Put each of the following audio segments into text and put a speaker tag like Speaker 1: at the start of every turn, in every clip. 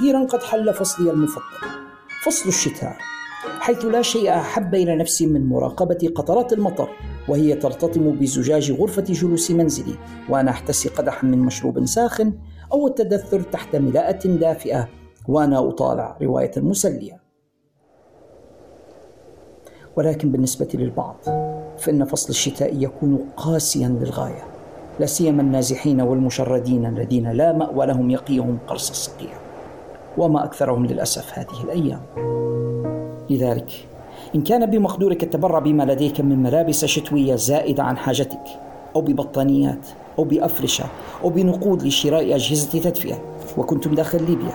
Speaker 1: أخيرا قد حل فصلي المفضل فصل الشتاء حيث لا شيء أحب إلى نفسي من مراقبة قطرات المطر وهي ترتطم بزجاج غرفة جلوس منزلي وأنا أحتسي قدحا من مشروب ساخن أو التدثر تحت ملاءة دافئة وأنا أطالع رواية مسلية. ولكن بالنسبة للبعض فإن فصل الشتاء يكون قاسيا للغاية لا سيما النازحين والمشردين الذين لا مأوى لهم يقيهم قرص الصقيع. وما أكثرهم للأسف هذه الأيام. لذلك إن كان بمقدورك التبرع بما لديك من ملابس شتوية زائدة عن حاجتك أو ببطانيات أو بأفرشة أو بنقود لشراء أجهزة تدفئة وكنتم داخل ليبيا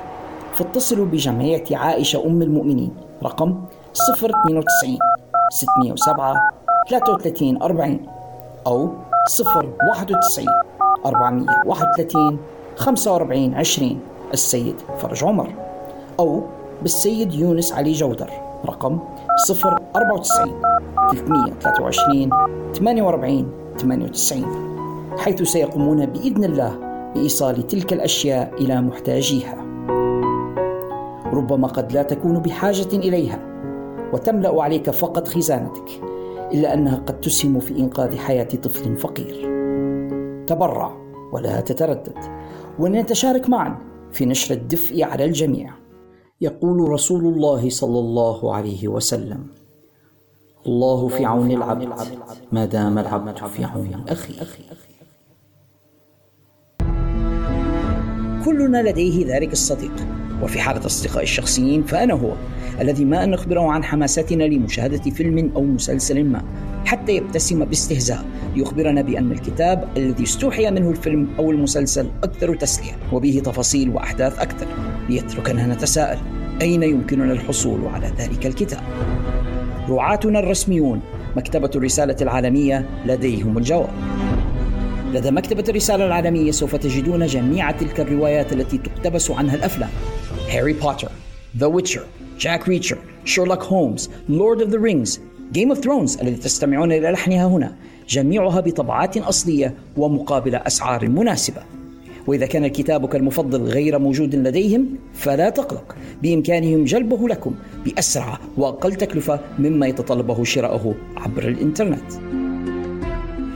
Speaker 1: فاتصلوا بجمعية عائشة أم المؤمنين رقم 092 607 33 40 أو 091 431 45 20 السيد فرج عمر أو بالسيد يونس علي جودر رقم 094 323 48 98 حيث سيقومون بإذن الله بإيصال تلك الأشياء إلى محتاجيها. ربما قد لا تكون بحاجة إليها وتملأ عليك فقط خزانتك إلا أنها قد تسهم في إنقاذ حياة طفل فقير. تبرع ولا تتردد ولنتشارك معا. في نشر الدفء على الجميع. يقول رسول الله صلى الله عليه وسلم الله في عون العبد ما دام العبد في عون أخيه. كلنا لديه ذلك الصديق. وفي حالة أصدقائي الشخصيين فأنا هو الذي ما أن نخبره عن حماستنا لمشاهدة فيلم أو مسلسل ما حتى يبتسم باستهزاء ليخبرنا بأن الكتاب الذي استوحي منه الفيلم أو المسلسل أكثر تسلية وبه تفاصيل وأحداث أكثر ليتركنا نتساءل أين يمكننا الحصول على ذلك الكتاب؟ رعاتنا الرسميون مكتبة الرسالة العالمية لديهم الجواب. لدى مكتبة الرسالة العالمية سوف تجدون جميع تلك الروايات التي تقتبس عنها الأفلام. Harry Potter The Witcher Jack Reacher Sherlock Holmes Lord of the Rings Game of Thrones الذي تستمعون إلى لحنها هنا جميعها بطبعات أصلية ومقابل أسعار مناسبة. وإذا كان كتابك المفضل غير موجود لديهم فلا تقلق بإمكانهم جلبه لكم بأسرع وأقل تكلفة مما يتطلبه شراءه عبر الإنترنت.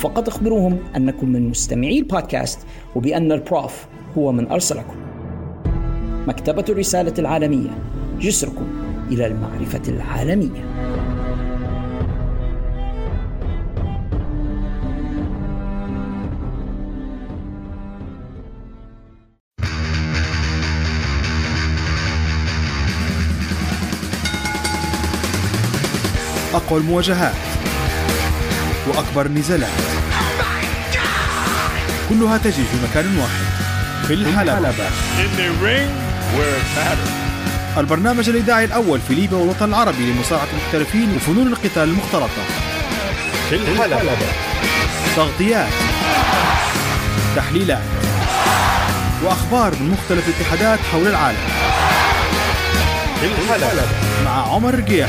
Speaker 1: فقط أخبروهم أنكم من مستمعي البودكاست وبأن البروف هو من أرسلكم. مكتبة الرسالة العالمية جسركم إلى المعرفة العالمية.
Speaker 2: أقوى المواجهات. وأكبر النزالات كلها تجري في مكان واحد. في الحلبة. البرنامج الإذاعي الأول في ليبيا والوطن العربي لمصارعة المحترفين وفنون القتال المختلطة.
Speaker 3: في الحلبة.
Speaker 2: تغطيات. تحليلات. وأخبار من مختلف الاتحادات حول العالم.
Speaker 3: في الحلبة.
Speaker 2: مع عمر رقيح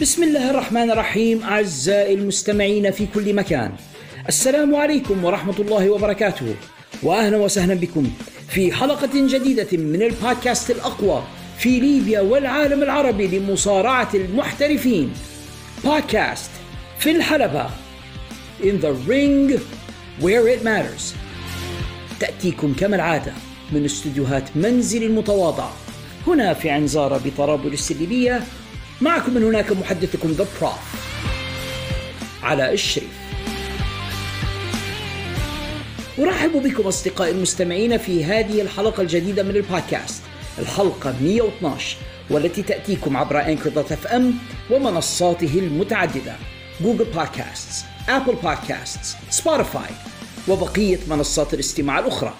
Speaker 1: بسم الله الرحمن الرحيم أعزائي المستمعين في كل مكان. السلام عليكم ورحمة الله وبركاته. وأهلا وسهلا بكم في حلقة جديدة من البودكاست الأقوى في ليبيا والعالم العربي لمصارعة المحترفين. بودكاست في الحلبة. In the ring where it matters. تأتيكم كما العادة من استديوهات منزل المتواضع هنا في عنزارة بطرابلس الليبية معكم من هناك محدثكم The Prof علاء الشريف. أرحب بكم أصدقائي المستمعين في هذه الحلقة الجديدة من البودكاست الحلقة 112 والتي تأتيكم عبر Anchor dot FM ومنصاته المتعددة Google Podcast Apple Podcast Spotify وبقية منصات الاستماع الأخرى.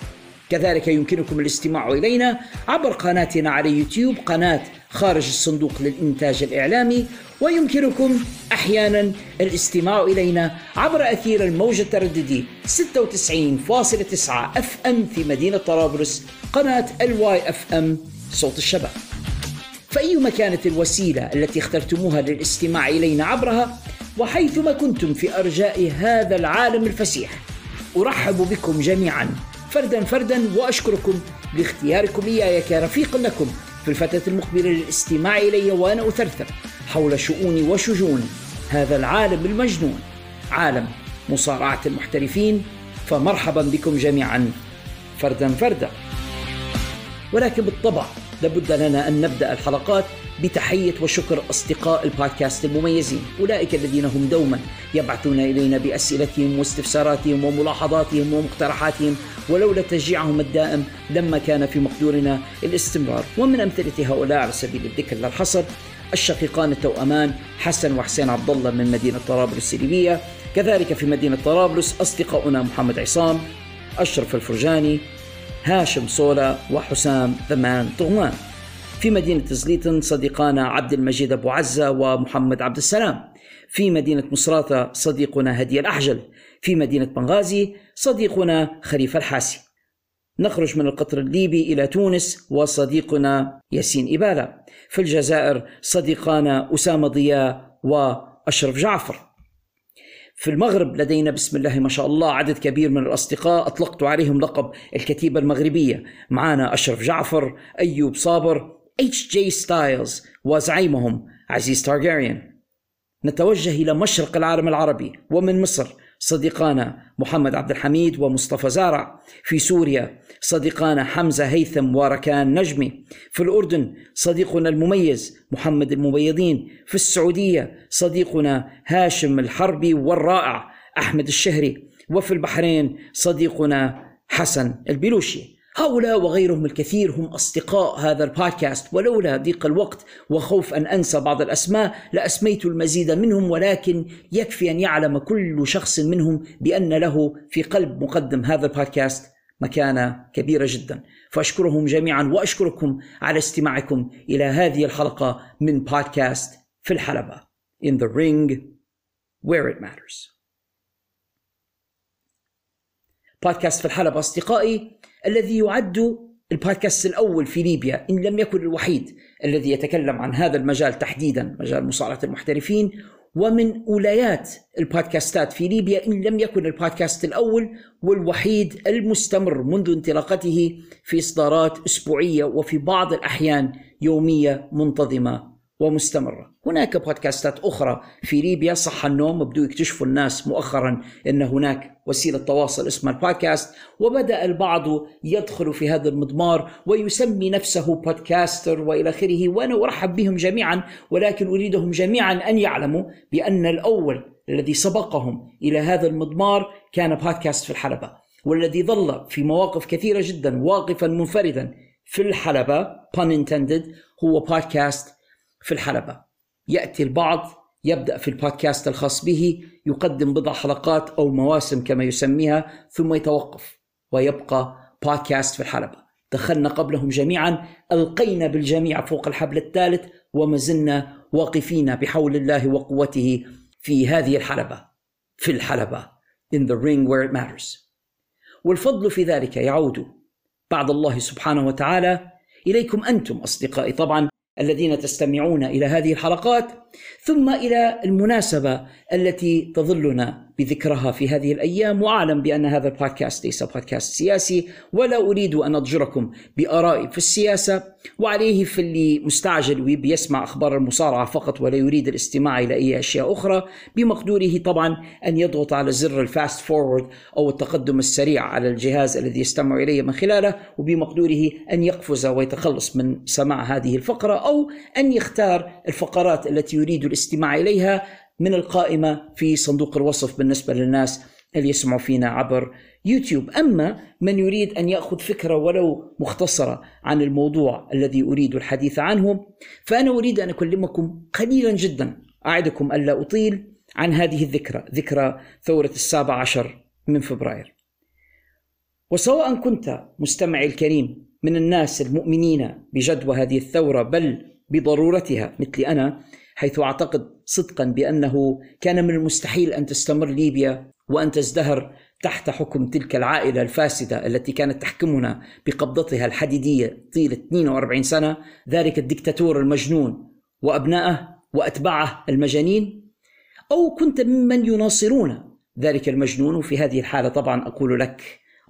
Speaker 1: كذلك يمكنكم الاستماع إلينا عبر قناتنا على يوتيوب قناة خارج الصندوق للإنتاج الإعلامي ويمكنكم أحيانا الاستماع إلينا عبر أثير الموجة الترددي 96.9 FM في مدينة طرابلس قناة الواي FM صوت الشباب. فأيا ما كانت الوسيلة التي اخترتموها للاستماع إلينا عبرها؟ وحيثما كنتم في أرجاء هذا العالم الفسيح أرحب بكم جميعا. فردا فردا وأشكركم لاختياركم إياي كرفيق لكم في الفترة المقبلة للاستماع إلي وأنا أثرثر حول شؤون وشجون هذا العالم المجنون عالم مصارعة المحترفين فمرحبا بكم جميعا فردا فردا. ولكن بالطبع لابد لنا أن نبدأ الحلقات بتحية وشكر أصدقاء البودكاست المميزين. أولئك الذين هم دوما يبعثون إلينا بأسئلتهم واستفساراتهم وملاحظاتهم ومقترحاتهم ولولا تشجيعهم الدائم لما كان في مقدورنا الاستمرار. ومن أمثلة هؤلاء على سبيل الذكر لا الحصر الشقيقان التوأمان حسن وحسين عبد الله من مدينة طرابلس الليبية كذلك في مدينة طرابلس أصدقاؤنا محمد عصام أشرف الفرجاني هاشم صولا وحسام ثمان طغمان. في مدينة زليتن صديقانا عبد المجيد أبو عزة ومحمد عبد السلام. في مدينة مصراتة صديقنا هدي الأحجل. في مدينة بنغازي صديقنا خليفة الحاسي. نخرج من القطر الليبي إلى تونس وصديقنا ياسين إبالة في الجزائر صديقانا أسامة ضياء وأشرف جعفر. في المغرب لدينا بسم الله ما شاء الله عدد كبير من الأصدقاء. أطلقت عليهم لقب الكتيبة المغربية. معنا أشرف جعفر أيوب صابر J Styles وزعيمهم عزيز تارجاريان. نتوجه إلى مشرق العالم العربي ومن مصر صديقانا محمد عبد الحميد ومصطفى زارع. في سوريا صديقانا حمزة هيثم وركان نجمي. في الأردن صديقنا المميز محمد المبيضين. في السعودية صديقنا هاشم الحربي والرائع أحمد الشهري. وفي البحرين صديقنا حسن البلوشي. هؤلاء وغيرهم الكثير هم أصدقاء هذا البودكاست. ولولا ضيق الوقت وخوف أن أنسى بعض الأسماء لأسميت المزيد منهم ولكن يكفي أن يعلم كل شخص منهم بأن له في قلب مقدم هذا البودكاست مكانة كبيرة جدا. فأشكرهم جميعا وأشكركم على استماعكم إلى هذه الحلقة من بودكاست في الحلبة. In the ring where it matters. بودكاست في الحلبة أصدقائي الذي يعد البودكاست الأول في ليبيا إن لم يكن الوحيد الذي يتكلم عن هذا المجال تحديدا مجال مصارعة المحترفين. ومن أوليات البودكاستات في ليبيا إن لم يكن البودكاست الأول والوحيد المستمر منذ انطلاقته في إصدارات أسبوعية وفي بعض الأحيان يومية منتظمة. ومستمرة. هناك بودكاستات أخرى في ليبيا. صح النوم بدو يكتشفوا الناس مؤخرا أن هناك وسيلة تواصل اسمها البودكاست وبدأ البعض يدخل في هذا المضمار ويسمي نفسه بودكاستر وإلى آخره. وأنا أرحب بهم جميعا ولكن أريدهم جميعا أن يعلموا بأن الأول الذي سبقهم إلى هذا المضمار كان بودكاست في الحلبة والذي ظل في مواقف كثيرة جدا واقفا منفردا في الحلبة pun intended هو بودكاست في الحلبة. يأتي البعض يبدأ في البودكاست الخاص به يقدم بضع حلقات أو مواسم كما يسميها ثم يتوقف ويبقى بودكاست في الحلبة. دخلنا قبلهم جميعا ألقينا بالجميع فوق الحبل الثالث وما زلنا واقفين بحول الله وقوته في هذه الحلبة في الحلبة in the ring where it matters. والفضل في ذلك يعود بعد الله سبحانه وتعالى إليكم أنتم أصدقائي. طبعا الذين تستمعون إلى هذه الحلقات. ثم إلى المناسبة التي تظلنا بذكرها في هذه الأيام وأعلم بأن هذا البودكاست ليس بودكاست سياسي ولا أريد أن أضجركم بآرائي في السياسة وعليه في اللي مستعجل وبيسمع أخبار المصارعة فقط ولا يريد الاستماع إلى أي أشياء أخرى بمقدوره طبعا أن يضغط على زر ال fast forward أو التقدم السريع على الجهاز الذي يستمع إلي من خلاله وبمقدوره أن يقفز ويتخلص من سماع هذه الفقرة أو أن يختار الفقرات التي يريد الاستماع إليها من القائمة في صندوق الوصف بالنسبة للناس اللي يسمعوا فينا عبر يوتيوب. أما من يريد أن يأخذ فكرة ولو مختصرة عن الموضوع الذي أريد الحديث عنه فأنا أريد أن أكلمكم قليلا جدا. أعدكم ألا أطيل عن هذه الذكرى ذكرى ثورة السابع عشر من فبراير. وسواء كنت مستمعي الكريم من الناس المؤمنين بجدوى هذه الثورة بل بضرورتها مثل أنا حيث أعتقد صدقا بأنه كان من المستحيل أن تستمر ليبيا وأن تزدهر تحت حكم تلك العائلة الفاسدة التي كانت تحكمنا بقبضتها الحديدية طيلة 42 سنة ذلك الدكتاتور المجنون وأبنائه وأتباعه المجانين أو كنت ممن يناصرون ذلك المجنون وفي هذه الحالة. طبعا أقول لك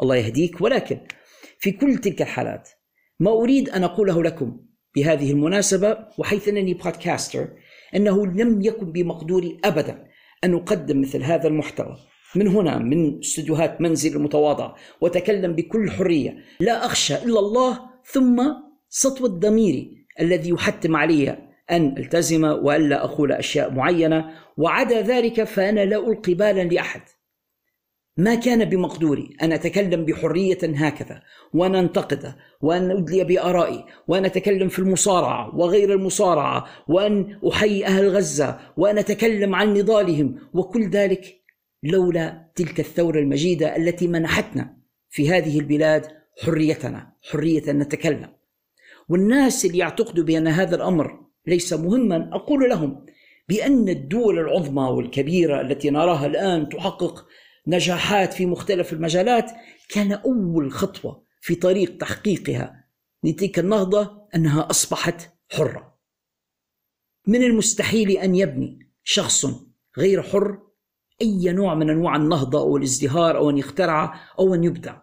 Speaker 1: الله يهديك ولكن في كل تلك الحالات ما أريد أن أقوله لكم بهذه المناسبة وحيث أنني بودكاستر أنه لم يكن بمقدوري أبدا أن أقدم مثل هذا المحتوى. من هنا من استديوهات منزل المتواضع وتكلم بكل حرية. لا أخشى إلا الله ثم سطوة ضميري الذي يحتم علي أن ألتزم وألا أقول أشياء معينة وعدا ذلك فأنا لا ألقي بالا لأحد. ما كان بمقدوري. أن أتكلم بحرية هكذا وأن أنتقد وأن أدلي بآرائي وأن أتكلم في المصارعة وغير المصارعة وأن أحيي أهل غزة وأن أتكلم عن نضالهم. وكل ذلك لولا تلك الثورة المجيدة التي منحتنا في هذه البلاد حريتنا حرية أن نتكلم. والناس اللي يعتقدوا بأن هذا الأمر ليس مهما أقول لهم بأن الدول العظمى والكبيرة التي نراها الآن تحقق نجاحات في مختلف المجالات كان أول خطوة في طريق تحقيقها لتلك النهضة أنها أصبحت حرة. من المستحيل أن يبني شخص غير حر أي نوع من أنواع النهضة أو الازدهار أو أن يخترع أو أن يبدع.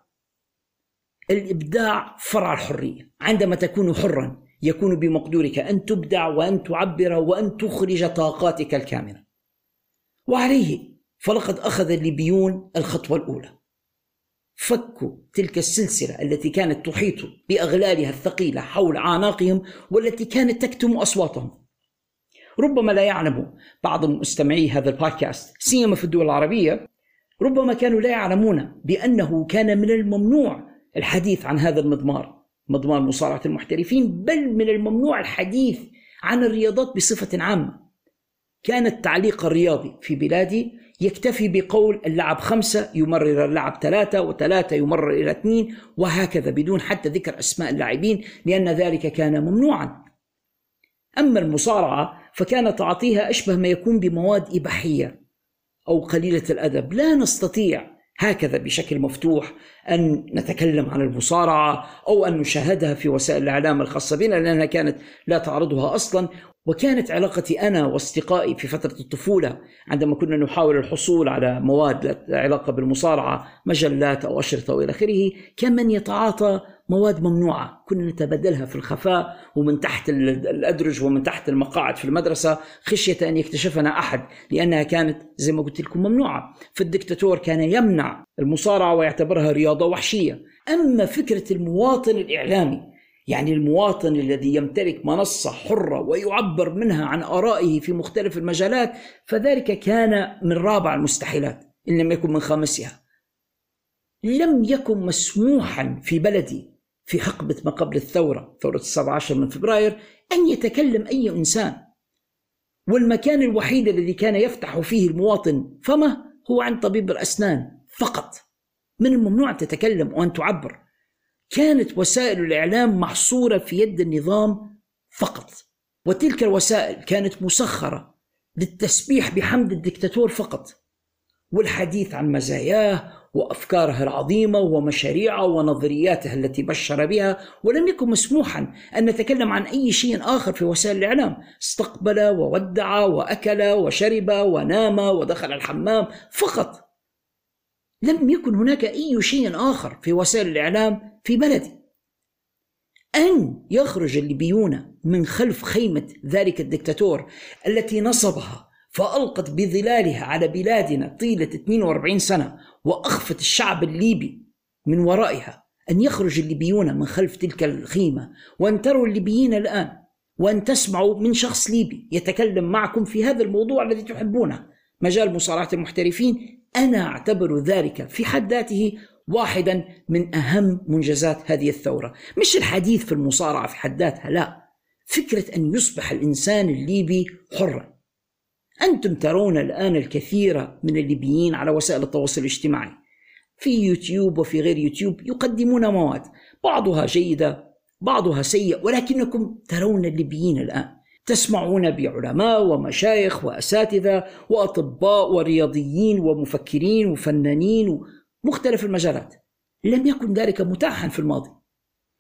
Speaker 1: الإبداع فرع الحرية. عندما تكون حرا يكون بمقدورك أن تبدع وأن تعبر وأن تخرج طاقاتك الكاملة وعليه فلقد أخذ الليبيون الخطوة الأولى. فكوا تلك السلسلة التي كانت تحيط بأغلالها الثقيلة حول أعناقهم والتي كانت تكتم أصواتهم. ربما لا يعلم بعض مستمعي هذا البودكاست سيما في الدول العربية ربما كانوا لا يعلمون بأنه كان من الممنوع الحديث عن هذا المضمار مضمار مصارعة المحترفين بل من الممنوع الحديث عن الرياضات بصفة عامة. كان التعليق الرياضي في بلادي يكتفي بقول اللعب خمسة يمرر اللعب ثلاثة وثلاثة يمرر إلى اثنين وهكذا بدون حتى ذكر أسماء اللاعبين لأن ذلك كان ممنوعا. أما المصارعة فكان تعاطيها أشبه ما يكون بمواد إباحية أو قليلة الأدب. لا نستطيع هكذا بشكل مفتوح أن نتكلم عن المصارعة أو أن نشاهدها في وسائل الإعلام الخاصة بنا لأنها كانت لا تعرضها أصلا وكانت علاقتي أنا وأصدقائي في فترة الطفولة عندما كنا نحاول الحصول على مواد لها علاقة بالمصارعة مجلات أو أشرطة وإلى آخره كمن يتعاطى مواد ممنوعة كنا نتبادلها في الخفاء ومن تحت الأدرج ومن تحت المقاعد في المدرسة خشية أن يكتشفنا أحد لأنها كانت زي ما قلت لكم ممنوعة. فالدكتاتور كان يمنع المصارعة ويعتبرها رياضة وحشية. أما فكرة المواطن الإعلامي يعني المواطن الذي يمتلك منصة حرة ويعبر منها عن آرائه في مختلف المجالات فذلك كان من رابع المستحيلات إن لم يكن من خامسها. لم يكن مسموحا في بلدي في حقبة ما قبل الثورة ثورة السابع عشر من فبراير أن يتكلم أي إنسان. والمكان الوحيد الذي كان يفتح فيه المواطن فمه هو عند طبيب الأسنان فقط. من الممنوع أن تتكلم وأن تعبر. كانت وسائل الإعلام محصورة في يد النظام فقط. وتلك الوسائل كانت مسخرة للتسبيح بحمد الدكتاتور فقط. والحديث عن مزاياه وافكاره العظيمة ومشاريعه ونظرياته التي بشر بها ولم يكن مسموحا أن نتكلم عن أي شيء آخر في وسائل الإعلام. استقبل وودع وأكل وشرب ونام ودخل الحمام فقط. لم يكن هناك أي شيء آخر في وسائل الإعلام في بلدي. أن يخرج الليبيون من خلف خيمة ذلك الدكتاتور التي نصبها فألقت بظلالها على بلادنا طيلة 42 سنة وأخفت الشعب الليبي من ورائها. أن يخرج الليبيون من خلف تلك الخيمة وأن تروا الليبيين الآن وأن تسمعوا من شخص ليبي يتكلم معكم في هذا الموضوع الذي تحبونه. مجال مصارعة المحترفين أنا أعتبر ذلك في حد ذاته واحدا من أهم منجزات هذه الثورة. مش الحديث في المصارعة في حد ذاتها لا. فكرة أن يصبح الإنسان الليبي حرا. أنتم ترون الآن الكثير من الليبيين على وسائل التواصل الاجتماعي. في يوتيوب وفي غير يوتيوب يقدمون مواد بعضها جيدة بعضها سيء ولكنكم ترون الليبيين الآن. تسمعون بعلماء ومشايخ وأساتذة وأطباء ورياضيين ومفكرين وفنانين ومختلف المجالات. لم يكن ذلك متاحا في الماضي.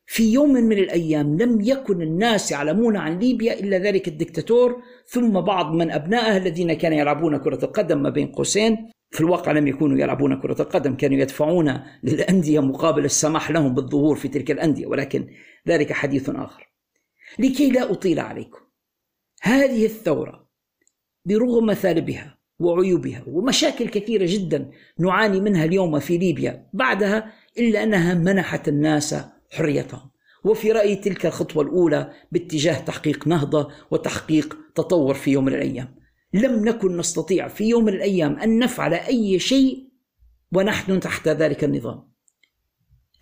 Speaker 1: في يوم من الأيام لم يكن الناس يعلمون عن ليبيا إلا ذلك الدكتاتور ثم بعض من أبنائه الذين كانوا يلعبون كرة القدم ما بين قوسين. في الواقع لم يكونوا يلعبون كرة القدم كانوا يدفعون للأندية مقابل السماح لهم بالظهور في تلك الأندية ولكن ذلك حديث آخر. لكي لا أطيل عليكم هذه الثورة برغم مثالبها وعيوبها ومشاكل كثيرة جدا نعاني منها اليوم في ليبيا بعدها إلا أنها منحت الناس حريتهم. وفي رأيي تلك الخطوة الأولى باتجاه تحقيق نهضة وتحقيق تطور في يوم من الأيام. لم نكن نستطيع في يوم من الأيام أن نفعل أي شيء ونحن تحت ذلك النظام.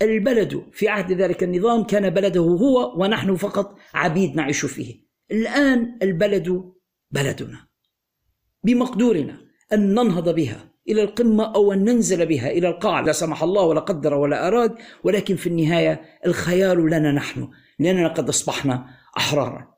Speaker 1: البلد في عهد ذلك النظام كان بلده هو ونحن فقط عبيد نعيش فيه. الآن البلد بلدنا بمقدورنا أن ننهض بها إلى القمة أو أن ننزل بها إلى القاع. لا سمح الله ولا قدر ولا أراد ولكن في النهاية الخيال لنا نحن لأننا قد أصبحنا أحرارا.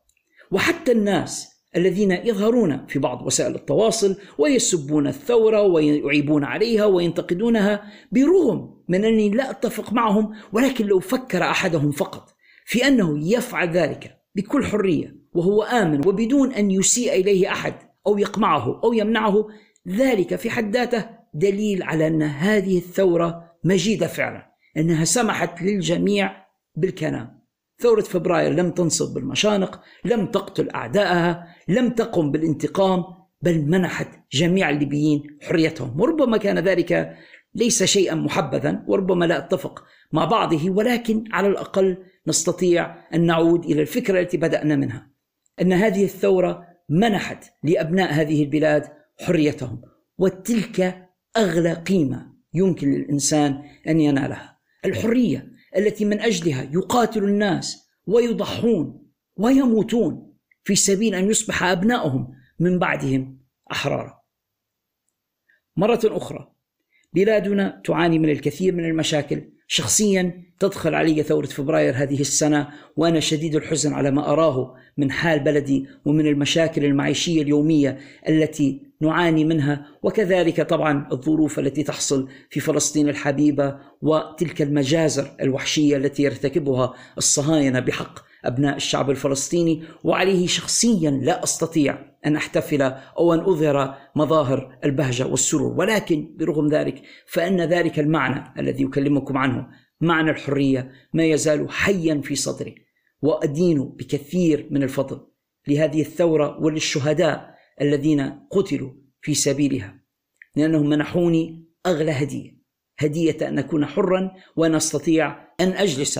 Speaker 1: وحتى الناس الذين يظهرون في بعض وسائل التواصل ويسبون الثورة ويعيبون عليها وينتقدونها برغم من أني لا أتفق معهم ولكن لو فكر أحدهم فقط في أنه يفعل ذلك بكل حرية وهو آمن وبدون أن يسيء إليه أحد أو يقمعه أو يمنعه. ذلك في حد ذاته دليل على أن هذه الثورة مجيدة فعلا أنها سمحت للجميع بالكلام. ثورة فبراير لم تنصب بالمشانق لم تقتل أعدائها لم تقم بالانتقام بل منحت جميع الليبيين حريتهم. وربما كان ذلك ليس شيئا محبذا وربما لا أتفق مع بعضه ولكن على الأقل نستطيع أن نعود إلى الفكرة التي بدأنا منها. أن هذه الثورة منحت لأبناء هذه البلاد حريتهم وتلك أغلى قيمة يمكن للإنسان أن ينالها. الحرية التي من أجلها يقاتل الناس ويضحون ويموتون في سبيل أن يصبح ابنائهم من بعدهم أحرارا. مرة أخرى بلادنا تعاني من الكثير من المشاكل شخصيا تدخل علي ثورة فبراير هذه السنة وأنا شديد الحزن على ما أراه من حال بلدي ومن المشاكل المعيشية اليومية التي نعاني منها وكذلك طبعا الظروف التي تحصل في فلسطين الحبيبة وتلك المجازر الوحشية التي يرتكبها الصهاينة بحق أبناء الشعب الفلسطيني وعليه شخصيا لا أستطيع أن أحتفل أو أن أظهر مظاهر البهجة والسرور. ولكن برغم ذلك فإن ذلك المعنى الذي أكلمكم عنه معنى الحرية ما يزال حيا في صدري وأدين بكثير من الفضل لهذه الثورة وللشهداء الذين قتلوا في سبيلها لأنهم منحوني أغلى هدية هدية أن أكون حرا وأن أستطيع أن أجلس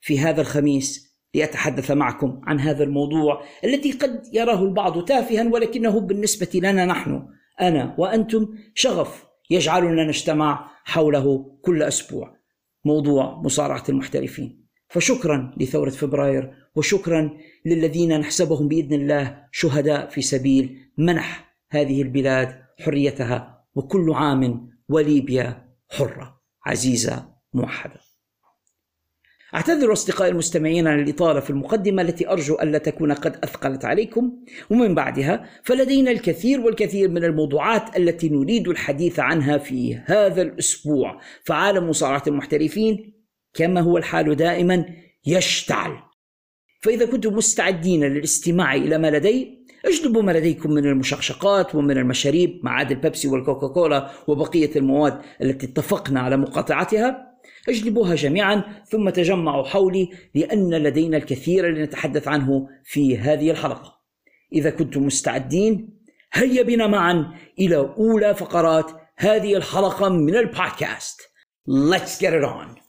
Speaker 1: في هذا الخميس لأتحدث معكم عن هذا الموضوع الذي قد يراه البعض تافها ولكنه بالنسبة لنا نحن أنا وأنتم شغف يجعلنا نجتمع حوله كل أسبوع. موضوع مصارعة المحترفين. فشكرا لثورة فبراير وشكرا للذين نحسبهم بإذن الله شهداء في سبيل منح هذه البلاد حريتها وكل عام وليبيا حرة. عزيزة موحدة. أعتذر أصدقائي المستمعين عن الإطالة في المقدمة التي أرجو ألا تكون قد أثقلت عليكم. ومن بعدها فلدينا الكثير والكثير من الموضوعات التي نريد الحديث عنها في هذا الأسبوع. فعالم مصارعة المحترفين كما هو الحال دائما يشتعل. فإذا كنتم مستعدين للاستماع إلى ما لدي اجلبوا ما لديكم من المشقشقات ومن المشاريب ما عدا البيبسي والكوكاكولا وبقية المواد التي اتفقنا على مقاطعتها. اجلبوها جميعا ثم تجمعوا حولي لأن لدينا الكثير لنتحدث عنه في هذه الحلقة. إذا كنتم مستعدين هيا بنا معا إلى أولى فقرات هذه الحلقة من البودكاست. Let's get it on.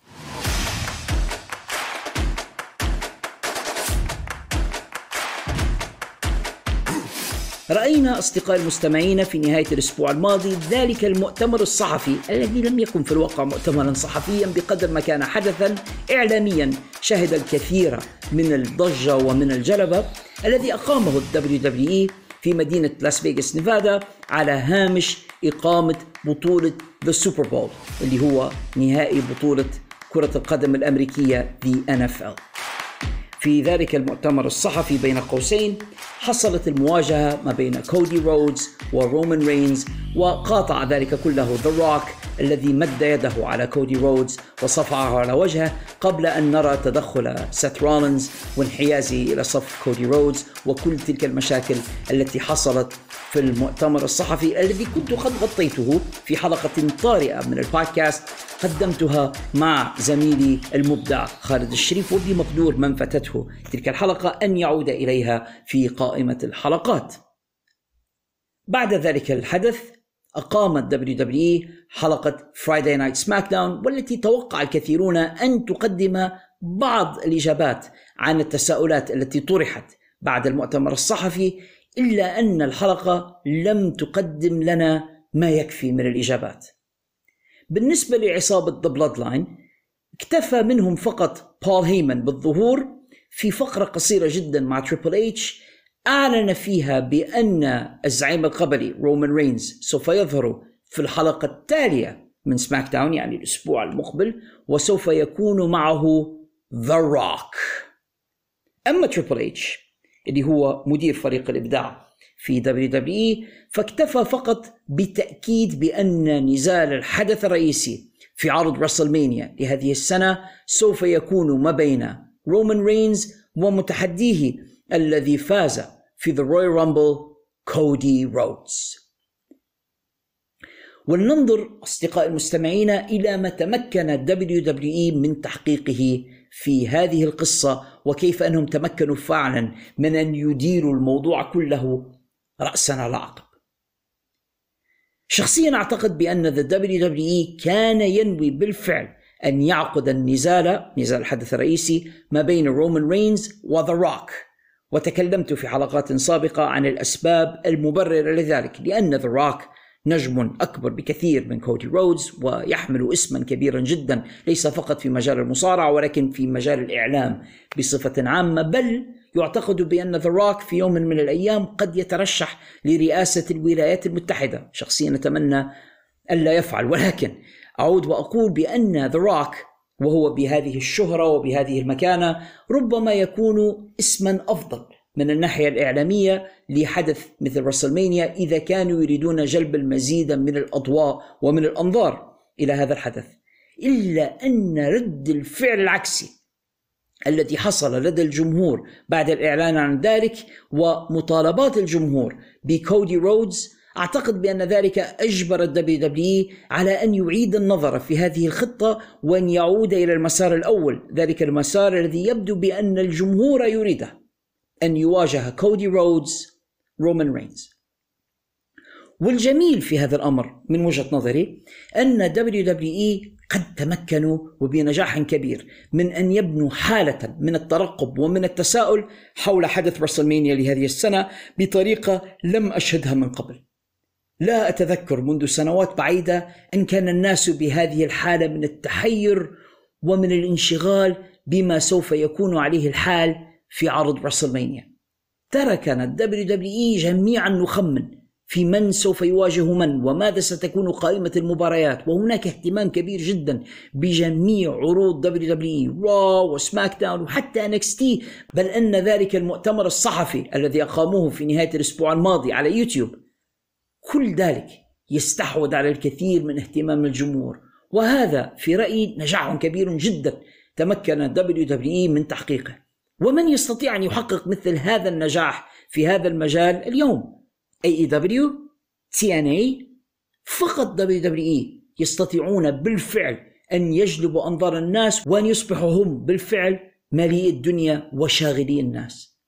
Speaker 1: رأينا أصدقائي المستمعين في نهاية الأسبوع الماضي ذلك المؤتمر الصحفي الذي لم يكن في الواقع مؤتمرا صحفيا بقدر ما كان حدثا إعلاميا. شهد الكثير من الضجة ومن الجلبة الذي أقامه ال WWE في مدينة لاس فيغاس نيفادا على هامش إقامة بطولة The Super Bowl اللي هو نهائي بطولة كرة القدم الأمريكية The NFL في ذلك المؤتمر الصحفي بين قوسين حصلت المواجهة ما بين كودي رودز ورومان رينز وقاطع ذلك كله The Rock الذي مد يده على كودي رودز وصفعه على وجهه قبل أن نرى تدخل سيث رولينز وانحيازه إلى صف كودي رودز وكل تلك المشاكل التي حصلت في المؤتمر الصحفي الذي كنت قد غطيته في حلقة طارئة من البودكاست قدمتها مع زميلي المبدع خالد الشريف وبمقدور من فاتته تلك الحلقة أن يعود إليها في قائمة الحلقات. بعد ذلك الحدث أقامت دبليو حلقة نايت سماك داون والتي توقع الكثيرون أن تقدم بعض الإجابات عن التساؤلات التي طرحت بعد المؤتمر الصحفي إلا أن الحلقة لم تقدم لنا ما يكفي من الإجابات. بالنسبة لعصابة Bloodline اكتفى منهم فقط بول هيمن بالظهور في فقرة قصيرة جدا مع تريبل اتش أعلن فيها بأن الزعيم القبلي رومان رينز سوف يظهر في الحلقة التالية من SmackDown يعني الأسبوع المقبل وسوف يكون معه ذا روك أما تريبل اتش اللي هو مدير فريق الإبداع في WWE فاكتفى فقط بتأكيد بأن نزال الحدث الرئيسي في عرض WrestleMania لهذه السنة سوف يكون ما بين رومان رينز ومتحديه الذي فاز في The Royal Rumble كودي رودز ولننظر أصدقاء المستمعين إلى ما تمكن WWE من تحقيقه في هذه القصة وكيف أنهم تمكنوا فعلا من أن يديروا الموضوع كله رأسا على عقب. شخصيا أعتقد بأن WWE كان ينوي بالفعل أن يعقد النزال نزال الحدث الرئيسي ما بين رومان رينز وذا روك وتكلمت في حلقات سابقة عن الأسباب المبررة لذلك لأن ذا روك نجم أكبر بكثير من كودي رودز ويحمل اسما كبيرا جدا ليس فقط في مجال المصارعة ولكن في مجال الإعلام بصفة عامة بل يعتقد بأن ذا روك في يوم من الأيام قد يترشح لرئاسة الولايات المتحدة. شخصيا أتمنى ألا يفعل ولكن أعود وأقول بأن ذا روك وهو بهذه الشهرة وبهذه المكانة ربما يكون اسما أفضل من الناحية الإعلامية لحدث مثل رسلمانيا إذا كانوا يريدون جلب المزيد من الأضواء ومن الأنظار إلى هذا الحدث. إلا أن رد الفعل العكسي الذي حصل لدى الجمهور بعد الإعلان عن ذلك ومطالبات الجمهور بكودي رودز أعتقد بأن ذلك أجبر ال WWE على أن يعيد النظر في هذه الخطة وأن يعود إلى المسار الأول. ذلك المسار الذي يبدو بأن الجمهور يريده. أن يواجه كودي رودز رومان رينز. والجميل في هذا الأمر من وجهة نظري أن WWE قد تمكنوا وبنجاح كبير من أن يبنوا حالة من الترقب ومن التساؤل حول حدث WrestleMania لهذه السنة بطريقة لم أشهدها من قبل. لا أتذكر منذ سنوات بعيدة أن كان الناس بهذه الحالة من التحير ومن الانشغال بما سوف يكون عليه الحال في عرض WrestleMania تركنا ال WWE جميعا نخمن في من سوف يواجه من وماذا ستكون قائمة المباريات وهناك اهتمام كبير جدا بجميع عروض دبليو دبليو رو وسماك داون وحتى NXT بل أن ذلك المؤتمر الصحفي الذي أقاموه في نهاية الأسبوع الماضي على يوتيوب. كل ذلك يستحوذ على الكثير من اهتمام الجمهور. وهذا في رأيي نجاح كبير جدا تمكن WWE من تحقيقه. ومن يستطيع أن يحقق مثل هذا النجاح في هذا المجال اليوم؟ ان اي فقط اي يستطيعون بالفعل أن يجلبوا أنظار الناس وأن يصبحوا هم بالفعل مالئي الدنيا وشاغلي الناس.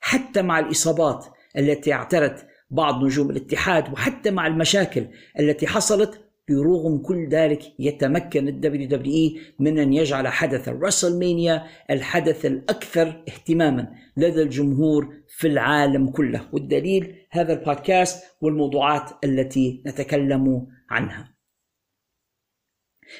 Speaker 1: حتى مع الإصابات التي اعترت بعض نجوم الاتحاد وحتى مع المشاكل التي حصلت برغم كل ذلك يتمكن ال WWE من أن يجعل حدث ال WrestleMania الحدث الأكثر اهتماما لدى الجمهور في العالم كله. والدليل هذا البودكاست والموضوعات التي نتكلم عنها.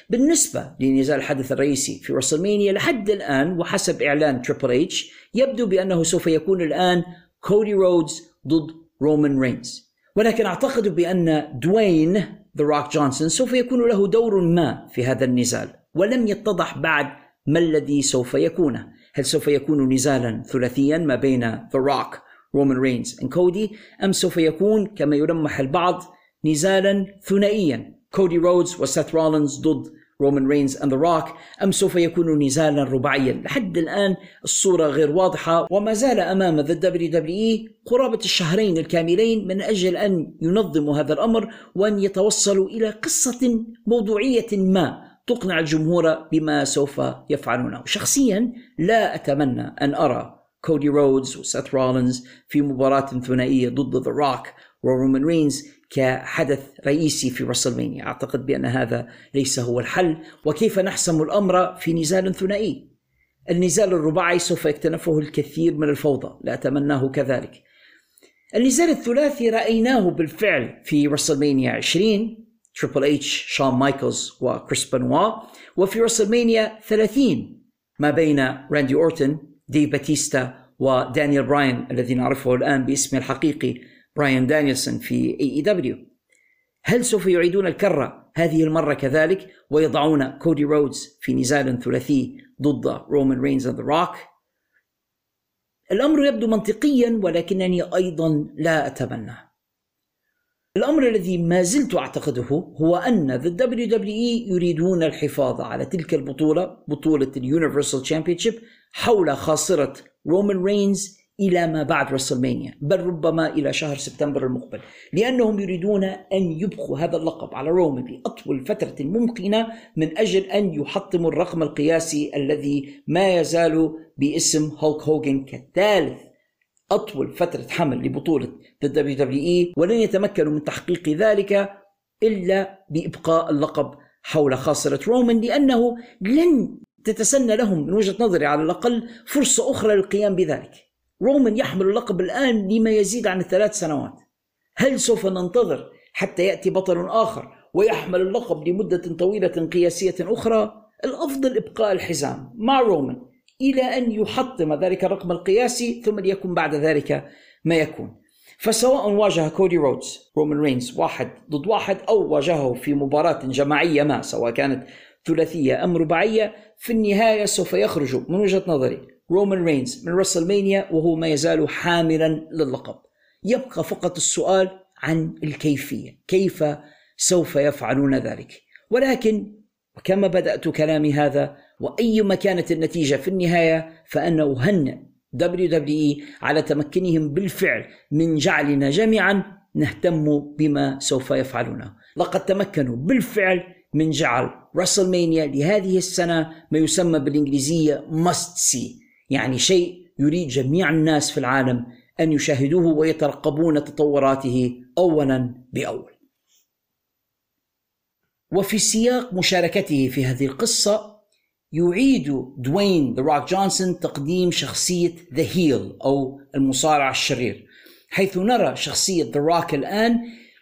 Speaker 1: بالنسبة لنزال الحدث الرئيسي في WrestleMania لحد الآن وحسب إعلان تريبل اتش يبدو بأنه سوف يكون الآن كودي رودز ضد رومان رينز ولكن أعتقد بأن دوين ذا روك جونسون سوف يكون له دور ما في هذا النزال ولم يتضح بعد ما الذي سوف يكونه هل سوف يكون نزالا ثلاثيا ما بين ذا روك رومان رينز and كودي أم سوف يكون كما يلمح البعض نزالا ثنائيا؟ كودي رودز وسيث رولينز ضد رومان رينز ذا روك أم سوف يكون نزالا رباعيا؟ لحد الآن الصورة غير واضحة وما زال أمام ذا دبليو دبليو اي قرابة الشهرين الكاملين من أجل أن ينظموا هذا الأمر وأن يتوصلوا إلى قصة موضوعية ما تقنع الجمهور بما سوف يفعلونه. شخصيا لا أتمنى أن أرى كودي رودز وسيث رولينز في مباراة ثنائية ضد ذا روك ورومان رينز كحدث رئيسي في WrestleMania أعتقد بأن هذا ليس هو الحل. وكيف نحسم الأمر في نزال ثنائي؟ النزال الرباعي سوف يكتنفه الكثير من الفوضى. لا أتمناه كذلك. النزال الثلاثي رأيناه بالفعل في WrestleMania 20 تريبل اتش شون مايكلز وكريس بنوا وفي WrestleMania 30 ما بين راندي أورتن دي باتيستا ودانيال براين الذي نعرفه الآن باسمه الحقيقي براين دانيلسون في AEW هل سوف يعيدون الكرة هذه المرة كذلك ويضعون كودي رودز في نزال ثلاثي ضد رومان رينز ذا روك الأمر يبدو منطقيا ولكنني أيضا لا أتمناه. الأمر الذي ما زلت أعتقده هو أن the WWE يريدون الحفاظ على تلك البطولة بطولة ال Universal Championship حول خاصرة رومان رينز إلى ما بعد WrestleMania بل ربما إلى شهر سبتمبر المقبل لأنهم يريدون أن يبقوا هذا اللقب على رومان لأطول فترة ممكنة من أجل أن يحطموا الرقم القياسي الذي ما يزال باسم هولك هوجن كثالث أطول فترة حمل لبطولة WWE ولن يتمكنوا من تحقيق ذلك إلا بإبقاء اللقب حول خاصرة رومان لأنه لن تتسنى لهم من وجهة نظري على الأقل فرصة أخرى للقيام بذلك. رومان يحمل اللقب الآن لما يزيد عن الثلاث سنوات. هل سوف ننتظر حتى يأتي بطل آخر ويحمل اللقب لمدة طويلة قياسية أخرى؟ الأفضل إبقاء الحزام مع رومان إلى أن يحطم ذلك الرقم القياسي ثم ليكن بعد ذلك ما يكون. فسواء واجه كودي رودز رومان رينز واحد ضد واحد أو واجهه في مباراة جماعية ما سواء كانت ثلاثية أم رباعية في النهاية سوف يخرج من وجهة نظري رومان رينز من WrestleMania وهو ما يزال حاملا للقب. يبقى فقط السؤال عن الكيفية. كيف سوف يفعلون ذلك؟ ولكن وكما بدأت كلامي هذا وأيما كانت النتيجة في النهاية فأنا أهنئ WWE على تمكنهم بالفعل من جعلنا جميعا نهتم بما سوف يفعلونه. لقد تمكنوا بالفعل من جعل راسلمانيا لهذه السنة ما يسمى بالإنجليزية must see. يعني شيء يريد جميع الناس في العالم أن يشاهدوه ويترقبون تطوراته أولا بأول. وفي سياق مشاركته في هذه القصة يعيد دوين ذا روك جونسون تقديم شخصية the heel أو المصارع الشرير حيث نرى شخصية ذا روك الآن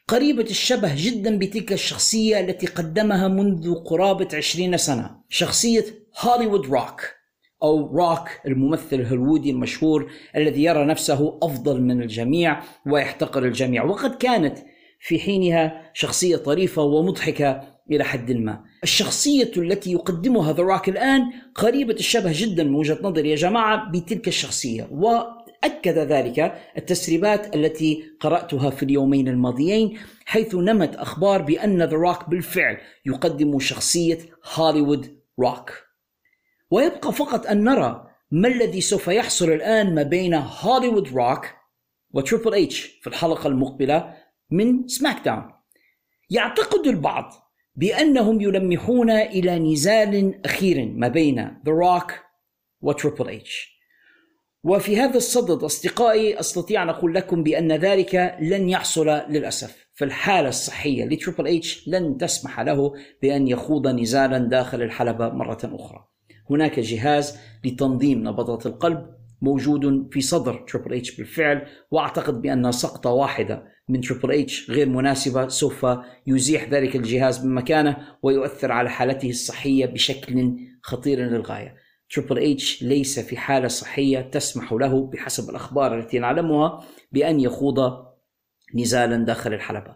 Speaker 1: قريبة الشبه جدا بتلك الشخصية التي قدمها منذ قرابة عشرين سنة شخصية هوليوود روك أو روك الممثل الهوليوودي المشهور الذي يرى نفسه أفضل من الجميع ويحتقر الجميع. وقد كانت في حينها شخصية طريفة ومضحكة إلى حد ما. الشخصية التي يقدمها ذا روك الآن قريبة الشبه جدا من وجهة نظري يا جماعة بتلك الشخصية. وأكد ذلك التسريبات التي قرأتها في اليومين الماضيين حيث نمت أخبار بأن ذا روك بالفعل يقدم شخصية هوليوود روك ويبقى فقط أن نرى ما الذي سوف يحصل الآن ما بين هوليوود روك وتريبل اتش في الحلقة المقبلة من SmackDown يعتقد البعض بأنهم يلمحون إلى نزال أخير ما بين ذا روك وتريبل اتش وفي هذا الصدد أصدقائي أستطيع أن أقول لكم بأن ذلك لن يحصل للأسف. فالحالة الصحية لتريبل اتش لن تسمح له بأن يخوض نزالا داخل الحلبة مرة أخرى. هناك جهاز لتنظيم نبضات القلب موجود في صدر تريبل اتش بالفعل وأعتقد بان سقطة واحدة من تريبل اتش غير مناسبة سوف يزيح ذلك الجهاز من مكانه ويؤثر على حالته الصحية بشكل خطير للغاية. تريبل اتش ليس في حالة صحية تسمح له بحسب الأخبار التي نعلمها بأن يخوض نزالا داخل الحلبة.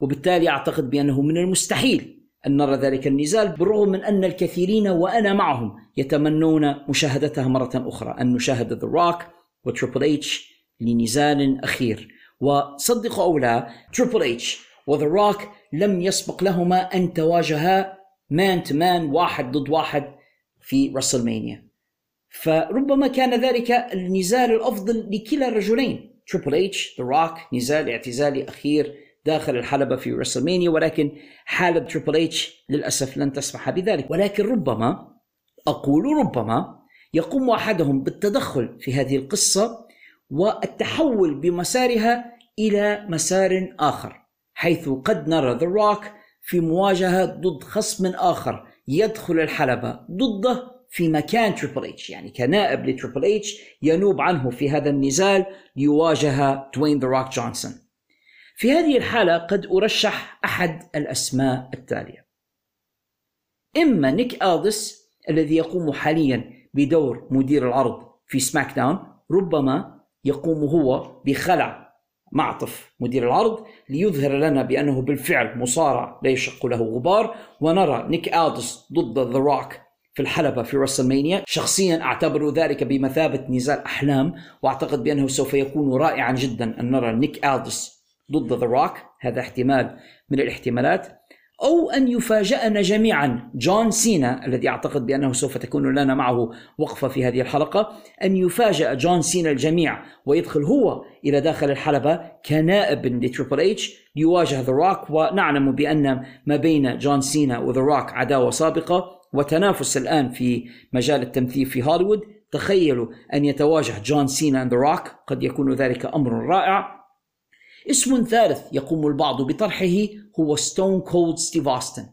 Speaker 1: وبالتالي أعتقد بأنه من المستحيل أن نرى ذلك النزال بالرغم من أن الكثيرين وأنا معهم يتمنون مشاهدتها مرة أخرى. أن نشاهد ذا روك وتريبل اتش لنزال أخير. وصدقوا أو لا تريبل اتش وذا روك لم يسبق لهما أن تواجها مان مان واحد ضد واحد في WrestleMania. فربما كان ذلك النزال الأفضل لكلا الرجلين. تريبل اتش ذا روك نزال اعتزالي أخير داخل الحلبة في WrestleMania ولكن حالة تريبل اتش للأسف لن تسمح بذلك. ولكن ربما أقول ربما يقوم أحدهم بالتدخل في هذه القصة والتحول بمسارها إلى مسار آخر حيث قد نرى ذا روك في مواجهة ضد خصم آخر يدخل الحلبة ضده في مكان تريبل اتش يعني كنائب لتريبل اتش ينوب عنه في هذا النزال ليواجه دوين ذا روك جونسون في هذه الحالة قد أرشح أحد الأسماء التالية. إما نيك ألدس الذي يقوم حاليا بدور مدير العرض في SmackDown ربما يقوم هو بخلع معطف مدير العرض ليظهر لنا بأنه بالفعل مصارع لا يشق له غبار ونرى نيك ألدس ضد ذا روك في الحلبة في WrestleMania. شخصيا أعتبر ذلك بمثابة نزال أحلام وأعتقد بأنه سوف يكون رائعا جدا أن نرى نيك ألدس ضد ذا روك هذا احتمال من الاحتمالات. أو أن يفاجأنا جميعا جون سينا الذي أعتقد بأنه سوف تكون لنا معه وقفة في هذه الحلقة أن يفاجأ جون سينا الجميع ويدخل هو إلى داخل الحلبة كنائب لتريبل اتش ليواجه ذا روك ونعلم بأن ما بين جون سينا وذا روك عداوة سابقة وتنافس الآن في مجال التمثيل في هوليوود. تخيلوا أن يتواجه جون سينا ذا روك قد يكون ذلك أمر رائع. اسم ثالث يقوم البعض بطرحه هو ستون كولد ستيف أوستن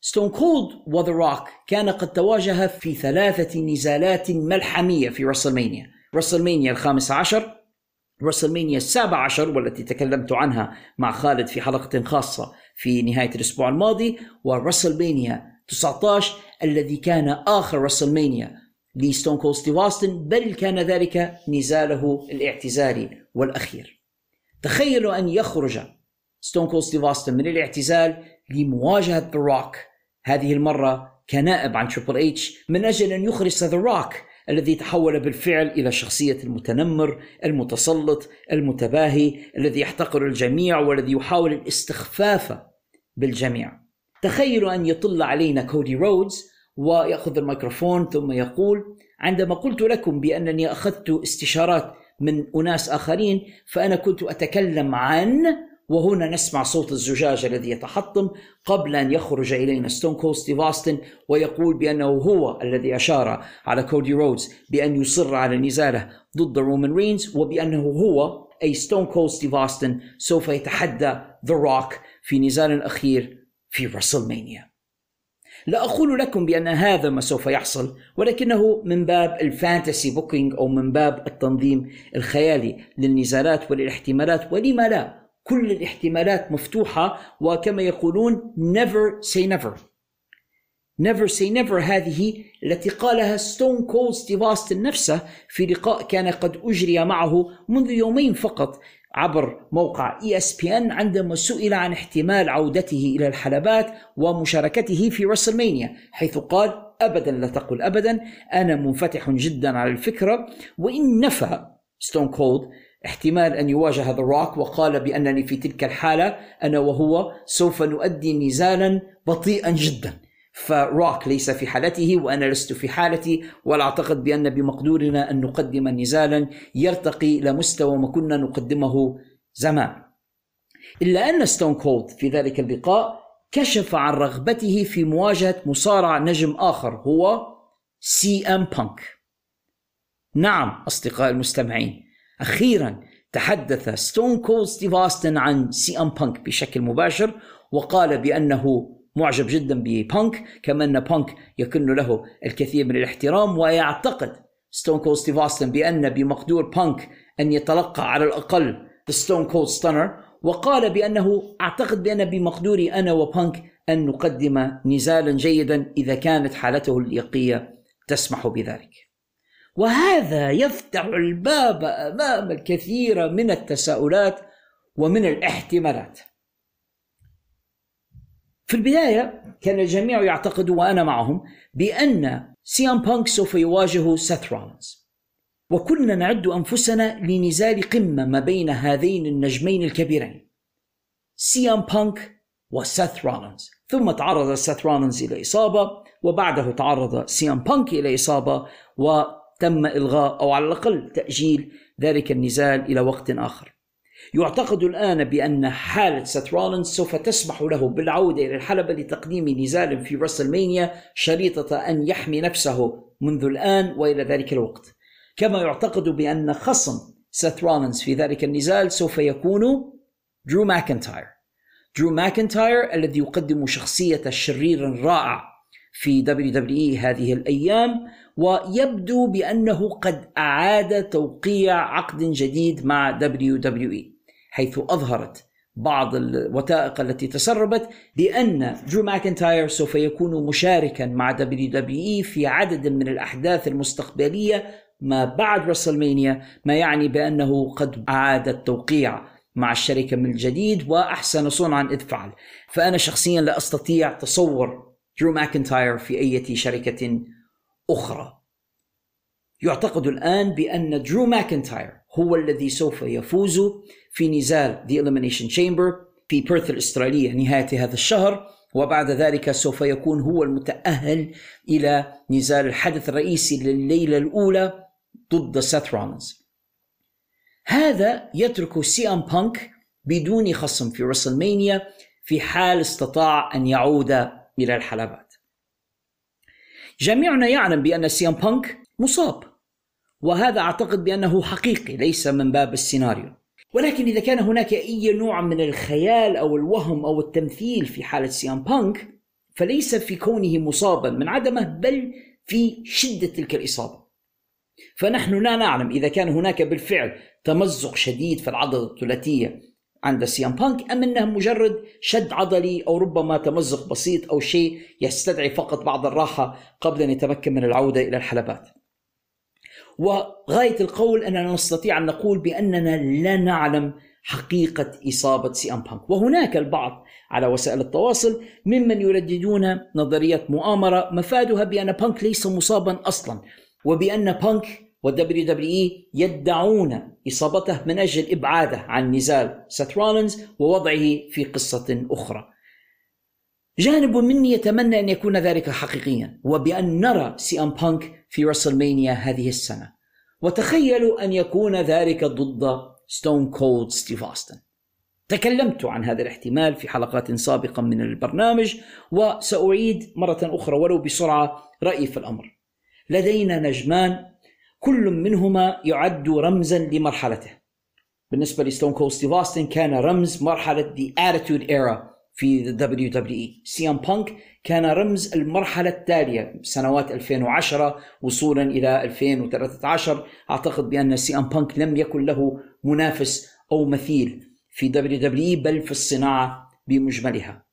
Speaker 1: ستون كولد وذا روك كان قد تواجه في ثلاثة نزالات ملحمية في رسلمانيا رسلمانيا الخامس عشر رسلمانيا السابع عشر والتي تكلمت عنها مع خالد في حلقة خاصة في نهاية الأسبوع الماضي ورسلمانيا 19 الذي كان آخر رسلمانيا لستون كولد ستيف أوستن بل كان ذلك نزاله الاعتزالي والأخير. تخيلوا أن يخرج ستون كولد ستيف أوستن من الاعتزال لمواجهة ذا روك هذه المرة كنائب عن تريبل اتش من أجل أن يخرج ذا روك الذي تحول بالفعل إلى شخصية المتنمر المتسلط المتباهي الذي يحتقر الجميع والذي يحاول الاستخفاف بالجميع. تخيلوا أن يطل علينا كودي رودز ويأخذ الميكروفون ثم يقول عندما قلت لكم بأنني أخذت استشارات من أناس آخرين فأنا كنت أتكلم عن وهنا نسمع صوت الزجاج الذي يتحطم قبل أن يخرج إلينا. ستون كولد ستيف أوستن ويقول بأنه هو الذي أشار على كودي رودز بأن يصر على نزاله ضد رومان رينز وبأنه هو أي ستون كولد ستيف أوستن سوف يتحدى ذا روك في نزال أخير في رسلمانيا لا أقول لكم بأن هذا ما سوف يحصل ولكنه من باب ال fantasy booking أو من باب التنظيم الخيالي للنزالات وللاحتمالات ولما لا كل الاحتمالات مفتوحة وكما يقولون never say never. Never say never هذه التي قالها ستون كولد ستيف نفسه في لقاء كان قد أجري معه منذ يومين فقط عبر موقع ESPN عندما سئل عن احتمال عودته إلى الحلبات ومشاركته في رسلمانيا حيث قال ابدا لا تقل ابدا أنا منفتح جدا على الفكرة وإن نفى ستون كولد احتمال أن يواجه ذا روك وقال بأنني في تلك الحالة أنا وهو سوف نؤدي نزالا بطيئا جدا. فذا روك ليس في حالته وأنا لست في حالتي ولا أعتقد بأن بمقدورنا أن نقدم نزالا يرتقي إلى مستوى ما كنا نقدمه زمان. إلا أن ستون كولد في ذلك اللقاء كشف عن رغبته في مواجهة مصارع نجم آخر هو سي إم بانك. نعم أصدقائي المستمعين أخيرا تحدث ستون كولد ستيف أوستن عن سي إم بانك بشكل مباشر وقال بأنه معجب جدا ببانك كما ان بانك يكن له الكثير من الاحترام ويعتقد ستون كولد ستيف اوستن بأن بمقدور بانك أن يتلقى على الأقل Stone Cold Stunner وقال بأنه أعتقد بأن بمقدوري أنا وبانك أن نقدم نزالا جيدا إذا كانت حالته اللياقيه تسمح بذلك. وهذا يفتح الباب أمام الكثير من التساؤلات ومن الاحتمالات. في البداية كان الجميع يعتقد وأنا معهم بأن سي إم بانك سوف يواجه سيث رولنز وكنا نعد أنفسنا لنزال قمة ما بين هذين النجمين الكبيرين سي إم بانك وسيث رولنز ثم تعرض سيث رولنز إلى إصابة وبعده تعرض سي إم بانك إلى إصابة وتم إلغاء أو على الأقل تأجيل ذلك النزال إلى وقت آخر. يعتقد الآن بأن حالة سيث رولنز سوف تسمح له بالعودة إلى الحلبة لتقديم نزال في رسلمانيا شريطة أن يحمي نفسه منذ الآن وإلى ذلك الوقت. كما يعتقد بأن خصم سيث رولنز في ذلك النزال سوف يكون درو ماكنتاير. درو ماكنتاير الذي يقدم شخصية الشرير الرائع في WWE هذه الأيام ويبدو بأنه قد أعاد توقيع عقد جديد مع WWE حيث أظهرت بعض الوثائق التي تسربت بأن درو ماكنتاير سوف يكون مشاركا مع WWE في عدد من الأحداث المستقبلية ما بعد رسلمانيا ما يعني بأنه قد أعاد التوقيع مع الشركة من جديد وأحسن صنعا إذ فعل. فأنا شخصيا لا أستطيع تصور درو ماكنتاير في أي شركة أخرى. يعتقد الآن بأن درو ماكنتاير هو الذي سوف يفوز في نزال The Elimination Chamber في بيرث الأسترالية نهاية هذا الشهر. وبعد ذلك سوف يكون هو المتأهل إلى نزال الحدث الرئيسي لليلة الأولى ضد سيث رولنز هذا يترك سي ام بانك بدون خصم في رسلمانيا في حال استطاع أن يعود إلى الحلبات. جميعنا يعلم بأن سي ام بانك مصاب. وهذا أعتقد بأنه حقيقي ليس من باب السيناريو. ولكن إذا كان هناك أي نوع من الخيال أو الوهم أو التمثيل في حالة سي ام بانك فليس في كونه مصابا من عدمه بل في شدة تلك الإصابة. فنحن لا نعلم إذا كان هناك بالفعل تمزق شديد في العضلة الثلاثية عند سي أم بانك أم أنه مجرد شد عضلي أو ربما تمزق بسيط أو شيء يستدعي فقط بعض الراحة قبل أن يتمكن من العودة إلى الحلبات. وغاية القول أننا نستطيع أن نقول بأننا لا نعلم حقيقة إصابة سي أم بانك وهناك البعض على وسائل التواصل ممن يرددون نظرية مؤامرة مفادها بأن بانك ليس مصابا أصلا وبأن بانك وال WWE يدعون إصابته من أجل إبعاده عن نزال سيث رولينز ووضعه في قصة أخرى. جانب مني يتمنى أن يكون ذلك حقيقيا وبأن نرى سي ام بانك في WrestleMania هذه السنة. وتخيلوا أن يكون ذلك ضد ستون كولد ستيف أوستن. تكلمت عن هذا الاحتمال في حلقات سابقة من البرنامج وسأعيد مرة أخرى ولو بسرعة رأيي في الأمر. لدينا نجمان كل منهما يعد رمزا لمرحلته. بالنسبة لستون كولد ستيف أوستن كان رمز مرحلة The Attitude Era. في WWE سي ام بانك كان رمز المرحلة التالية سنوات 2010 وصولا إلى 2013 أعتقد بأن سي ام بانك لم يكن له منافس أو مثيل في WWE بل في الصناعة بمجملها.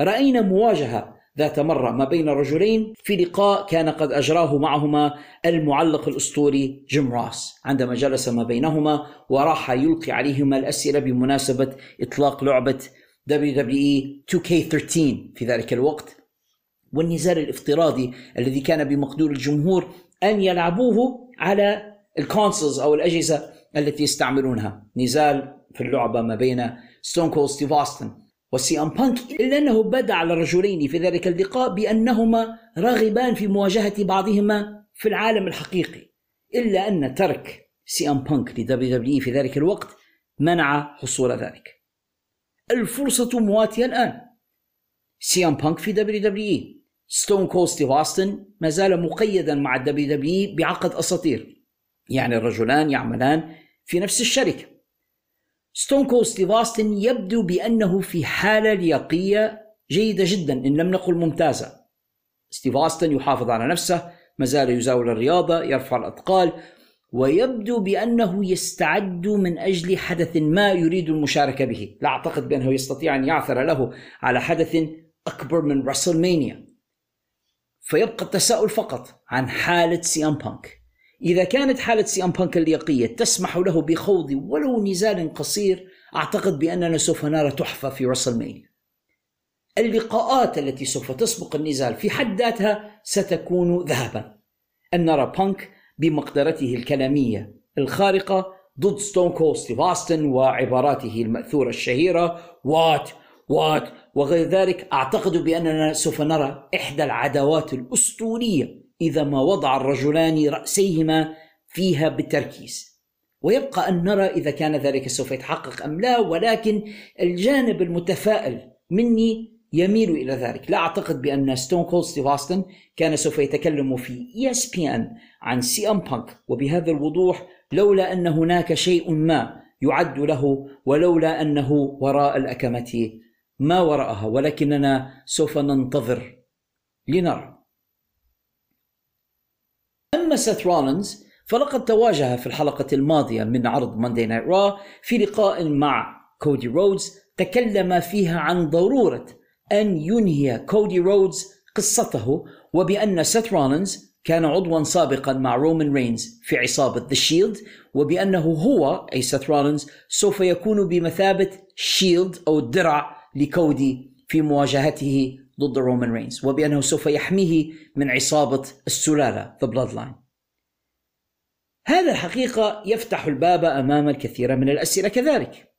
Speaker 1: رأينا مواجهة ذات مرة ما بين رجلين في لقاء كان قد أجراه معهما المعلق الأسطوري جيم راس. عندما جلس ما بينهما وراح يلقي عليهما الأسئلة بمناسبة إطلاق لعبة WWE 2K13 في ذلك الوقت والنزال الافتراضي الذي كان بمقدور الجمهور أن يلعبوه على ال consoles أو الأجهزة التي يستعملونها. نزال في اللعبة ما بين ستون كول ستيف أوستن وسي ام بانك إلا أنه بدا على الرجلين في ذلك اللقاء بأنهما راغبان في مواجهة بعضهما في العالم الحقيقي. إلا أن ترك سي ام بانك ل WWE في ذلك الوقت منع حصول ذلك. الفرصة مواتية الآن. سي ام بانك في WWE ستون كول ستيف اوستن ما زال مقيدا مع ال WWE بعقد أساطير. يعني الرجلان يعملان في نفس الشركة. ستون كول ستيف أوستن يبدو بأنه في حالة لياقية جيدة جدا إن لم نقل ممتازة. ستيف أوستن يحافظ على نفسه ما زال يزاول الرياضة يرفع الأثقال ويبدو بأنه يستعد من أجل حدث ما يريد المشاركة به. لا أعتقد بأنه يستطيع أن يعثر له على حدث أكبر من WrestleMania. فيبقى التساؤل فقط عن حالة سي أم بانك. إذا كانت حالة سي أم بانك اللياقية تسمح له بخوض ولو نزال قصير أعتقد بأننا سوف نرى تحفة في WrestleMania. اللقاءات التي سوف تسبق النزال في حد ذاتها ستكون ذهبا. أن نرى بانك بمقدرته الكلامية الخارقة ضد ستون كول ستيف وعباراته المأثورة الشهيرة What What وغير ذلك أعتقد بأننا سوف نرى إحدى العداوات الأسطورية إذا ما وضع الرجلان رأسيهما فيها بالتركيز. ويبقى أن نرى إذا كان ذلك سوف يتحقق أم لا ولكن الجانب المتفائل مني يميل إلى ذلك. لا أعتقد بأن ستون كول ستيف أوستن كان سوف يتكلم في ESPN عن سي ام بانك وبهذا الوضوح لولا أن هناك شيء ما يعد له ولولا أنه وراء الأكمة ما وراءها ولكننا سوف ننتظر لنرى. أما سيث رولينز فلقد تواجه في الحلقة الماضية من عرض Monday Night Raw في لقاء مع كودي رودز تكلم فيها عن ضرورة أن ينهي كودي رودز قصته وبأن سيث رولينز كان عضوا سابقا مع رومان رينز في عصابة The Shield وبأنه هو أي سيث رولينز سوف يكون بمثابة shield أو الدرع لكودي في مواجهته ضد رومان رينز وبأنه سوف يحميه من عصابة السلالة The Bloodline. هذا الحقيقة يفتح الباب أمام الكثير من الأسئلة كذلك.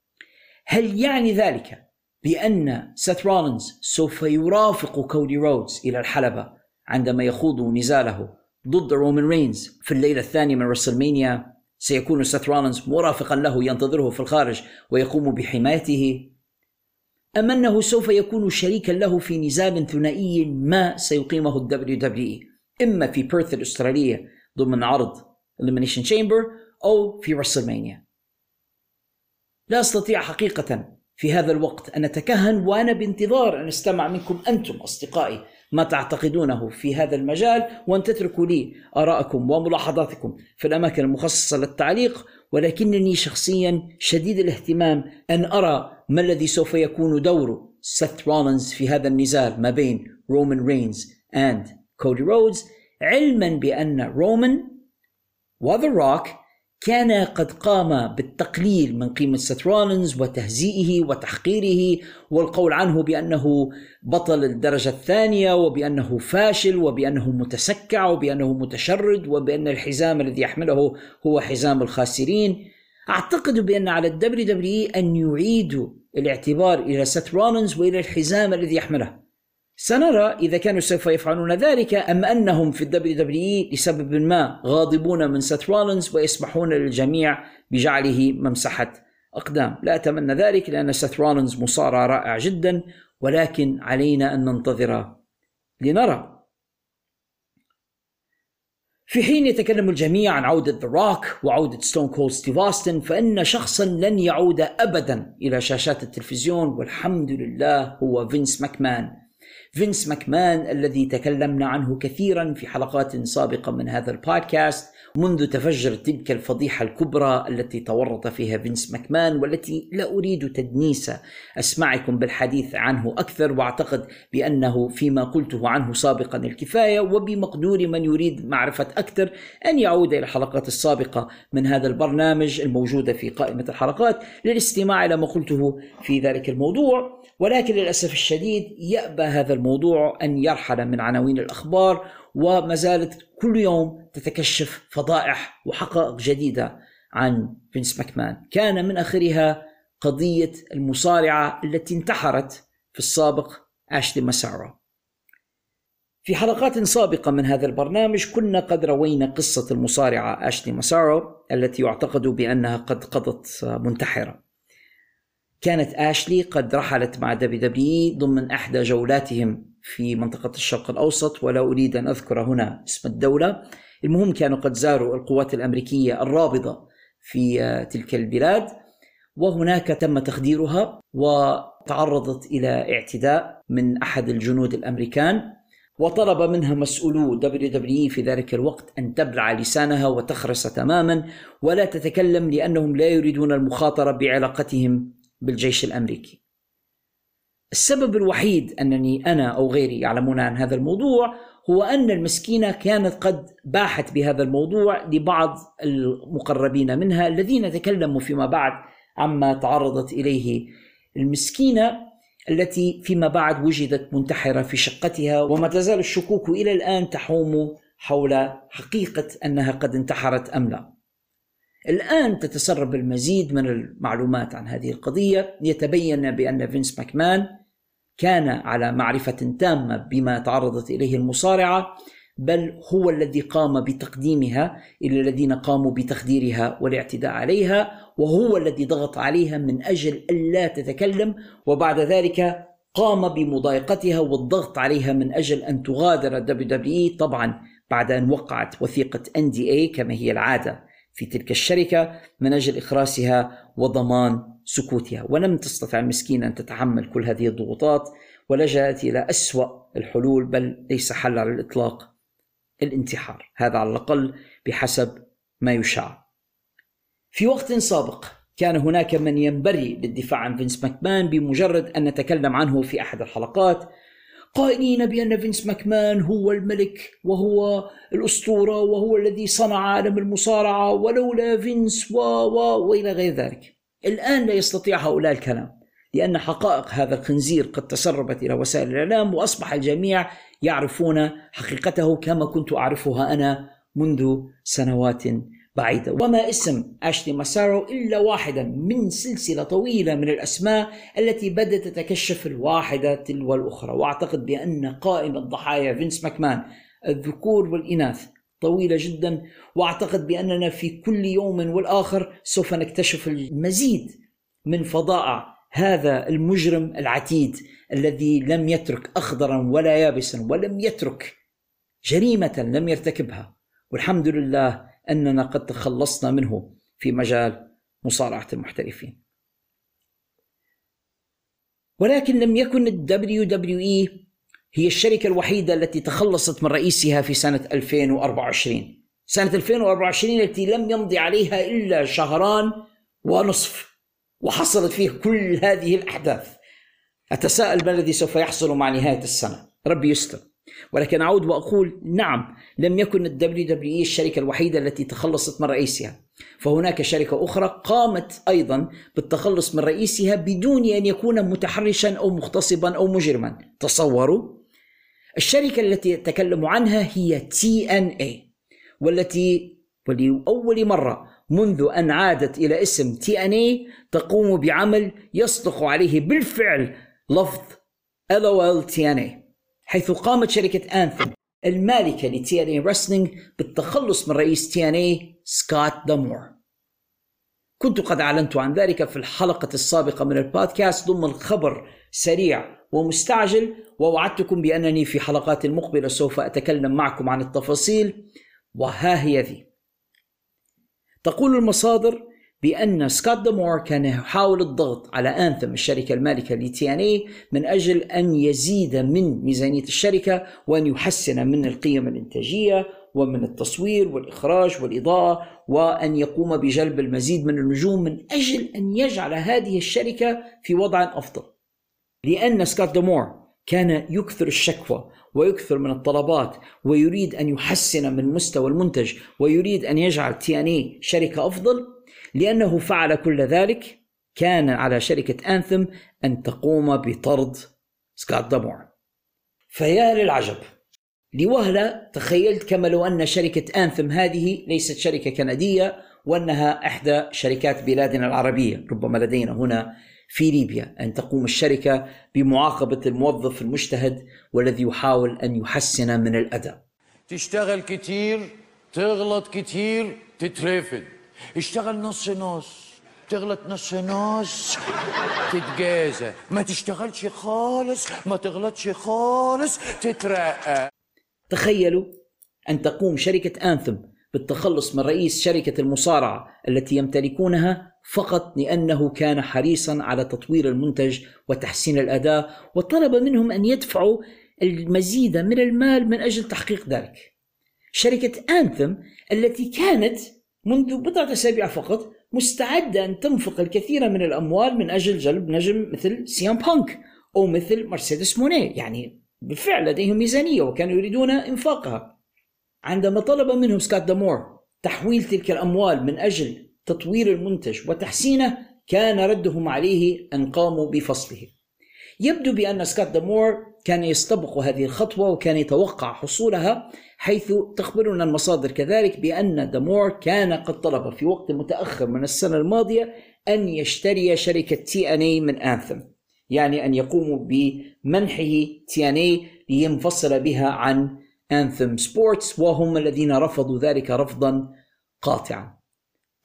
Speaker 1: هل يعني ذلك؟ بأن سيث رولينز سوف يرافق كودي رودز إلى الحلبة عندما يخوض نزاله ضد رومان رينز في الليلة الثانية من WrestleMania. سيكون سيث رولينز مرافقا له ينتظره في الخارج ويقوم بحمايته. أم أنه سوف يكون شريكا له في نزال ثنائي ما سيقيمه ال WWE إما في بيرث الأسترالية ضمن عرض Elimination Chamber أو في WrestleMania. لا أستطيع حقيقة في هذا الوقت. أن أتكهن وأنا بانتظار أن أستمع منكم أنتم أصدقائي ما تعتقدونه في هذا المجال وأن تتركوا لي آراءكم وملاحظاتكم في الأماكن المخصصة للتعليق ولكنني شخصيا شديد الاهتمام أن أرى ما الذي سوف يكون دور سيث رولينز في هذا النزال ما بين رومان رينز and كودي رودز علما بأن رومان وذا روك كان قد قام بالتقليل من قيمة سيث رولينز وتهزيئه وتحقيره والقول عنه بأنه بطل الدرجة الثانية وبأنه فاشل وبأنه متسكع وبأنه متشرد وبأن الحزام الذي يحمله هو حزام الخاسرين. أعتقد بأن على ال WWE أن يعيدوا الاعتبار إلى سيث رولينز وإلى الحزام الذي يحمله. سنرى إذا كانوا سوف يفعلون ذلك أم أنهم في ال WWE لسبب ما غاضبون من سيث رولينز ويسمحون للجميع بجعله ممسحة أقدام. لا أتمنى ذلك لأن سيث رولينز مصارع رائع جدا ولكن علينا أن ننتظر لنرى. في حين يتكلم الجميع عن عودة ذا روك وعودة ستون كول ستيف أوستن فإن شخصا لن يعود أبدا إلى شاشات التلفزيون والحمد لله هو فينس ماكمان. فينس ماكمان الذي تكلمنا عنه كثيرا في حلقات سابقة من هذا البودكاست. منذ تفجرت تلك الفضيحة الكبرى التي تورط فيها فينس ماكمان والتي لا أريد تدنيس أسماعكم بالحديث عنه أكثر وأعتقد بأنه فيما قلته عنه سابقا الكفاية وبمقدور من يريد معرفة أكثر أن يعود إلى الحلقات السابقة من هذا البرنامج الموجودة في قائمة الحلقات. للاستماع إلى ما قلته في ذلك الموضوع ولكن للأسف الشديد يأبى هذا الموضوع أن يرحل من عناوين الأخبار وما زالت كل يوم تتكشف فضائح وحقائق جديدة عن فينس ماكمان. كان من آخرها قضية المصارعة التي انتحرت في السابق أشلي مسارو في حلقات سابقة من هذا البرنامج كنا قد روينا قصة المصارعة أشلي مسارو التي يعتقد بأنها قد قضت منتحرة. كانت آشلي قد رحلت مع WWE ضمن إحدى جولاتهم في منطقة الشرق الأوسط ولا أريد أن أذكر هنا اسم الدولة. المهم كانوا قد زاروا القوات الأمريكية الرابضة في آه، تلك البلاد وهناك تم تخديرها وتعرضت إلى اعتداء من أحد الجنود الأمريكان وطلب منها مسؤولو WWE في ذلك الوقت أن تبلع لسانها وتخرس تماما ولا تتكلم لأنهم لا يريدون المخاطرة بعلاقتهم بالجيش الأمريكي. السبب الوحيد أنني أنا أو غيري يعلمون عن هذا الموضوع هو أن المسكينة كانت قد باحت بهذا الموضوع لبعض المقربين منها الذين تكلموا فيما بعد عما تعرضت إليه المسكينة التي فيما بعد وجدت منتحرة في شقتها وما تزال الشكوك إلى الآن تحوم حول حقيقة أنها قد انتحرت أم لا. الآن تتسرب المزيد من المعلومات عن هذه القضية. يتبين بأن فينس ماكمان كان على معرفة تامة بما تعرضت إليه المصارعة بل هو الذي قام بتقديمها إلى الذين قاموا بتخديرها والاعتداء عليها وهو الذي ضغط عليها من أجل ألا تتكلم وبعد ذلك قام بمضايقتها والضغط عليها من أجل أن تغادر دبليو طبعا بعد أن وقعت وثيقة NDA كما هي العادة. في تلك الشركة من أجل إخراسها وضمان سكوتها. ولم تستطع المسكينة أن تتحمل كل هذه الضغوطات ولجأت إلى أسوأ الحلول بل ليس حل على الإطلاق الانتحار. هذا على الأقل بحسب ما يشاع. في وقت سابق كان هناك من ينبري للدفاع عن فينس ماكمان بمجرد أن نتكلم عنه في أحد الحلقات. قائلين بأن فينس ماكمان هو الملك وهو الأسطورة وهو الذي صنع عالم المصارعة ولولا فينس و و وإلى غير ذلك. الآن لا يستطيع هؤلاء الكلام لأن حقائق هذا الخنزير قد تسربت إلى وسائل الإعلام وأصبح الجميع يعرفون حقيقته كما كنت أعرفها أنا منذ سنوات بعيدة. وما اسم أشلي ماسارو إلا واحدا من سلسلة طويلة من الأسماء التي بدأت تتكشف الواحدة تلو الأخرى. وأعتقد بأن قائمة ضحايا فينس ماكمان الذكور والإناث طويلة جدا. وأعتقد بأننا في كل يوم والآخر سوف نكتشف المزيد من فظائع هذا المجرم العتيد الذي لم يترك أخضرا ولا يابسا ولم يترك جريمة لم يرتكبها. والحمد لله أننا قد تخلصنا منه في مجال مصارعة المحترفين. ولكن لم يكن ال WWE هي الشركة الوحيدة التي تخلصت من رئيسها في سنة 2024 سنة 2024 التي لم يمضي عليها إلا شهران ونصف وحصلت فيه كل هذه الأحداث. أتساءل ما الذي سوف يحصل مع نهاية السنة؟ ربي يستر. ولكن أعود وأقول نعم لم يكن ال WWE الشركة الوحيدة التي تخلصت من رئيسها. فهناك شركة أخرى قامت أيضا بالتخلص من رئيسها بدون أن يكون متحرشا أو مغتصبا أو مجرما. تصوروا الشركة التي أتكلم عنها هي TNA والتي ولأول مرة منذ أن عادت إلى اسم TNA تقوم بعمل يصدق عليه بالفعل لفظ LOL TNA حيث قامت شركة Anthem المالكة ل TNA Wrestling بالتخلص من رئيس TNA سكوت دامور. كنت قد أعلنت عن ذلك في الحلقة السابقة من البودكاست ضمن خبر سريع ومستعجل ووعدتكم بأنني في حلقات مقبلة سوف أتكلم معكم عن التفاصيل وها هي ذي. تقول المصادر بأن سكوت دامور كان يحاول الضغط على أنثم الشركة المالكة لتي ان اي من أجل أن يزيد من ميزانية الشركة وأن يحسن من القيم الإنتاجية ومن التصوير والإخراج والإضاءة وأن يقوم بجلب المزيد من النجوم من أجل أن يجعل هذه الشركة في وضع أفضل. لأن سكوت دامور كان يكثر الشكوى ويكثر من الطلبات ويريد أن يحسن من مستوى المنتج ويريد أن يجعل TNA شركة أفضل لأنه فعل كل ذلك كان على شركة أنثم أن تقوم بطرد سكوت دامور فيا للعجب. لوهلة تخيلت كما لو أن شركة Anthem هذه ليست شركة كندية وأنها إحدى شركات بلادنا العربية ربما لدينا هنا في ليبيا أن تقوم الشركة بمعاقبة الموظف المجتهد والذي يحاول أن يحسن من الأداء.
Speaker 4: تشتغل كتير تغلط كتير تترفد. اشتغل نص نص. تغلط نص نص. تتجازى. ما تشتغلش خالص. ما تغلطش خالص. تترقى.
Speaker 1: تخيلوا أن تقوم شركة أنثم بالتخلص من رئيس شركة المصارعة التي يمتلكونها فقط لأنه كان حريصا على تطوير المنتج وتحسين الأداء وطلب منهم أن يدفعوا المزيد من المال من أجل تحقيق ذلك. شركة أنثم التي كانت منذ بضعة أسابيع فقط مستعدة أن تنفق الكثير من الأموال من أجل جلب نجم مثل سيام بانك أو مثل مرسيدس موني. يعني بالفعل لديهم ميزانية وكانوا يريدون إنفاقها. عندما طلب منهم سكوت دامور تحويل تلك الأموال من أجل تطوير المنتج وتحسينه كان ردهم عليه أن قاموا بفصله. يبدو بأن سكوت دامور كان يستبق هذه الخطوة وكان يتوقع حصولها حيث تخبرنا المصادر كذلك بأن دامور كان قد طلب في وقت متأخر من السنة الماضية أن يشتري شركة TNA من Anthem يعني أن يقوموا بمنحه TNA لينفصل بها عن Anthem Sports وهم الذين رفضوا ذلك رفضا قاطعا.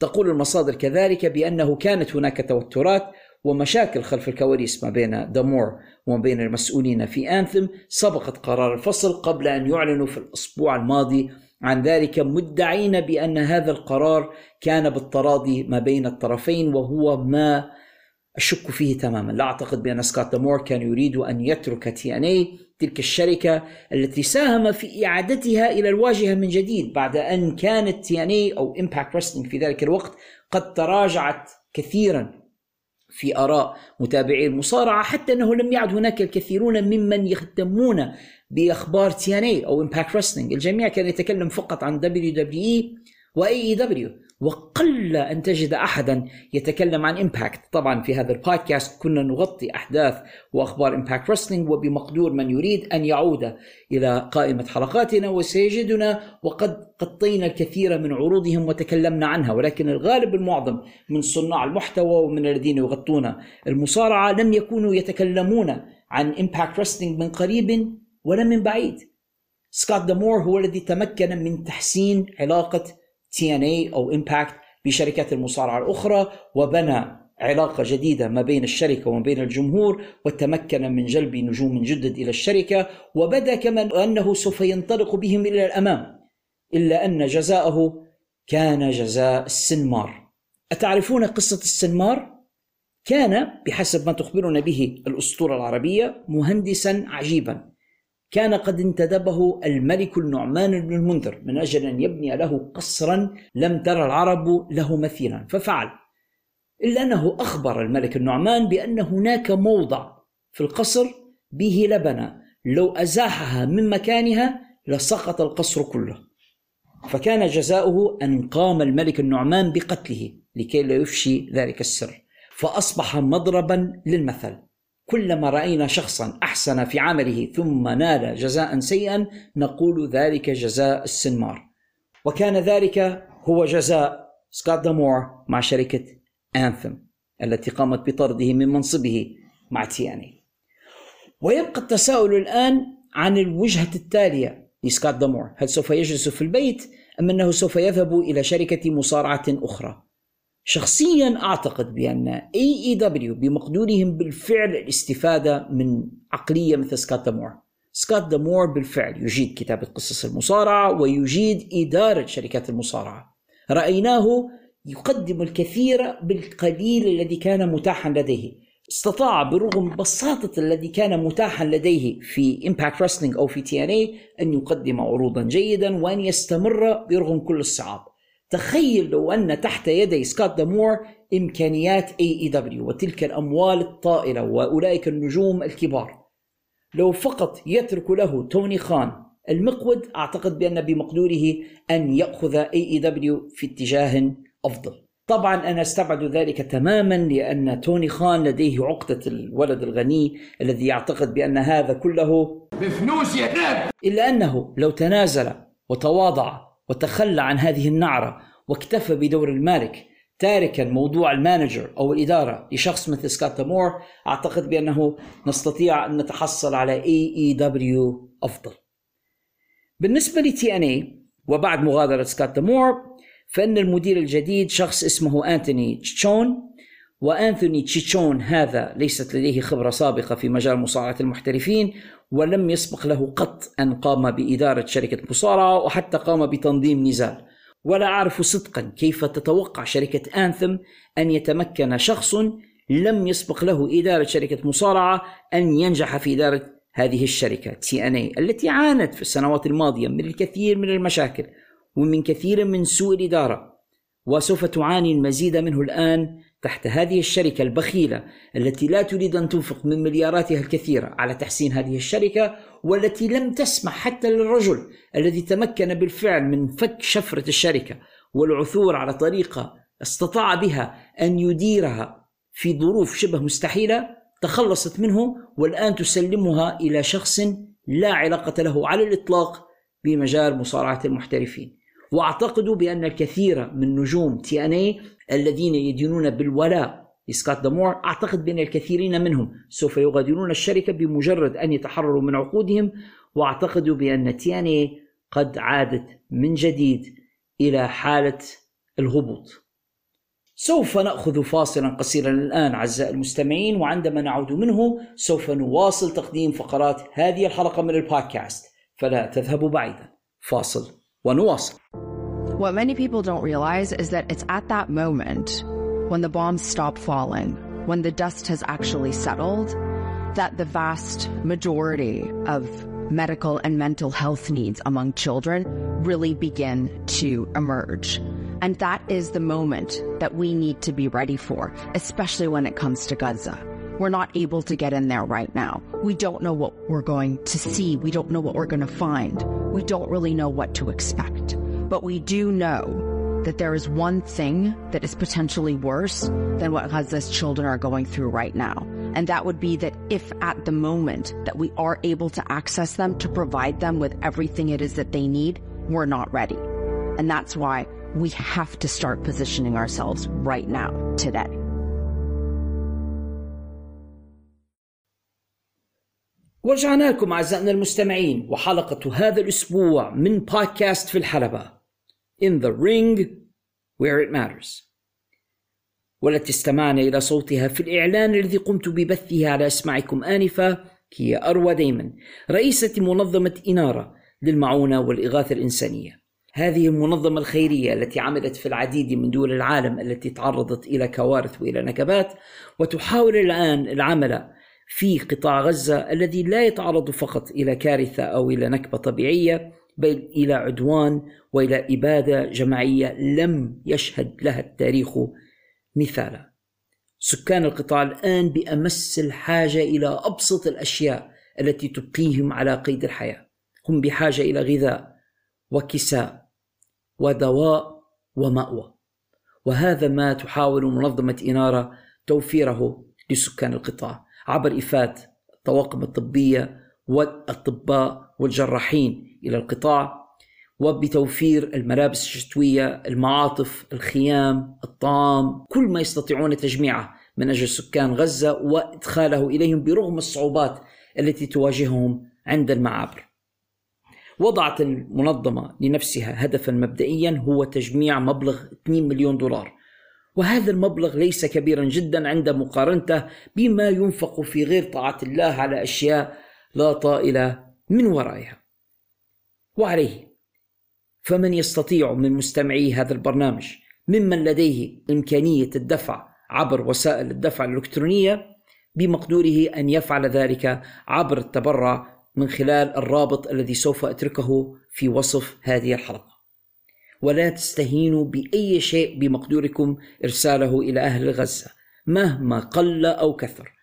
Speaker 1: تقول المصادر كذلك بأنه كانت هناك توترات ومشاكل خلف الكواليس ما بين دامور وما بين المسؤولين في أنثم سبقت قرار الفصل قبل أن يعلنوا في الأسبوع الماضي عن ذلك مدعين بأن هذا القرار كان بالتراضي ما بين الطرفين وهو ما أشك فيه تماما. لا أعتقد بأن سكوت دامور كان يريد أن يترك تي إن اي تلك الشركة التي ساهم في إعادتها إلى الواجهة من جديد بعد أن كانت TNA أو Impact Wrestling في ذلك الوقت قد تراجعت كثيرا. في آراء متابعي المصارعة حتى أنه لم يعد هناك الكثيرون ممن يهتمون بأخبار TNA أو Impact Wrestling الجميع كان يتكلم فقط عن دبليو دبليو اي واي اي دبليو وقل أن تجد أحدا يتكلم عن Impact طبعا في هذا البودكاست كنا نغطي أحداث وأخبار Impact Wrestling وبمقدور من يريد أن يعود إلى قائمة حلقاتنا. وسيجدنا وقد غطينا الكثير من عروضهم وتكلمنا عنها ولكن الغالب المعظم من صناع المحتوى ومن الذين يغطون المصارعة لم يكونوا يتكلمون عن Impact Wrestling من قريب ولا من بعيد. سكوت دامور هو الذي تمكن من تحسين علاقة TNA أو Impact بشركات المصارعة الأخرى وبنى علاقة جديدة ما بين الشركة وما بين الجمهور وتمكن من جلب نجوم جدد إلى الشركة وبدأ كما أنه سوف ينطلق بهم إلى الأمام إلا أن جزاءه كان جزاء السنمار أتعرفون قصة السنمار؟ كان بحسب ما تخبرنا به الأسطورة العربية مهندسا عجيبا كان قد انتدبه الملك النعمان بن المنذر من أجل أن يبني له قصرا لم ترى العرب له مثيلا. ففعل. إلا أنه أخبر الملك النعمان بأن هناك موضع في القصر به لبنه لو أزاحها من مكانها لسقط القصر كله. فكان جزاؤه أن قام الملك النعمان بقتله لكي لا يفشي ذلك السر. فأصبح مضربا للمثل. كلما رأينا شخصا أحسن في عمله ثم نال جزاء سيئا نقول ذلك جزاء السنمار. وكان ذلك هو جزاء سكوت دامور مع شركة Anthem التي قامت بطرده من منصبه مع TNA. ويبقى التساؤل الآن عن الوجهة التالية لسكوت دامور هل سوف يجلس في البيت أم أنه سوف يذهب إلى شركة مصارعة أخرى؟ شخصيا أعتقد بأن AEW بمقدورهم بالفعل الاستفادة من عقلية مثل سكوت دامور. سكوت دامور بالفعل يجيد كتابة قصص المصارعة ويجيد إدارة شركات المصارعة. رأيناه يقدم الكثير بالقليل الذي كان متاحا لديه. استطاع برغم بساطة الذي كان متاحا لديه في Impact Wrestling أو في TNA أن يقدم عروضا جيدا وأن يستمر برغم كل الصعاب. تخيل لو أن تحت يدي سكوت دامور إمكانيات AEW وتلك الأموال الطائلة وأولئك النجوم الكبار. لو فقط يترك له توني خان المقود أعتقد بأن بمقدوره أن يأخذ AEW في اتجاه أفضل. طبعا أنا أستبعد ذلك تماما لأن توني خان لديه عقدة الولد الغني الذي يعتقد بأن هذا كله
Speaker 4: بفلوسي
Speaker 1: إلا أنه لو تنازل وتواضع وتخلى عن هذه النعرة واكتفى بدور المالك تاركا موضوع ال manager أو الإدارة لشخص مثل سكوت دامور أعتقد بأنه نستطيع أن نتحصل على AEW أفضل. بالنسبة ل TNA وبعد مغادرة سكوت دامور فإن المدير الجديد شخص اسمه أنثوني تشيتشون وأنثوني تشيتشون هذا ليست لديه خبرة سابقة في مجال مصارعة المحترفين ولم يسبق له قط أن قام بإدارة شركة مصارعة وحتى قام بتنظيم نزال ولا أعرف صدقا كيف تتوقع شركة Anthem أن يتمكن شخص لم يسبق له إدارة شركة مصارعة أن ينجح في إدارة هذه الشركة تي إن اي التي عانت في السنوات الماضية من الكثير من المشاكل ومن كثير من سوء الإدارة وسوف تعاني المزيد منه الآن تحت هذه الشركة البخيلة التي لا تريد أن تنفق من ملياراتها الكثيرة على تحسين هذه الشركة والتي لم تسمح حتى للرجل الذي تمكن بالفعل من فك شفرة الشركة والعثور على طريقة استطاع بها أن يديرها في ظروف شبه مستحيلة تخلصت منه والآن تسلمها إلى شخص لا علاقة له على الإطلاق بمجال مصارعة المحترفين. وأعتقد بأن الكثير من نجوم TNA الذين يدينون بالولاء لسكوت دامور أعتقد بان الكثيرين منهم سوف يغادرون الشركة بمجرد أن يتحرروا من عقودهم وأعتقد بأن TNA قد عادت من جديد إلى حالة الهبوط. سوف نأخذ فاصلا قصيرا الآن أعزائي المستمعين وعندما نعود منه سوف نواصل تقديم فقرات هذه الحلقة من البودكاست فلا تذهبوا بعيدا. فاصل ونواصل.
Speaker 5: What many people don't realize is that it's at that moment when the bombs stop falling, when the dust has actually settled, that the vast majority of medical and mental health needs among children really begin to emerge. And that is the moment that we need to be ready for, especially when it comes to Gaza. We're not able to get in there right now. We don't know what we're going to see. We don't know what we're going to find. We don't really know what to expect. But we do know that there is one thing that is potentially worse than what Gaza's children are going through right now. And that would be that if at the moment that we are able to access them to provide them with everything it is that they need, we're not ready. And that's why we have to start positioning ourselves right now, today.
Speaker 1: ورجعنا لكم أعزائنا المستمعين وحلقة هذا الأسبوع من بودكاست في الحلبة In the Ring Where It Matters. والتي استمعنا إلى صوتها في الإعلان الذي قمت ببثه على أسماعكم آنفة هي أروى ديمن رئيسة منظمة إنارة للمعونة والإغاثة الإنسانية. هذه المنظمة الخيرية التي عملت في العديد من دول العالم التي تعرضت إلى كوارث وإلى نكبات وتحاول الآن العمل في قطاع غزة الذي لا يتعرض فقط إلى كارثة أو إلى نكبة طبيعية بل إلى عدوان وإلى إبادة جماعية لم يشهد لها التاريخ مثالا. سكان القطاع الآن بأمس الحاجة إلى أبسط الأشياء التي تبقيهم على قيد الحياة. هم بحاجة إلى غذاء وكساء ودواء ومأوى. وهذا ما تحاول منظمة إنارة توفيره لسكان القطاع عبر إفادة الطواقم الطبية والأطباء والجراحين إلى القطاع وبتوفير الملابس الشتوية المعاطف الخيام الطعام كل ما يستطيعون تجميعه من أجل سكان غزة وإدخاله إليهم برغم الصعوبات التي تواجههم عند المعابر. وضعت المنظمة لنفسها هدفا مبدئيا هو تجميع مبلغ 2 مليون دولار. وهذا المبلغ ليس كبيرا جدا عند مقارنته بما ينفق في غير طاعة الله على أشياء لا طائل من ورائها. وعليه فمن يستطيع من مستمعي هذا البرنامج ممن لديه إمكانية الدفع عبر وسائل الدفع الإلكترونية بمقدوره أن يفعل ذلك عبر التبرع من خلال الرابط الذي سوف أتركه في وصف هذه الحلقة. ولا تستهينوا بأي شيء بمقدوركم إرساله إلى أهل غزة مهما قل أو كثر.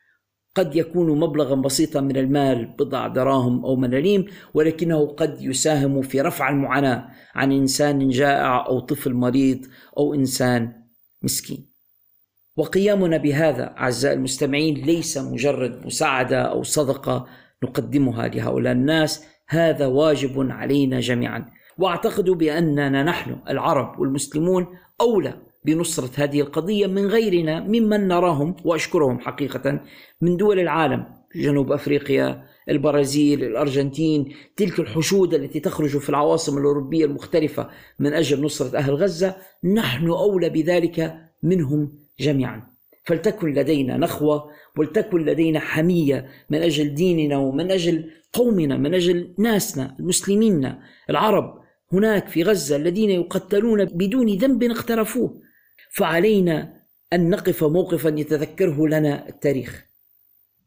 Speaker 1: قد يكون مبلغا بسيطا من المال بضع دراهم أو ملاليم ولكنه قد يساهم في رفع المعاناة عن إنسان جائع أو طفل مريض أو إنسان مسكين. وقيامنا بهذا أعزائي المستمعين ليس مجرد مساعدة أو صدقة نقدمها لهؤلاء الناس هذا واجب علينا جميعا وأعتقد بأننا نحن العرب والمسلمون أولى بنصرة هذه القضية من غيرنا ممن نراهم وأشكرهم حقيقة من دول العالم جنوب أفريقيا البرازيل الأرجنتين تلك الحشود التي تخرج في العواصم الأوروبية المختلفة من أجل نصرة أهل غزة نحن أولى بذلك منهم جميعا. فلتكن لدينا نخوة ولتكن لدينا حمية من أجل ديننا ومن أجل قومنا من أجل ناسنا المسلمين العرب هناك في غزة الذين يقتلون بدون ذنب اقترفوه. فعلينا أن نقف موقفا يتذكره لنا التاريخ.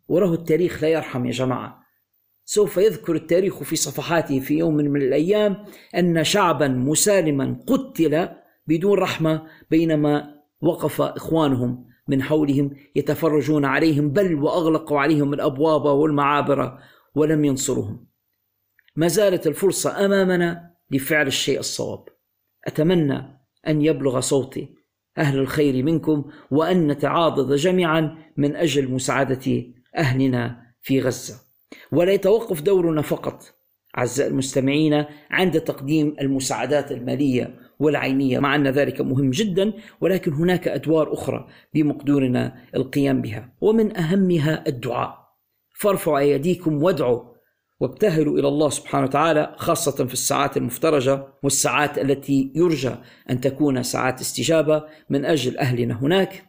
Speaker 1: وره التاريخ لا يرحم يا جماعة. سوف يذكر التاريخ في صفحاته في يوم من الأيام أن شعبا مسالما قتل بدون رحمة بينما وقف إخوانهم من حولهم يتفرجون عليهم بل وأغلقوا عليهم الأبواب والمعابر ولم ينصرهم. ما زالت الفرصة أمامنا لفعل الشيء الصواب. أتمنى أن يبلغ صوتي أهل الخير منكم وأن نتعاضد جميعا من أجل مساعدة أهلنا في غزة. ولا يتوقف دورنا فقط أعزائي المستمعين عند تقديم المساعدات المالية والعينية. مع أن ذلك مهم جدا ولكن هناك أدوار أخرى بمقدورنا القيام بها. ومن أهمها الدعاء. فارفعوا أيديكم وادعوا وابتهلوا إلى الله سبحانه وتعالى خاصة في الساعات المفترجة والساعات التي يرجى أن تكون ساعات استجابة من أجل أهلنا هناك.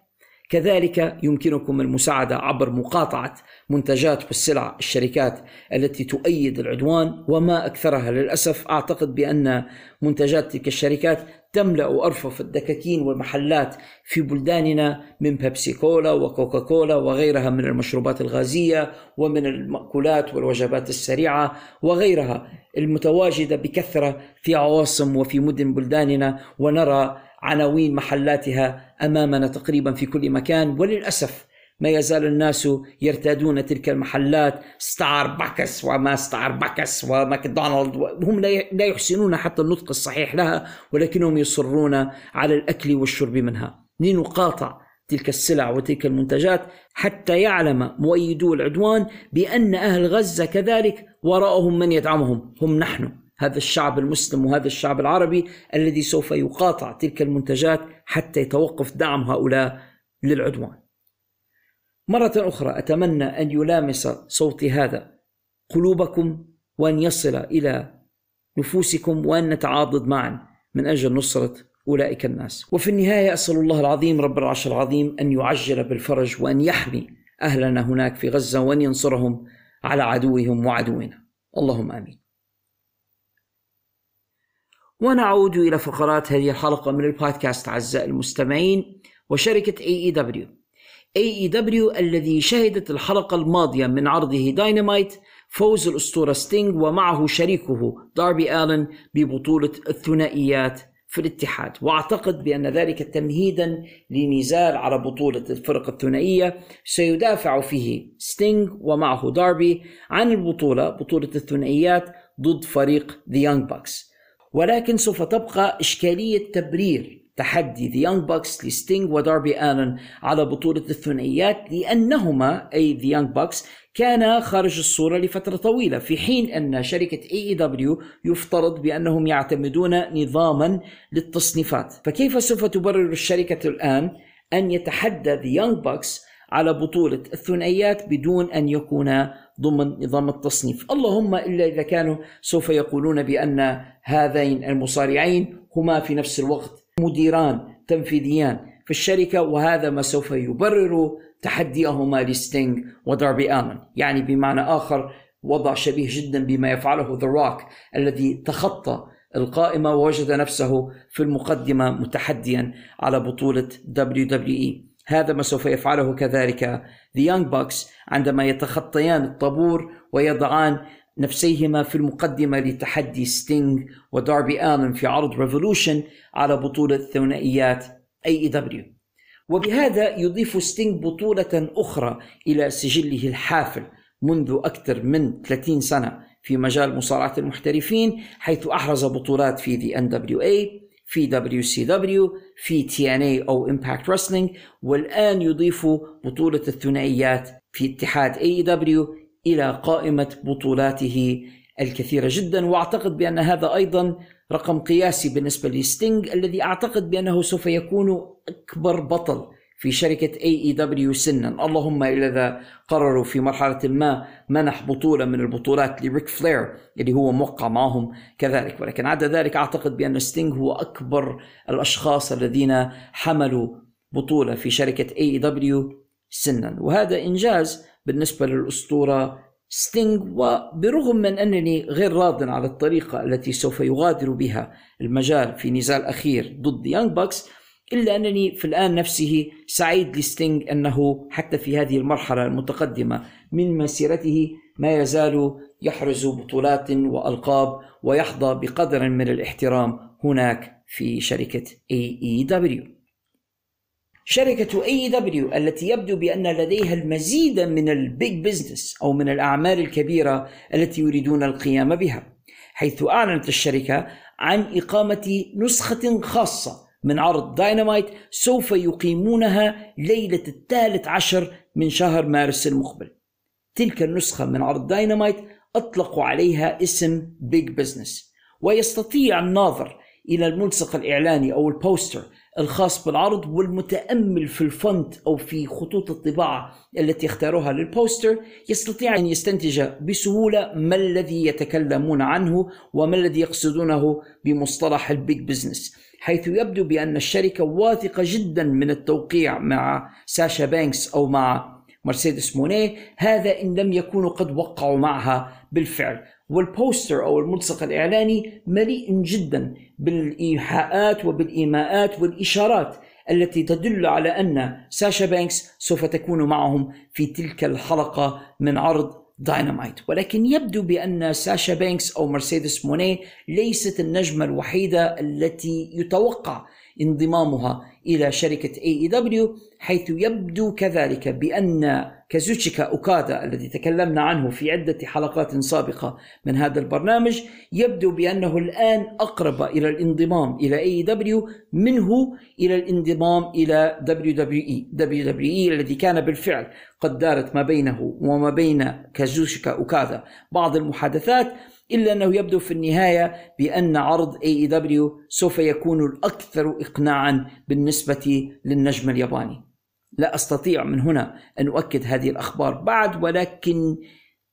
Speaker 1: كذلك يمكنكم المساعدة عبر مقاطعة منتجات والسلع الشركات التي تؤيد العدوان وما أكثرها للأسف. أعتقد بأن منتجات تلك الشركات تملأ ارفف الدكاكين والمحلات في بلداننا من بيبسي كولا وكوكا كولا وغيرها من المشروبات الغازية ومن المأكولات والوجبات السريعة وغيرها المتواجدة بكثرة في عواصم وفي مدن بلداننا ونرى عناوين محلاتها أمامنا تقريبا في كل مكان. وللأسف ما يزال الناس يرتادون تلك المحلات ستاربكس وما ستاربكس وماكدونالد هم لا يحسنون حتى النطق الصحيح لها ولكنهم يصرون على الأكل والشرب منها. لنقاطع تلك السلع وتلك المنتجات حتى يعلم مؤيدو العدوان بأن أهل غزة كذلك وراءهم من يدعمهم. هم نحن. هذا الشعب المسلم وهذا الشعب العربي الذي سوف يقاطع تلك المنتجات حتى يتوقف دعم هؤلاء للعدوان. مرة أخرى أتمنى أن يلامس صوتي هذا قلوبكم وأن يصل إلى نفوسكم وأن نتعاضد معا من أجل نصرة أولئك الناس. وفي النهاية أسأل الله العظيم رب العرش العظيم أن يعجل بالفرج وأن يحمي أهلنا هناك في غزة وأن ينصرهم على عدوهم وعدونا. اللهم آمين. ونعود إلى فقرات هذه الحلقة من البودكاست أعزائي المستمعين وشركة AEW AEW الذي شهدت الحلقة الماضية من عرضه داينامايت فوز الأسطورة ستينغ ومعه شريكه داربي آلن ببطولة الثنائيات في الاتحاد. وأعتقد بأن ذلك تمهيدا لنزال على بطولة الفرق الثنائية. سيدافع فيه ستينغ ومعه داربي عن البطولة بطولة الثنائيات ضد فريق The Young Bucks ولكن سوف تبقى إشكالية تبرير تحدي The Young Bucks لستينغ وداربي آلن على بطولة الثنائيات لأنهما أي The Young Bucks كانا خارج الصورة لفترة طويلة في حين أن شركة AEW يفترض بأنهم يعتمدون نظاما للتصنيفات. فكيف سوف تبرر الشركة الآن أن يتحدى The Young Bucks على بطولة الثنائيات بدون أن يكون ضمن نظام التصنيف؟ اللهم إلا إذا كانوا سوف يقولون بأن هذين المصارعين هما في نفس الوقت مديران تنفيذيان. في الشركة وهذا ما سوف يبرر تحديهما لستينغ وداربي آلن. يعني بمعنى آخر وضع شبيه جدا بما يفعله The Rock الذي تخطى القائمة ووجد نفسه في المقدمة متحديا على بطولة WWE هذا ما سوف يفعله كذلك The Young Bucks عندما يتخطيان الطابور ويضعان نفسيهما في المقدمة لتحدي ستينغ وداربي آلن في عرض Revolution على بطولة ثنائيات AEW وبهذا يضيف ستينغ بطولة أخرى إلى سجله الحافل منذ أكثر من 30 سنة في مجال مصارعة المحترفين حيث أحرز بطولات في The NWA في WCW في TNA أو Impact Wrestling والآن يضيف بطولة الثنائيات في اتحاد AEW إلى قائمة بطولاته الكثيرة جدا وأعتقد بأن هذا أيضا رقم قياسي بالنسبة لستينج الذي أعتقد بأنه سوف يكون أكبر بطل في شركة AEW سنا. اللهم إلا إذا قرروا في مرحلة ما منح بطولة من البطولات لريك فلير اللي هو موقع معهم كذلك. ولكن عدا ذلك أعتقد بأن ستينغ هو أكبر الأشخاص الذين حملوا بطولة في شركة AEW سنا. وهذا إنجاز بالنسبة للأسطورة ستينغ وبرغم من أنني غير راض على الطريقة التي سوف يغادر بها المجال في نزال أخير ضد Young Bucks إلا أنني في الآن نفسه سعيد ل Sting أنه حتى في هذه المرحلة المتقدمة من مسيرته ما يزال يحرز بطولات وألقاب ويحظى بقدر من الاحترام هناك في شركة AEW شركة AEW التي يبدو بأن لديها المزيد من ال Big Business أو من الأعمال الكبيرة التي يريدون القيام بها حيث أعلنت الشركة عن إقامة نسخة خاصة من عرض داينامايت سوف يقيمونها ليلة الثالث عشر من شهر مارس المقبل. تلك النسخة من عرض داينامايت أطلقوا عليها اسم Big Business ويستطيع الناظر إلى الملصق الإعلاني أو البوستر الخاص بالعرض والمتأمل في ال font أو في خطوط الطباعة التي اختاروها للبوستر يستطيع أن يستنتج بسهولة ما الذي يتكلمون عنه وما الذي يقصدونه بمصطلح ال Big Business حيث يبدو بأن الشركة واثقة جدا من التوقيع مع ساشا بانكس أو مع مرسيدس مونيه هذا إن لم يكونوا قد وقعوا معها بالفعل. والبوستر أو الملصق الإعلاني مليء جدا بالإيحاءات وبالإيماءات والإشارات التي تدل على أن ساشا بانكس سوف تكون معهم في تلك الحلقة من عرض داينامايت. ولكن يبدو بأن ساشا بانكس أو مرسيدس مونيه ليست النجمة الوحيدة التي يتوقع انضمامها إلى شركة AEW حيث يبدو كذلك بأن كازوتشيكا أوكادا الذي تكلمنا عنه في عدة حلقات سابقة من هذا البرنامج يبدو بأنه الآن أقرب إلى الانضمام إلى AEW منه إلى الانضمام إلى WWE WWE الذي كان بالفعل قد دارت ما بينه وما بين كازوتشيكا أوكادا. بعض المحادثات إلا أنه يبدو في النهاية بأن عرض AEW سوف يكون الأكثر إقناعا بالنسبة للنجم الياباني. لا أستطيع من هنا أن أؤكد هذه الأخبار بعد ولكن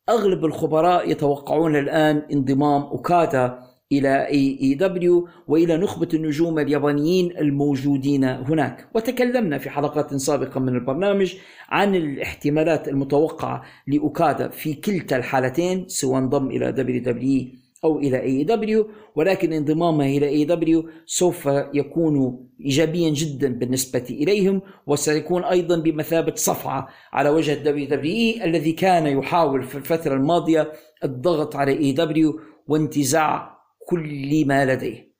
Speaker 1: أغلب الخبراء يتوقعون الآن انضمام أوكادا إلى AEW وإلى نخبة النجوم اليابانيين الموجودين هناك. وتكلمنا في حلقات سابقة من البرنامج عن الاحتمالات المتوقعة لأوكادا في كلتا الحالتين سواء انضم إلى WWE أو إلى AEW ولكن انضمامه إلى AEW سوف يكون إيجابيا جدا بالنسبة إليهم وسيكون أيضا بمثابة صفعة على وجه WWE الذي كان يحاول في الفترة الماضية الضغط على AEW وانتزاع كل ما لديه.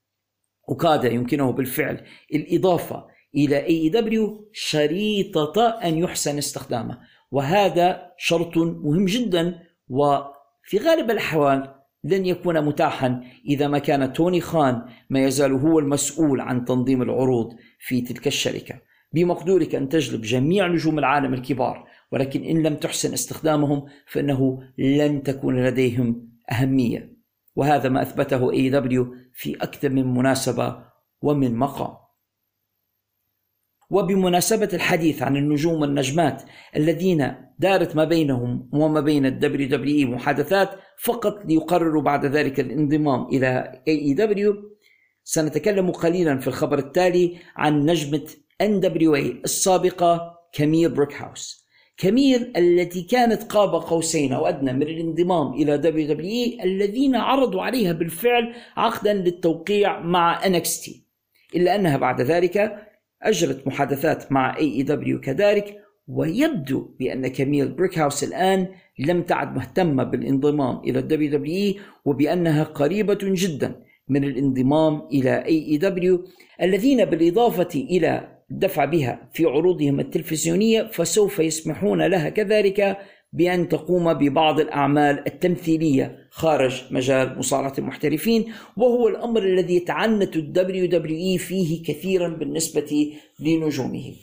Speaker 1: وكاد يمكنه بالفعل الإضافة إلى AEW شريطة أن يحسن استخدامه. وهذا شرط مهم جدا وفي غالب الأحوال لن يكون متاحا إذا ما كان توني خان ما يزال هو المسؤول عن تنظيم العروض في تلك الشركة. بمقدورك أن تجلب جميع نجوم العالم الكبار ولكن إن لم تحسن استخدامهم فإنه لن تكون لديهم أهمية. وهذا ما أثبته AEW في أكثر من مناسبة ومن مقام. وبمناسبة الحديث عن النجوم والنجمات الذين دارت ما بينهم وما بين ال WWE محادثات فقط ليقرروا بعد ذلك الانضمام إلى AEW سنتكلم قليلا في الخبر التالي عن نجمة NWA السابقة كاميل بروكهاوس كميل التي كانت قاب قوسين أو أدنى من الانضمام إلى WWE الذين عرضوا عليها بالفعل عقدا للتوقيع مع NXT إلا أنها بعد ذلك أجرت محادثات مع AEW كذلك ويبدو بأن كميل بريكهاوس الآن لم تعد مهتمة بالانضمام إلى ال WWE وبأنها قريبة جدا من الانضمام إلى AEW الذين بالإضافة إلى الدفع بها في عروضهم التلفزيونية فسوف يسمحون لها كذلك بأن تقوم ببعض الأعمال التمثيلية خارج مجال مصارعة المحترفين. وهو الأمر الذي يتعنت ال WWE فيه كثيرا بالنسبة لنجومه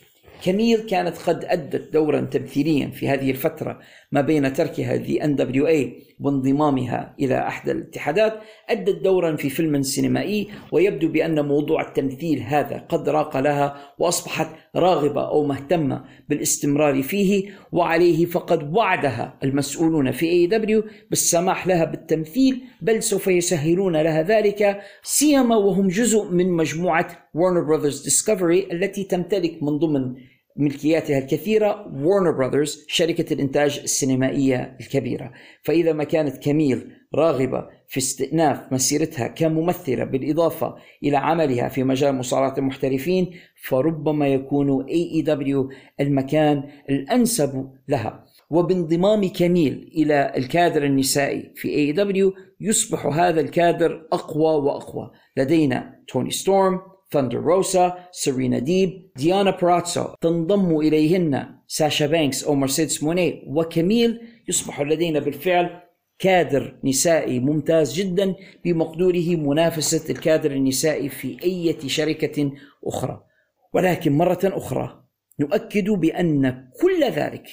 Speaker 1: كميل كانت قد أدت دورا تمثيليا في هذه الفترة ما بين تركها ل NWA وانضمامها إلى أحد الاتحادات أدت دورا في فيلم سينمائي ويبدو بأن موضوع التمثيل هذا قد راق لها وأصبحت راغبة أو مهتمة بالاستمرار فيه وعليه فقد وعدها المسؤولون في اي دبليو بالسماح لها بالتمثيل بل سوف يسهلون لها ذلك سيما وهم جزء من مجموعة Warner Brothers Discovery التي تمتلك من ضمن ملكياتها الكثيرة وورنر براذرز شركة الإنتاج السينمائية الكبيرة. فإذا ما كانت كميل راغبة في استئناف مسيرتها كممثلة بالإضافة إلى عملها في مجال مصارعة المحترفين فربما يكون AEW المكان الأنسب لها. وبانضمام كميل إلى الكادر النسائي في AEW يصبح هذا الكادر أقوى وأقوى. لدينا توني ستورم ثاندر روسا سيرينا ديب ديانا بورازو تنضم إليهن ساشا بانكس أو مرسيدس مونيه وكميل يصبح لدينا بالفعل كادر نسائي ممتاز جدا بمقدوره منافسة الكادر النسائي في أي شركة أخرى. ولكن مرة أخرى نؤكد بأن كل ذلك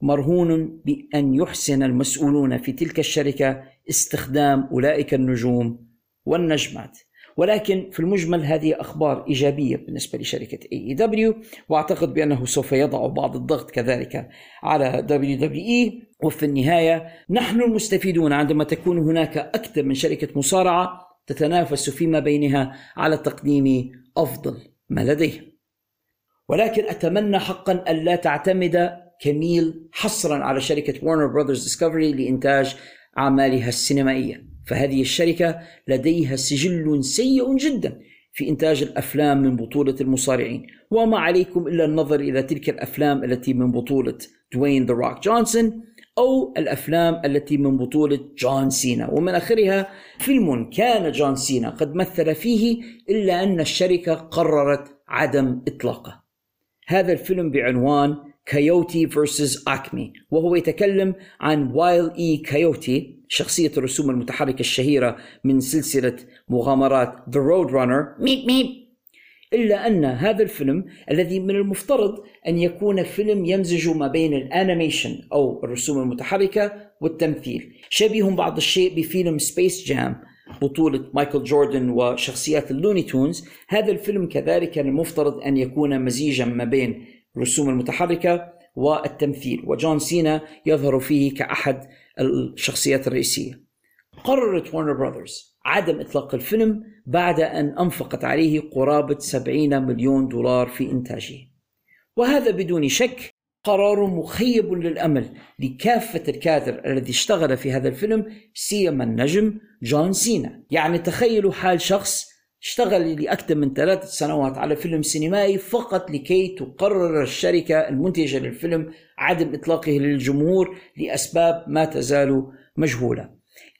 Speaker 1: مرهون بأن يحسن المسؤولون في تلك الشركة استخدام أولئك النجوم والنجمات. ولكن في المجمل هذه أخبار إيجابية بالنسبة لشركة AEW وأعتقد بأنه سوف يضع بعض الضغط كذلك على WWE وفي النهاية نحن المستفيدون عندما تكون هناك أكثر من شركة مصارعة تتنافس فيما بينها على تقديم أفضل ما لديهم ولكن أتمنى حقا ألا تعتمد كميل حصرا على شركة Warner Brothers Discovery لإنتاج أعمالها السينمائية. فهذه الشركة لديها سجل سيء جدا في إنتاج الأفلام من بطولة المصارعين. وما عليكم إلا النظر إلى تلك الأفلام التي من بطولة دوين ذا روك جونسون أو الأفلام التي من بطولة جون سينا ومن آخرها فيلم كان جون سينا قد مثل فيه إلا أن الشركة قررت عدم إطلاقه. هذا الفيلم بعنوان Coyote versus Acme وهو يتكلم عن Wile E. Coyote شخصية الرسوم المتحركة الشهيرة من سلسلة مغامرات The Road Runner. Meep meep. إلا أن هذا الفيلم الذي من المفترض أن يكون فيلم يمزج ما بين ال animation أو الرسوم المتحركة والتمثيل. شبيه بعض الشيء بفيلم Space Jam بطولة مايكل جوردن وشخصيات ال Looney Tunes. هذا الفيلم كذلك المفترض أن يكون مزيجا ما بين الرسوم المتحركة والتمثيل. وجون سينا يظهر فيه كأحد الشخصيات الرئيسية. قررت Warner Brothers عدم إطلاق الفيلم بعد أن أنفقت عليه قرابة 70 مليون دولار في إنتاجه. وهذا بدون شك قرار مخيب للأمل لكافة الكادر الذي اشتغل في هذا الفيلم سيما النجم جون سينا. يعني تخيلوا حال شخص اشتغل لأكثر من ثلاث سنوات على فيلم سينمائي فقط لكي تقرر الشركة المنتجة للفيلم عدم إطلاقه للجمهور لأسباب ما تزال مجهولة.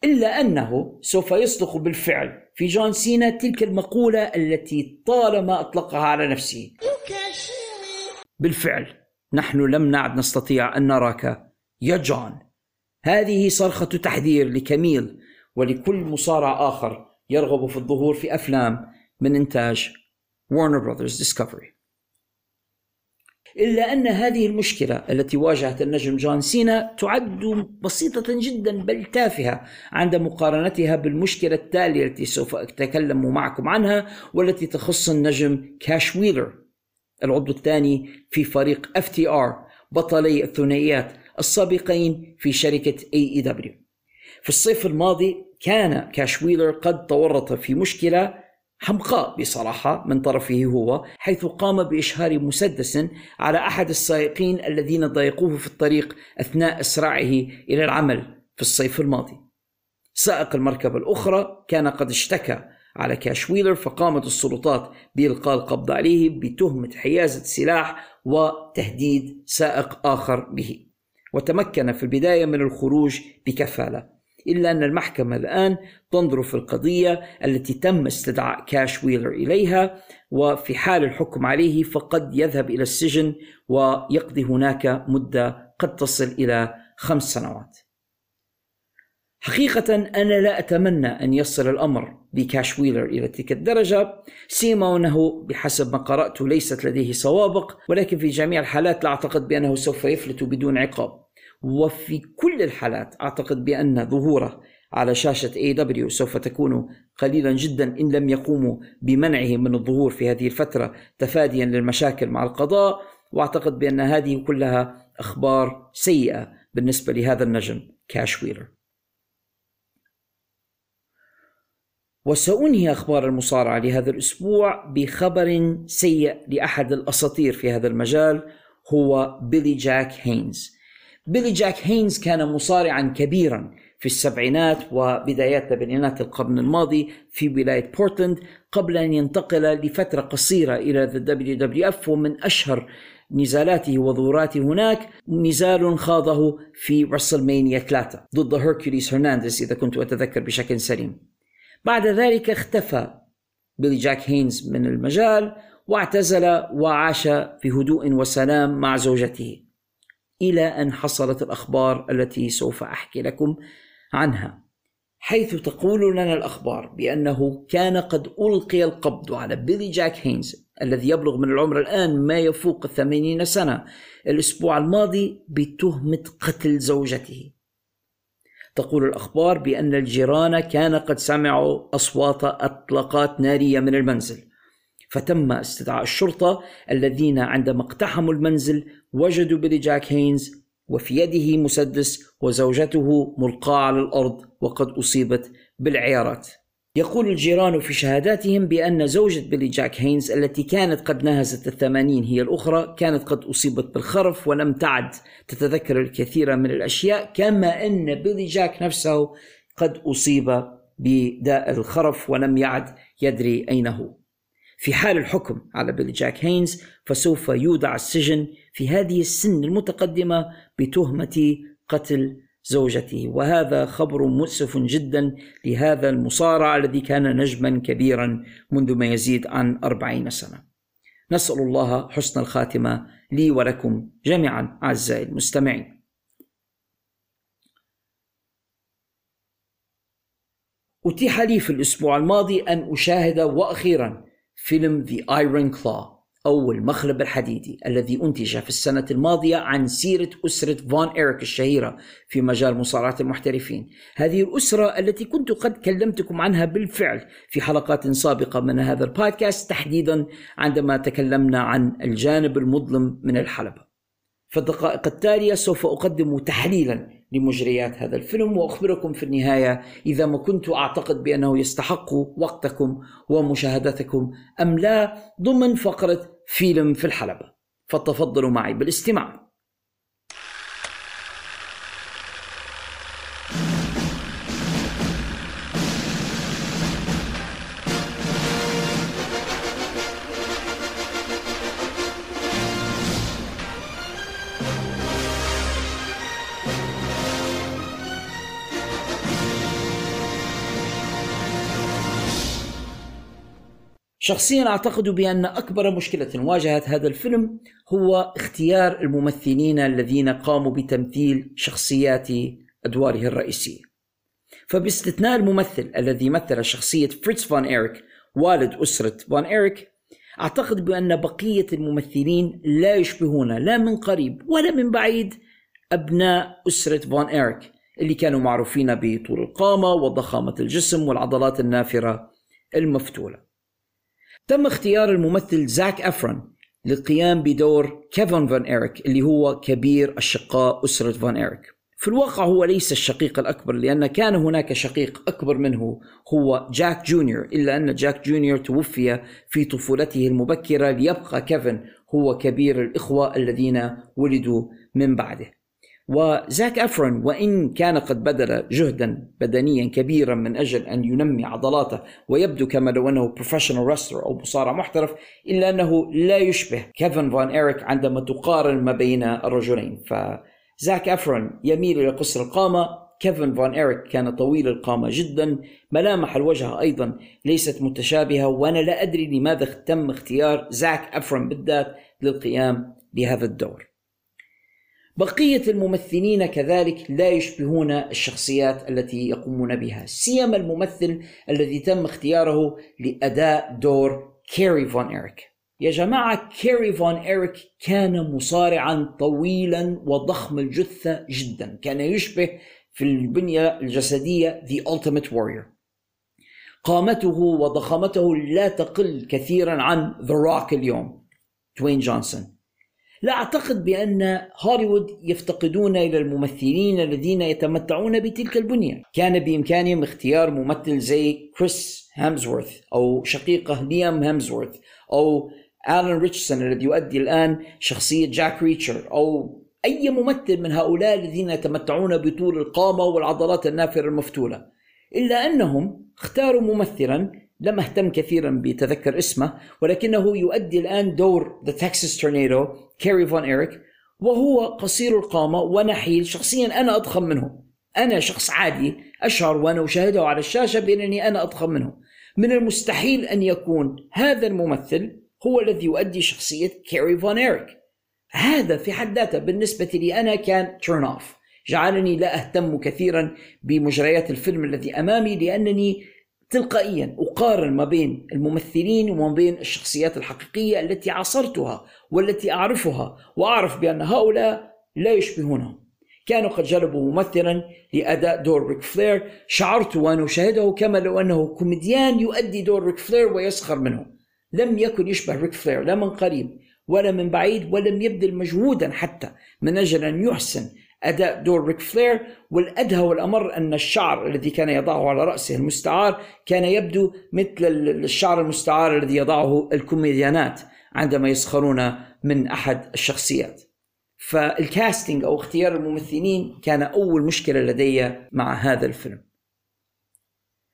Speaker 1: إلا أنه سوف يصدق بالفعل في جون سينا تلك المقولة التي طالما أطلقها على نفسه. بالفعل نحن لم نعد نستطيع أن نراك يا جون. هذه صرخة تحذير لكميل ولكل مصارع آخر يرغب في الظهور في أفلام من إنتاج Warner Brothers Discovery. إلا أن هذه المشكلة التي واجهت النجم جون سينا تعد بسيطة جدا بل تافهة عند مقارنتها بالمشكلة التالية التي سوف أتكلم معكم عنها والتي تخص النجم كاش ويلر العضو الثاني في فريق FTR بطلي الثنائيات السابقين في شركة AEW في الصيف الماضي كان كاش ويلر قد تورط في مشكلة حمقاء بصراحة من طرفه هو حيث قام بإشهار مسدس على أحد السائقين الذين ضايقوه في الطريق أثناء إسراعه إلى العمل في الصيف الماضي. سائق المركبة الأخرى كان قد اشتكى على كاش ويلر فقامت السلطات بإلقاء القبض عليه بتهمة حيازة سلاح وتهديد سائق آخر به وتمكن في البداية من الخروج بكفالة. إلا أن المحكمة الآن تنظر في القضية التي تم استدعاء كاش ويلر إليها وفي حال الحكم عليه فقد يذهب إلى السجن ويقضي هناك مدة قد تصل إلى خمس سنوات. حقيقة أنا لا أتمنى أن يصل الأمر بكاش ويلر إلى تلك الدرجة سيما وأنه بحسب ما قرأت ليست لديه سوابق ولكن في جميع الحالات لا أعتقد بأنه سوف يفلت بدون عقاب. وفي كل الحالات أعتقد بأن ظهوره على شاشة AW سوف تكون قليلا جدا إن لم يقوموا بمنعه من الظهور في هذه الفترة تفاديا للمشاكل مع القضاء وأعتقد بأن هذه كلها أخبار سيئة بالنسبة لهذا النجم كاش ويلر. وسأنهي أخبار المصارعة لهذا الأسبوع بخبر سيء لأحد الأساطير في هذا المجال هو بيلي جاك هينز. بيلي جاك هينز كان مصارعا كبيرا في السبعينات وبدايات تسعينات القرن الماضي في ولاية بورتلاند قبل أن ينتقل لفترة قصيرة إلى WWF ومن أشهر نزالاته وظهوراته هناك نزال خاضه في WrestleMania 3 ضد هيركوليس هرنانديز إذا كنت أتذكر بشكل سليم. بعد ذلك اختفى بيلي جاك هينز من المجال واعتزل وعاش في هدوء وسلام مع زوجته. إلى أن حصلت الأخبار التي سوف أحكي لكم عنها حيث تقول لنا الأخبار بأنه كان قد ألقي القبض على بيلي جاك هينز الذي يبلغ من العمر الآن ما يفوق الثمانين سنة الأسبوع الماضي بتهمة قتل زوجته. تقول الأخبار بأن الجيران كان قد سمعوا أصوات طلقات نارية من المنزل فتم استدعاء الشرطة الذين عندما اقتحموا المنزل وجدوا بيلي جاك هينز وفي يده مسدس وزوجته ملقاة على الأرض وقد أصيبت بالعيارات. يقول الجيران في شهاداتهم بأن زوجة بيلي جاك هينز التي كانت قد ناهزت الثمانين هي الأخرى كانت قد أصيبت بالخرف ولم تعد تتذكر الكثير من الأشياء كما أن بيلي جاك نفسه قد أصيب بداء الخرف ولم يعد يدري أين هو في حال الحكم على بيلي جاك هينز فسوف يودع السجن في هذه السن المتقدمة بتهمة قتل زوجته. وهذا خبر مؤسف جدا لهذا المصارع الذي كان نجما كبيرا منذ ما يزيد عن أربعين سنة. نسأل الله حسن الخاتمة لي ولكم جميعا أعزائي المستمعين. أتيح لي في الأسبوع الماضي أن أشاهد وأخيرا فيلم The Iron Claw أو المخلب الحديدي الذي أنتج في السنة الماضية عن سيرة أسرة فون إيريك الشهيرة في مجال مصارعة المحترفين. هذه الأسرة التي كنت قد كلمتكم عنها بالفعل في حلقات سابقة من هذا البودكاست تحديدا عندما تكلمنا عن الجانب المظلم من الحلبة. في الدقائق التالية سوف أقدم تحليلا لمجريات هذا الفيلم وأخبركم في النهاية إذا ما كنت أعتقد بأنه يستحق وقتكم ومشاهدتكم أم لا ضمن فقرة فيلم في الحلبة. فتفضلوا معي بالاستماع. شخصيا أعتقد بأن أكبر مشكلة واجهت هذا الفيلم هو اختيار الممثلين الذين قاموا بتمثيل شخصيات أدواره الرئيسية. فباستثناء الممثل الذي مثل شخصية فريتز فون إيريك والد أسرة فون إيريك أعتقد بأن بقية الممثلين لا يشبهون لا من قريب ولا من بعيد أبناء أسرة فون إيريك اللي كانوا معروفين بطول القامة وضخامة الجسم والعضلات النافرة المفتولة. تم اختيار الممثل زاك أفرون للقيام بدور كيفن فان إيريك اللي هو كبير أشقاء أسرة فان إيريك. في الواقع هو ليس الشقيق الأكبر لأن كان هناك شقيق أكبر منه هو جاك جونيور إلا أن جاك جونيور توفي في طفولته المبكرة ليبقى كيفن هو كبير الإخوة الذين ولدوا من بعده. وزاك أفرون وإن كان قد بذل جهدا بدنيا كبيرا من أجل أن ينمي عضلاته ويبدو كما لو أنه professional wrestler أو مصارع محترف إلا أنه لا يشبه كيفن فان إيريك عندما تقارن ما بين الرجلين. فزاك أفرون يميل إلى قصر القامة. كيفن فان إيريك كان طويل القامة جدا. ملامح الوجه أيضا ليست متشابهة وأنا لا أدري لماذا تم اختيار زاك أفرون بالذات للقيام بهذا الدور. بقية الممثلين كذلك لا يشبهون الشخصيات التي يقومون بها سيما الممثل الذي تم اختياره لأداء دور كيري فون إيريك. يا جماعة كيري فون إيريك كان مصارعا طويلا وضخم الجثة جدا. كان يشبه في البنية الجسدية The Ultimate Warrior. قامته وضخامته لا تقل كثيرا عن The Rock اليوم. دوين جونسون لا أعتقد بأن هوليوود يفتقدون إلى الممثلين الذين يتمتعون بتلك البنية. كان بإمكانهم اختيار ممثل زي كريس هامزورث أو شقيقه ليام هامزورث أو آلان ريتشسون الذي يؤدي الآن شخصية جاك ريتشر أو أي ممثل من هؤلاء الذين يتمتعون بطول القامة والعضلات النافرة المفتولة. إلا أنهم اختاروا ممثلا لم أهتم كثيرا بتذكر اسمه ولكنه يؤدي الآن دور The Texas Tornado كاري فون إيريك وهو قصير القامة ونحيل. شخصيا أنا أضخم منه. أنا شخص عادي أشعر وأنا أشاهده على الشاشة بأنني أنا أضخم منه. من المستحيل أن يكون هذا الممثل هو الذي يؤدي شخصية كاري فون إيريك هذا في حد ذاته بالنسبة لي أنا كان turn off جعلني لا أهتم كثيرا بمجريات الفيلم الذي أمامي لأنني تلقائيا أقارن ما بين الممثلين وما بين الشخصيات الحقيقية التي عاصرتها والتي أعرفها وأعرف بأن هؤلاء لا يشبهونهم. كانوا قد جلبوا ممثلا لأداء دور ريك فلير. شعرت وأنا أشاهده كما لو أنه كوميديان يؤدي دور ريك فلير ويسخر منه. لم يكن يشبه ريك فلير لا من قريب ولا من بعيد ولم يبذل مجهودا حتى من أجل أن يحسن أداء دور ريك فلير والأدهى والأمر أن الشعر الذي كان يضعه على رأسه المستعار كان يبدو مثل الشعر المستعار الذي يضعه الكوميديانات عندما يسخرون من أحد الشخصيات. فالكاستنج أو اختيار الممثلين كان أول مشكلة لدي مع هذا الفيلم.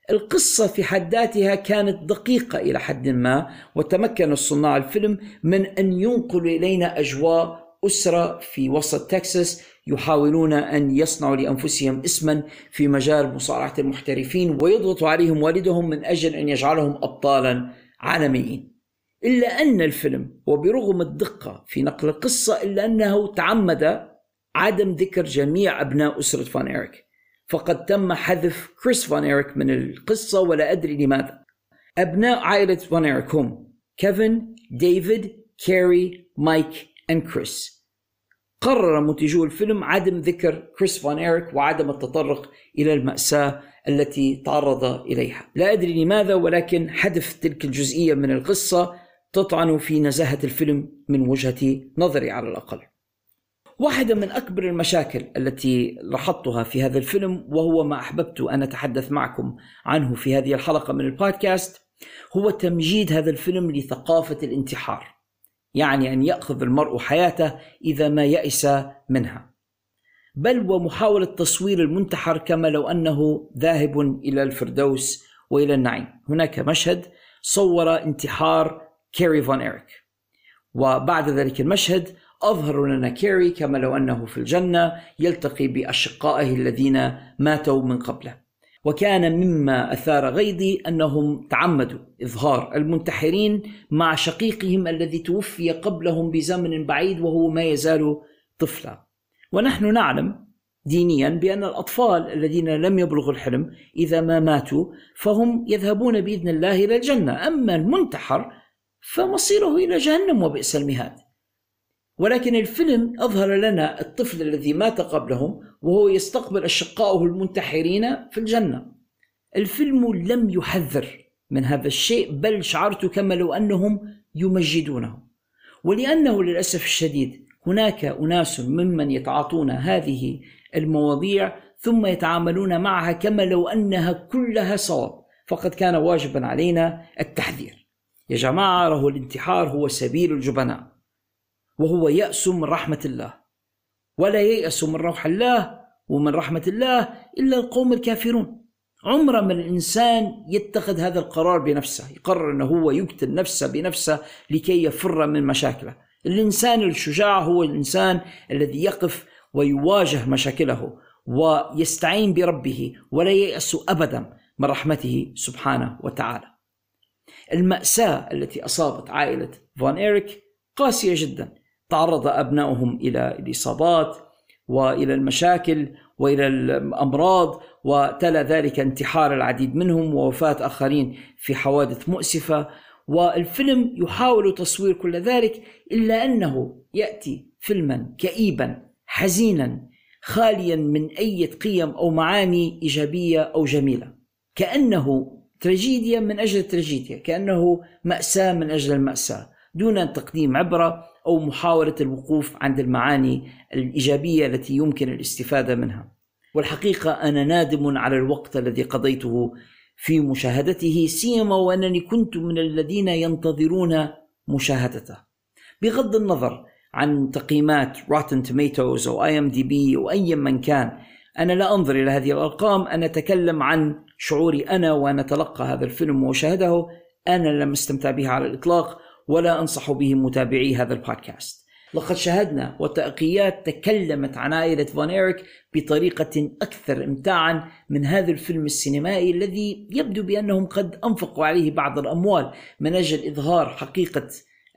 Speaker 1: القصة في حد ذاتها كانت دقيقة إلى حد ما وتمكن صناع الفيلم من أن ينقلوا إلينا أجواء أسرة في وسط تكساس يحاولون أن يصنعوا لأنفسهم اسما في مجال مصارعة المحترفين ويضغط عليهم والدهم من أجل أن يجعلهم أبطالا عالميين. إلا أن الفيلم وبرغم الدقة في نقل القصة إلا أنه تعمد عدم ذكر جميع أبناء أسرة فان إيريك. فقد تم حذف كريس فان إيريك من القصة ولا أدري لماذا. أبناء عائلة فان إيريك هم كيفن ديفيد كاري مايك and كريس. قرر منتجو الفيلم عدم ذكر كريس فان إيريك وعدم التطرق إلى المأساة التي تعرض إليها. لا أدري لماذا ولكن حذف تلك الجزئية من القصة تطعن في نزاهة الفيلم من وجهة نظري على الأقل. واحدة من أكبر المشاكل التي لاحظتها في هذا الفيلم وهو ما أحببت أن أتحدث معكم عنه في هذه الحلقة من البودكاست هو تمجيد هذا الفيلم لثقافة الانتحار. يعني أن يأخذ المرء حياته إذا ما يئس منها. بل ومحاولة تصوير المنتحر كما لو أنه ذاهب إلى الفردوس وإلى النعيم. هناك مشهد صور انتحار كيري فون إيريك. وبعد ذلك المشهد أظهر لنا كيري كما لو أنه في الجنة يلتقي بأشقائه الذين ماتوا من قبله. وكان مما أثار غيظي أنهم تعمدوا إظهار المنتحرين مع شقيقهم الذي توفي قبلهم بزمن بعيد وهو ما يزال طفلا. ونحن نعلم دينيا بأن الأطفال الذين لم يبلغوا الحلم إذا ما ماتوا فهم يذهبون بإذن الله إلى الجنة أما المنتحر فمصيره إلى جهنم وبئس المهاد. ولكن الفيلم أظهر لنا الطفل الذي مات قبلهم وهو يستقبل أشقائه المنتحرين في الجنة. الفيلم لم يحذر من هذا الشيء بل شعرت كما لو أنهم يمجدونه. ولأنه للأسف الشديد هناك أناس ممن يتعاطون هذه المواضيع ثم يتعاملون معها كما لو أنها كلها صواب. فقد كان واجبا علينا التحذير. يا جماعة له الانتحار هو سبيل الجبناء. وهو يأس من رحمة الله. ولا ييأس من روح الله ومن رحمة الله إلا القوم الكافرون. عمر ما الإنسان يتخذ هذا القرار بنفسه يقرر أنه هو يقتل نفسه بنفسه لكي يفر من مشاكله. الإنسان الشجاع هو الإنسان الذي يقف ويواجه مشاكله ويستعين بربه ولا ييأس أبدا من رحمته سبحانه وتعالى. المأساة التي أصابت عائلة فون إيريك قاسية جدا. تعرض أبنائهم إلى الإصابات وإلى المشاكل وإلى الأمراض وتلا ذلك انتحار العديد منهم ووفاة آخرين في حوادث مؤسفة. والفيلم يحاول تصوير كل ذلك إلا أنه يأتي فيلما كئيبا حزينا خاليا من أي قيم أو معاني إيجابية أو جميلة. كأنه تراجيديا من أجل التراجيديا كأنه مأساة من أجل المأساة دون تقديم عبرة. أو محاولة الوقوف عند المعاني الإيجابية التي يمكن الاستفادة منها. والحقيقة أنا نادم على الوقت الذي قضيته في مشاهدته سيما وأنني كنت من الذين ينتظرون مشاهدته. بغض النظر عن تقييمات Rotten Tomatoes أو IMDb أو أي من كان أنا لا أنظر إلى هذه الأرقام أنا أتكلم عن شعوري أنا وأنا أتلقى هذا الفيلم وأشاهده أنا لم أستمتع به على الإطلاق ولا أنصح به متابعي هذا البودكاست. لقد شاهدنا وثائقيات تكلمت عن عائلة فون إيريك بطريقة أكثر إمتاعا من هذا الفيلم السينمائي الذي يبدو بأنهم قد أنفقوا عليه بعض الأموال. من أجل إظهار حقيقة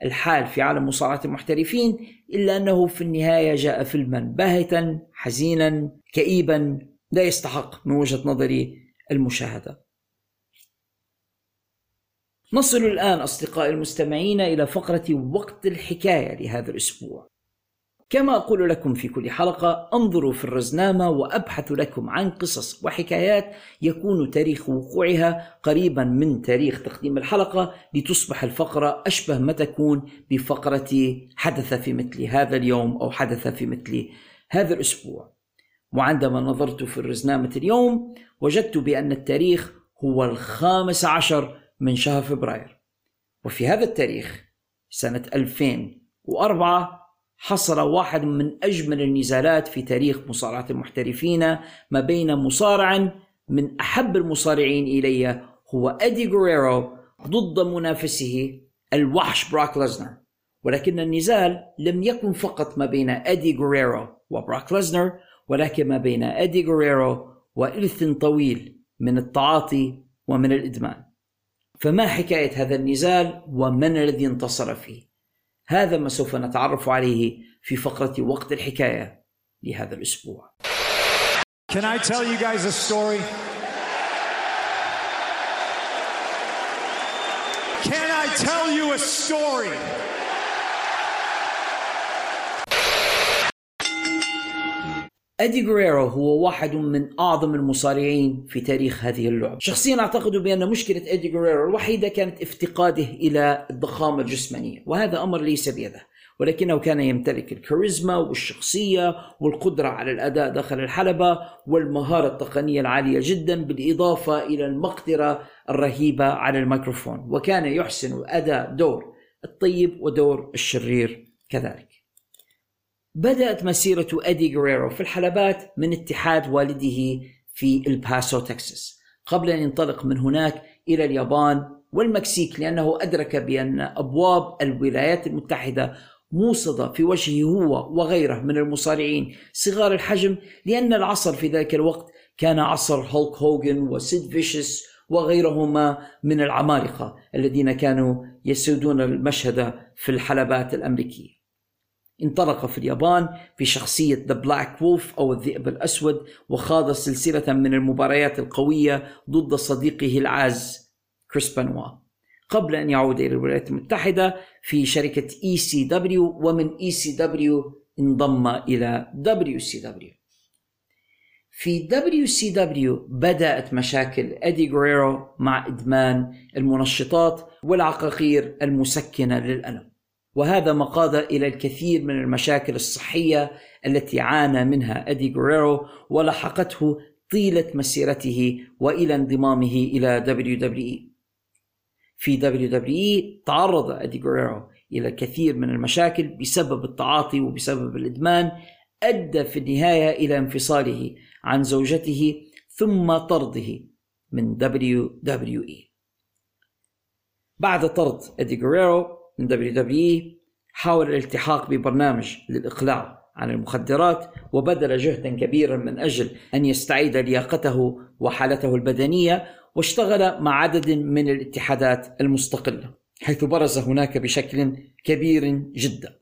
Speaker 1: الحال في عالم مصارعة المحترفين إلا أنه في النهاية جاء فيلما باهتا حزينا كئيبا لا يستحق من وجهة نظري المشاهدة. نصل الآن أصدقائي المستمعين إلى فقرة وقت الحكاية لهذا الأسبوع. كما أقول لكم في كل حلقة انظروا في الرزنامة وأبحث لكم عن قصص وحكايات يكون تاريخ وقوعها قريبا من تاريخ تقديم الحلقة لتصبح الفقرة أشبه ما تكون بفقرة حدث في مثل هذا اليوم أو حدث في مثل هذا الأسبوع. وعندما نظرت في الرزنامة اليوم وجدت بأن التاريخ هو الخامس عشر من شهر فبراير. وفي هذا التاريخ سنة 2004 حصل واحد من أجمل النزالات في تاريخ مصارعة المحترفين ما بين مصارع من أحب المصارعين إلي هو أدي غوريرو ضد منافسه الوحش براك ليزنر ولكن النزال لم يكن فقط ما بين أدي غوريرو وبراك ليزنر ولكن ما بين أدي غوريرو وإرث طويل من التعاطي ومن الإدمان. فما حكاية هذا النزال ومن الذي انتصر فيه هذا ما سوف نتعرف عليه في فقرة وقت الحكاية لهذا الأسبوع
Speaker 3: Can I tell you guys a story? Can I tell you a story?
Speaker 1: أدي غريرو هو واحد من أعظم المصارعين في تاريخ هذه اللعبة. شخصيا أعتقد بأن مشكلة أدي غريرو الوحيدة كانت افتقاده إلى الضخامة الجسمانية وهذا أمر ليس بيده ولكنه كان يمتلك الكاريزما والشخصية والقدرة على الأداء داخل الحلبة والمهارة التقنية العالية جدا بالإضافة إلى المقدرة الرهيبة على الميكروفون وكان يحسن أداء دور الطيب ودور الشرير كذلك. بدأت مسيرة أدي غريرو في الحلبات من اتحاد والده في الباسو تكساس. قبل أن ينطلق من هناك إلى اليابان والمكسيك لأنه أدرك بأن أبواب الولايات المتحدة موصدة في وجهه هو وغيره من المصارعين صغار الحجم لأن العصر في ذلك الوقت كان عصر هولك هوغن وسيد فيشس وغيرهما من العمالقة الذين كانوا يسودون المشهد في الحلبات الأمريكية. انطلق في اليابان في شخصية The Black Wolf أو الذئب الأسود وخاض سلسلة من المباريات القوية ضد صديقه العاز كريس بانوا. قبل أن يعود إلى الولايات المتحدة في شركة اي سي دبليو ومن اي سي دبليو انضم إلى دبليو سي دبليو في دبليو سي دبليو بدأت مشاكل أدي غريرو مع إدمان المنشطات والعقاقير المسكنة للألم. وهذا ما قاد إلى الكثير من المشاكل الصحية التي عانى منها أدي غوريرو ولحقته طيلة مسيرته وإلى انضمامه إلى WWE في WWE تعرض أدي غوريرو إلى الكثير من المشاكل بسبب التعاطي وبسبب الإدمان أدى في النهاية إلى انفصاله عن زوجته ثم طرده من WWE بعد طرد أدي غوريرو من WWE حاول الالتحاق ببرنامج للإقلاع عن المخدرات وبذل جهدا كبيرا من أجل أن يستعيد لياقته وحالته البدنية واشتغل مع عدد من الاتحادات المستقلة حيث برز هناك بشكل كبير جدا.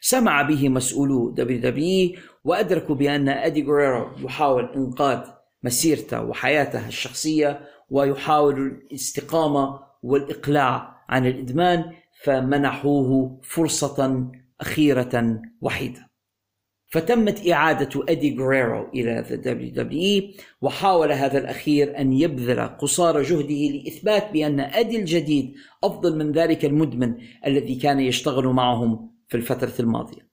Speaker 1: سمع به مسؤولو WWE وأدركوا بأن أدي غوريرو يحاول إنقاذ مسيرته وحياته الشخصية ويحاول الاستقامة والإقلاع عن الإدمان فمنحوه فرصة أخيرة وحيدة. فتمت إعادة أدي غريرو إلى WWE وحاول هذا الأخير أن يبذل قصارى جهده لإثبات بأن أدي الجديد أفضل من ذلك المدمن الذي كان يشتغل معهم في الفترة الماضية.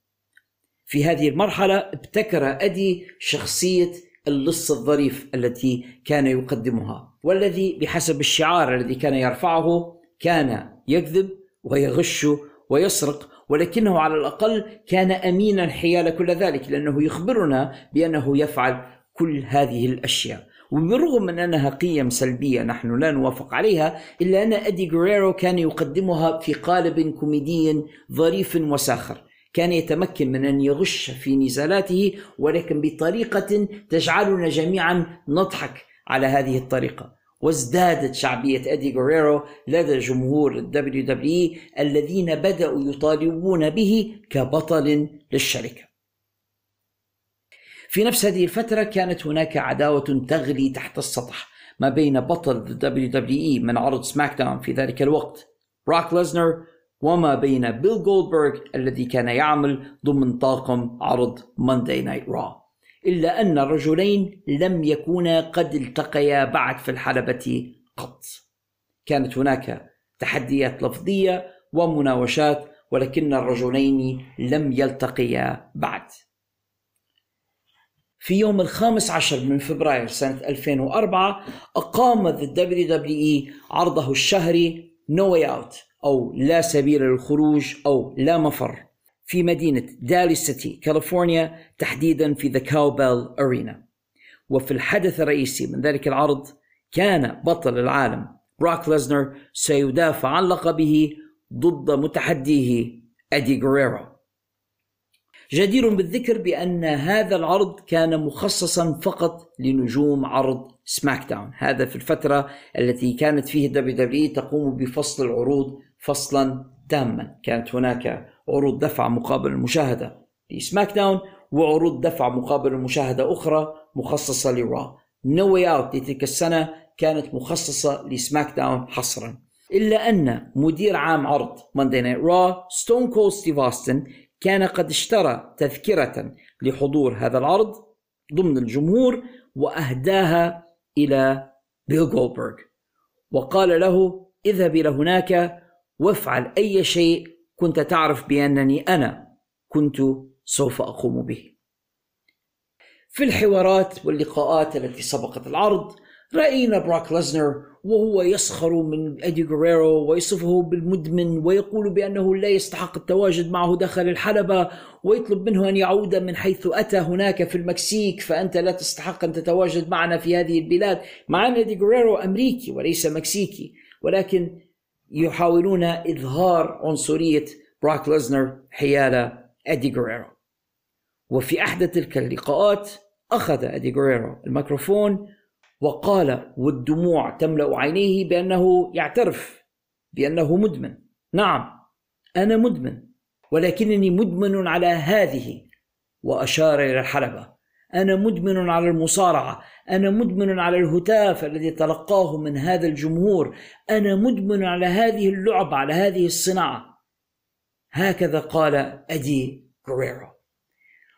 Speaker 1: في هذه المرحلة ابتكر أدي شخصية اللص الظريف التي كان يقدمها والذي بحسب الشعار الذي كان يرفعه كان يكذب ويغش ويسرق ولكنه على الأقل كان أمينا حيال كل ذلك لأنه يخبرنا بأنه يفعل كل هذه الأشياء. وبالرغم من أنها قيم سلبية نحن لا نوافق عليها إلا أن أدي غريرو كان يقدمها في قالب كوميدي ظريف وساخر. كان يتمكن من أن يغش في نزالاته ولكن بطريقة تجعلنا جميعا نضحك على هذه الطريقة. وازدادت شعبية أدي غوريرو لدى جمهور ال WWE الذين بدأوا يطالبون به كبطل للشركة. في نفس هذه الفترة كانت هناك عداوة تغلي تحت السطح ما بين بطل ال WWE من عرض SmackDown في ذلك الوقت براك ليزنر وما بين بيل جولدبرغ الذي كان يعمل ضمن طاقم عرض Monday Night Raw إلا أن الرجلين لم يكونا قد التقيا بعد في الحلبة قط. كانت هناك تحديات لفظية ومناوشات ولكن الرجلين لم يلتقيا بعد. في يوم الخامس عشر من فبراير سنة 2004 أقام The WWE عرضه الشهري No Way Out أو لا سبيل للخروج أو لا مفر. في مدينة دالي سيتي كاليفورنيا تحديدا في The Cow Palace Arena وفي الحدث الرئيسي من ذلك العرض كان بطل العالم براك ليزنر سيدافع عن لقبه ضد متحديه أدي غوريرو جدير بالذكر بأن هذا العرض كان مخصصا فقط لنجوم عرض SmackDown هذا في الفترة التي كانت فيه WWE تقوم بفصل العروض فصلا تاما. كانت هناك عروض دفع مقابل المشاهدة ل SmackDown وعروض دفع مقابل المشاهدة أخرى مخصصة ل Raw No Way Out لتلك السنة كانت مخصصة ل SmackDown حصرا. إلا أن مدير عام عرض Monday Night Raw ستون كول ستيف أوستن كان قد اشترى تذكرة لحضور هذا العرض ضمن الجمهور وأهداها إلى بيل جولدبرغ وقال له اذهب إلى هناك وافعل أي شيء كنت تعرف بأنني أنا كنت سوف أقوم به. في الحوارات واللقاءات التي سبقت العرض رأينا براك ليزنر وهو يسخر من أدي غريرو ويصفه بالمدمن ويقول بأنه لا يستحق التواجد معه داخل الحلبة ويطلب منه أن يعود من حيث أتى هناك في المكسيك فأنت لا تستحق أن تتواجد معنا في هذه البلاد. مع أن أدي غريرو أمريكي وليس مكسيكي ولكن يحاولون إظهار عنصرية براك ليزنر حيال أدي غوريرو وفي أحدى تلك اللقاءات أخذ أدي غوريرو الميكروفون وقال والدموع تملأ عينيه بأنه يعترف بأنه مدمن. نعم أنا مدمن ولكنني مدمن على هذه وأشار إلى الحلبة. أنا مدمن على المصارعة. أنا مدمن على الهتاف الذي تلقاه من هذا الجمهور. أنا مدمن على هذه اللعبة على هذه الصناعة. هكذا قال أدي غوريرو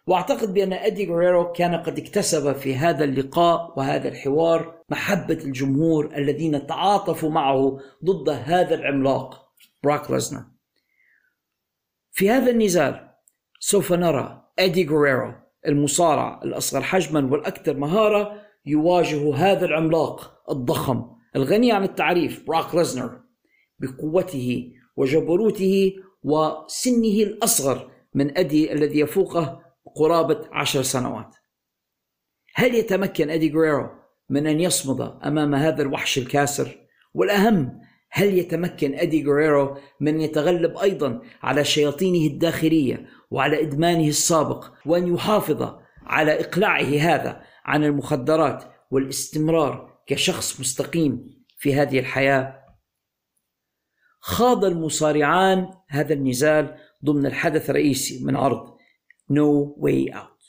Speaker 1: وأعتقد بأن أدي غوريرو كان قد اكتسب في هذا اللقاء وهذا الحوار محبة الجمهور الذين تعاطفوا معه ضد هذا العملاق براك ليزنر في هذا النزال سوف نرى إيدي غوريرو المصارع الأصغر حجما والأكثر مهارة يواجه هذا العملاق الضخم الغني عن التعريف براك ليزنر بقوته وجبروته وسنه الأصغر من أدي الذي يفوقه قرابة عشر سنوات هل يتمكن أدي غريرو من أن يصمد أمام هذا الوحش الكاسر؟ والأهم هل يتمكن أدي غريرو من يتغلب أيضا على شياطينه الداخلية وعلى إدمانه السابق وأن يحافظ على إقلاعه هذا عن المخدرات والاستمرار كشخص مستقيم في هذه الحياة. خاض المصارعان هذا النزال ضمن الحدث الرئيسي من عرض No Way Out.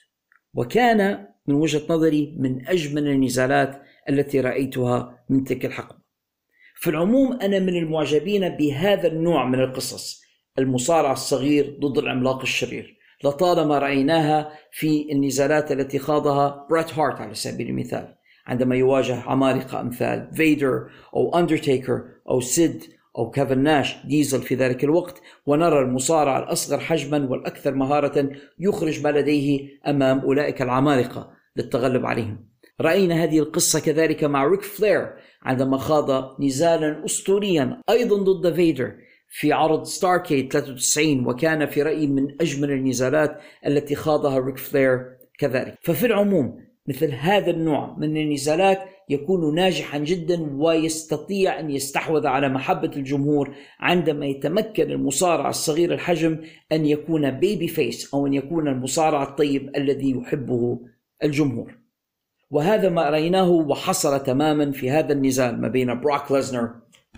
Speaker 1: وكان من وجهة نظري من أجمل النزالات التي رأيتها من تلك الحقبة. في العموم أنا من المعجبين بهذا النوع من القصص المصارع الصغير ضد العملاق الشرير. لطالما رأيناها في النزالات التي خاضها بريت هارت على سبيل المثال. عندما يواجه عمالقة أمثال فيدر أو أندرتيكر أو سيد أو كيفن ناش ديزل في ذلك الوقت ونرى المصارع الأصغر حجما والأكثر مهارة يخرج ما لديه أمام أولئك العمالقة للتغلب عليهم. رأينا هذه القصة كذلك مع ريك فلير عندما خاض نزالا أسطوريا أيضا ضد فيدر في عرض Starrcade 93 وكان في رأيي من أجمل النزالات التي خاضها ريك فلير كذلك ففي العموم مثل هذا النوع من النزالات يكون ناجحا جدا ويستطيع أن يستحوذ على محبة الجمهور عندما يتمكن المصارع الصغير الحجم أن يكون babyface أو أن يكون المصارع الطيب الذي يحبه الجمهور. وهذا ما رأيناه وحصل تماما في هذا النزال ما بين بروك ليزنر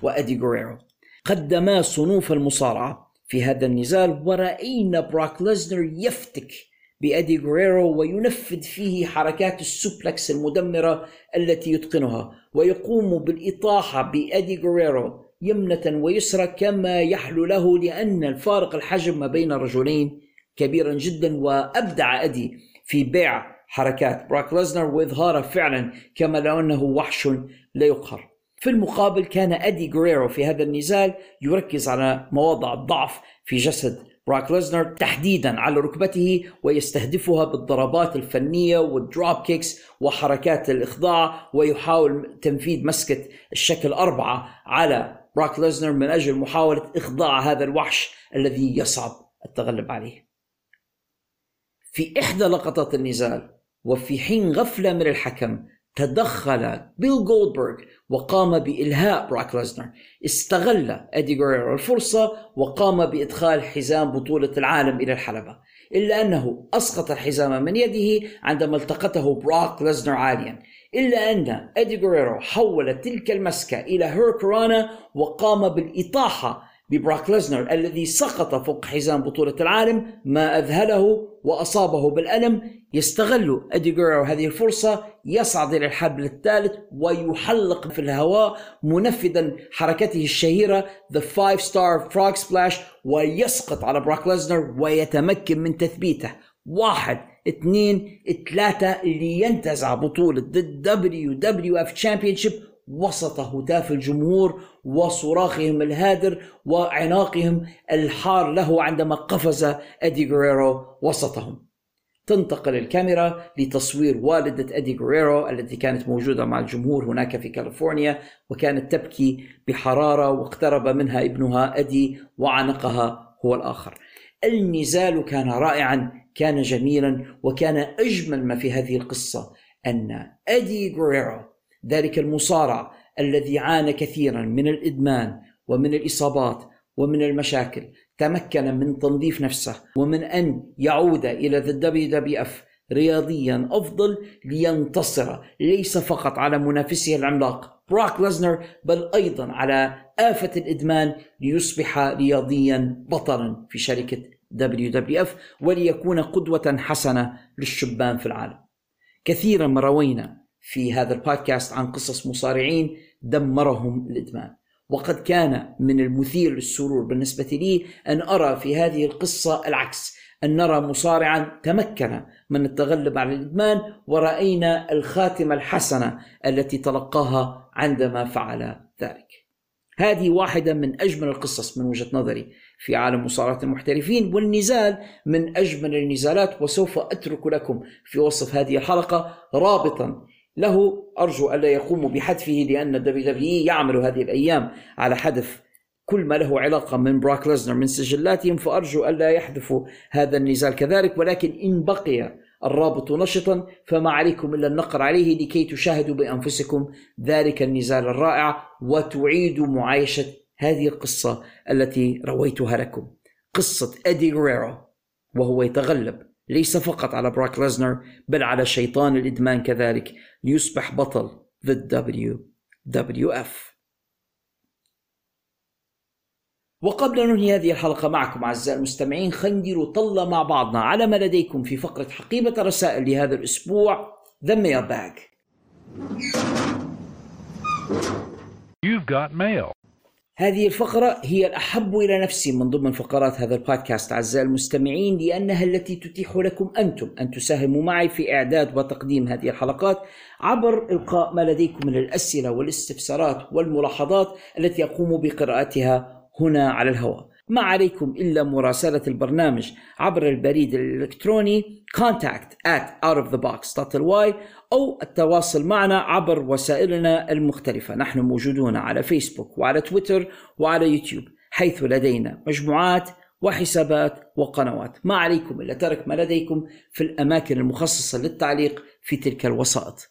Speaker 1: وأدي غوريرو. قدما صنوف المصارعة. في هذا النزال ورأينا بروك ليزنر يفتك بأدي غوريرو وينفذ فيه حركات ال suplex المدمرة التي يتقنها ويقوم بالإطاحة بأدي غوريرو يمنة ويسرى كما يحلو له لأن الفارق الحجم ما بين الرجلين كبيرا جدا وأبدع أدي في بيع حركات. براك ليزنر وإظهاره فعلا كما لو أنه وحش لا يقهر. في المقابل كان أدي غوريرو في هذا النزال يركز على مواضع الضعف في جسد براك ليزنر تحديدا على ركبته ويستهدفها بالضربات الفنية وال drop kicks وحركات الإخضاع ويحاول تنفيذ مسكة الشكل أربعة على براك ليزنر من أجل محاولة إخضاع هذا الوحش الذي يصعب التغلب عليه. في إحدى لقطات النزال وفي حين غفلة من الحكم تدخل بيل جولدبرغ وقام بإلهاء براك ليزنر. استغل أدي غوريرو الفرصة وقام بإدخال حزام بطولة العالم إلى الحلبة إلا أنه أسقط الحزام من يده عندما التقطه براك ليزنر عاليا إلا أن أدي غوريرو حول تلك المسكة إلى hurricanrana وقام بالإطاحة ببراك ليزنر الذي سقط فوق حزام بطولة العالم ما أذهله وأصابه بالألم. يستغل أدي جورو هذه الفرصة يصعد إلى الحبل الثالث ويحلق في الهواء منفذا حركته الشهيرة The Five Star Frog Splash ويسقط على براك ليزنر ويتمكن من تثبيته. واحد اثنين ثلاثة لينتزع بطولة The WWF Championship وسط هتاف الجمهور وصراخهم الهادر وعناقهم الحار له عندما قفز أدي غريرو وسطهم. تنتقل الكاميرا لتصوير والدة أدي غريرو التي كانت موجودة مع الجمهور هناك في كاليفورنيا وكانت تبكي بحرارة واقترب منها ابنها أدي وعنقها هو الآخر. النزال كان رائعا كان جميلا وكان أجمل ما في هذه القصة أن أدي غريرو ذلك المصارع الذي عانى كثيرا من الإدمان ومن الإصابات ومن المشاكل تمكن من تنظيف نفسه ومن أن يعود إلى ذا دبليو إف رياضيا أفضل لينتصر ليس فقط على منافسه العملاق براك ليزنر بل أيضا على آفة الإدمان ليصبح رياضيا بطلا في شركة WWE وليكون قدوة حسنة للشبان في العالم. كثيرا ما روينا في هذا البودكاست عن قصص مصارعين دمرهم الإدمان وقد كان من المثير للسرور بالنسبة لي أن أرى في هذه القصة العكس أن نرى مصارعا تمكن من التغلب على الإدمان ورأينا الخاتمة الحسنة التي تلقاها عندما فعل ذلك. هذه واحدة من أجمل القصص من وجهة نظري في عالم مصارعة المحترفين والنزال من أجمل النزالات وسوف أترك لكم في وصف هذه الحلقة رابطا له أرجو ألا يقوموا بحذفه لأن ال WWE يعمل هذه الأيام على حذف كل ما له علاقة من براك ليزنر من سجلاتهم فأرجو ألا يحذفوا هذا النزال كذلك. ولكن إن بقي الرابط نشطا فما عليكم إلا النقر عليه لكي تشاهدوا بأنفسكم ذلك النزال الرائع وتعيدوا معايشة هذه القصة التي رويتها لكم. قصة إدي غريرو وهو يتغلب. ليس فقط على براك ليزنر بل على شيطان الإدمان كذلك ليصبح بطل ضد WWF وقبل أن ننهي هذه الحلقة معكم أعزائي المستمعين خلينا نديروا طلة مع بعضنا على ما لديكم في فقرة حقيبة الرسائل لهذا الأسبوع The Mailbag
Speaker 3: You've got mail.
Speaker 1: هذه الفقرة هي الأحب إلى نفسي من ضمن فقرات هذا البودكاست أعزائي المستمعين لأنها التي تتيح لكم أنتم أن تساهموا معي في إعداد وتقديم هذه الحلقات عبر إلقاء ما لديكم من الأسئلة والاستفسارات والملاحظات التي أقوم بقراءتها هنا على الهواء. ما عليكم إلا مراسلة البرنامج عبر البريد الإلكتروني contact at outofthebox.ly أو التواصل معنا عبر وسائلنا المختلفة. نحن موجودون على فيسبوك وعلى تويتر وعلى يوتيوب حيث لدينا مجموعات وحسابات وقنوات. ما عليكم إلا ترك ما لديكم في الأماكن المخصصة للتعليق في تلك الوسائط.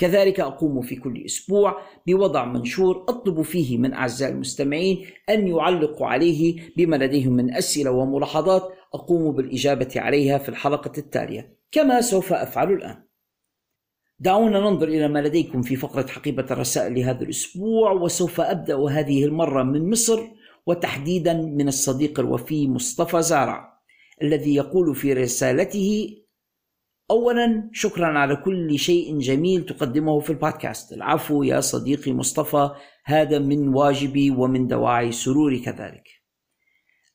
Speaker 1: كذلك أقوم في كل أسبوع بوضع منشور أطلب فيه من أعزائي المستمعين أن يعلقوا عليه بما لديهم من أسئلة وملاحظات أقوم بالإجابة عليها في الحلقة التالية كما سوف أفعل الآن. دعونا ننظر إلى ما لديكم في فقرة حقيبة الرسائل لهذا الأسبوع وسوف أبدأ هذه المرة من مصر وتحديدا من الصديق الوفي مصطفى زارع الذي يقول في رسالته اولا شكرا على كل شيء جميل تقدمه في البودكاست. العفو يا صديقي مصطفى هذا من واجبي ومن دواعي سروري كذلك.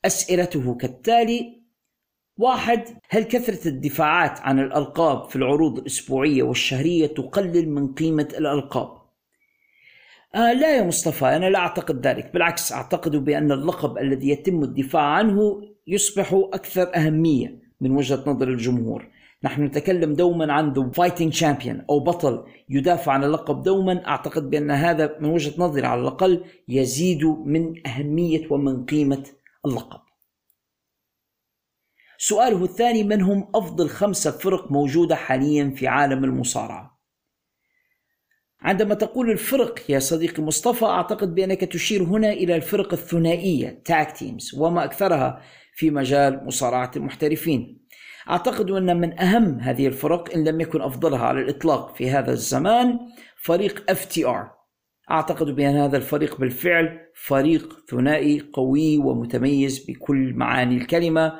Speaker 1: أسئلته كالتالي واحد هل كثرة الدفاعات عن الألقاب في العروض الأسبوعية والشهرية تقلل من قيمة الألقاب؟ آه لا يا مصطفى أنا لا أعتقد ذلك. بالعكس أعتقد بأن اللقب الذي يتم الدفاع عنه يصبح أكثر أهمية من وجهة نظر الجمهور. نحن نتكلم دوما عن the fighting champion أو بطل يدافع عن اللقب دوما أعتقد بأن هذا من وجهة نظري على الأقل يزيد من أهمية ومن قيمة اللقب. سؤاله الثاني من هم أفضل خمسة فرق موجودة حاليا في عالم المصارعة؟ عندما تقول الفرق يا صديقي مصطفى أعتقد بأنك تشير هنا إلى الفرق الثنائية tag teams وما أكثرها في مجال مصارعة المحترفين. أعتقد أن من أهم هذه الفرق إن لم يكن أفضلها على الإطلاق في هذا الزمان فريق FTR أعتقد بأن هذا الفريق بالفعل فريق ثنائي قوي ومتميز بكل معاني الكلمة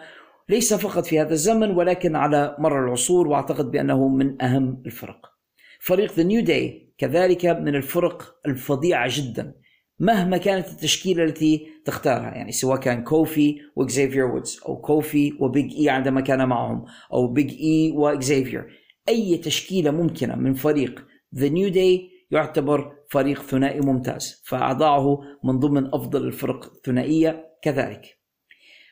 Speaker 1: ليس فقط في هذا الزمن ولكن على مر العصور وأعتقد بأنه من أهم الفرق. فريق The New Day كذلك من الفرق الفظيعة جدا. مهما كانت التشكيلة التي تختارها يعني سواء كان كوفي واكزيفير وودز أو كوفي وبيج إي عندما كان معهم أو بيج إي واكزيفير أي تشكيلة ممكنة من فريق The New Day يعتبر فريق ثنائي ممتاز فأضعه من ضمن أفضل الفرق الثنائية كذلك.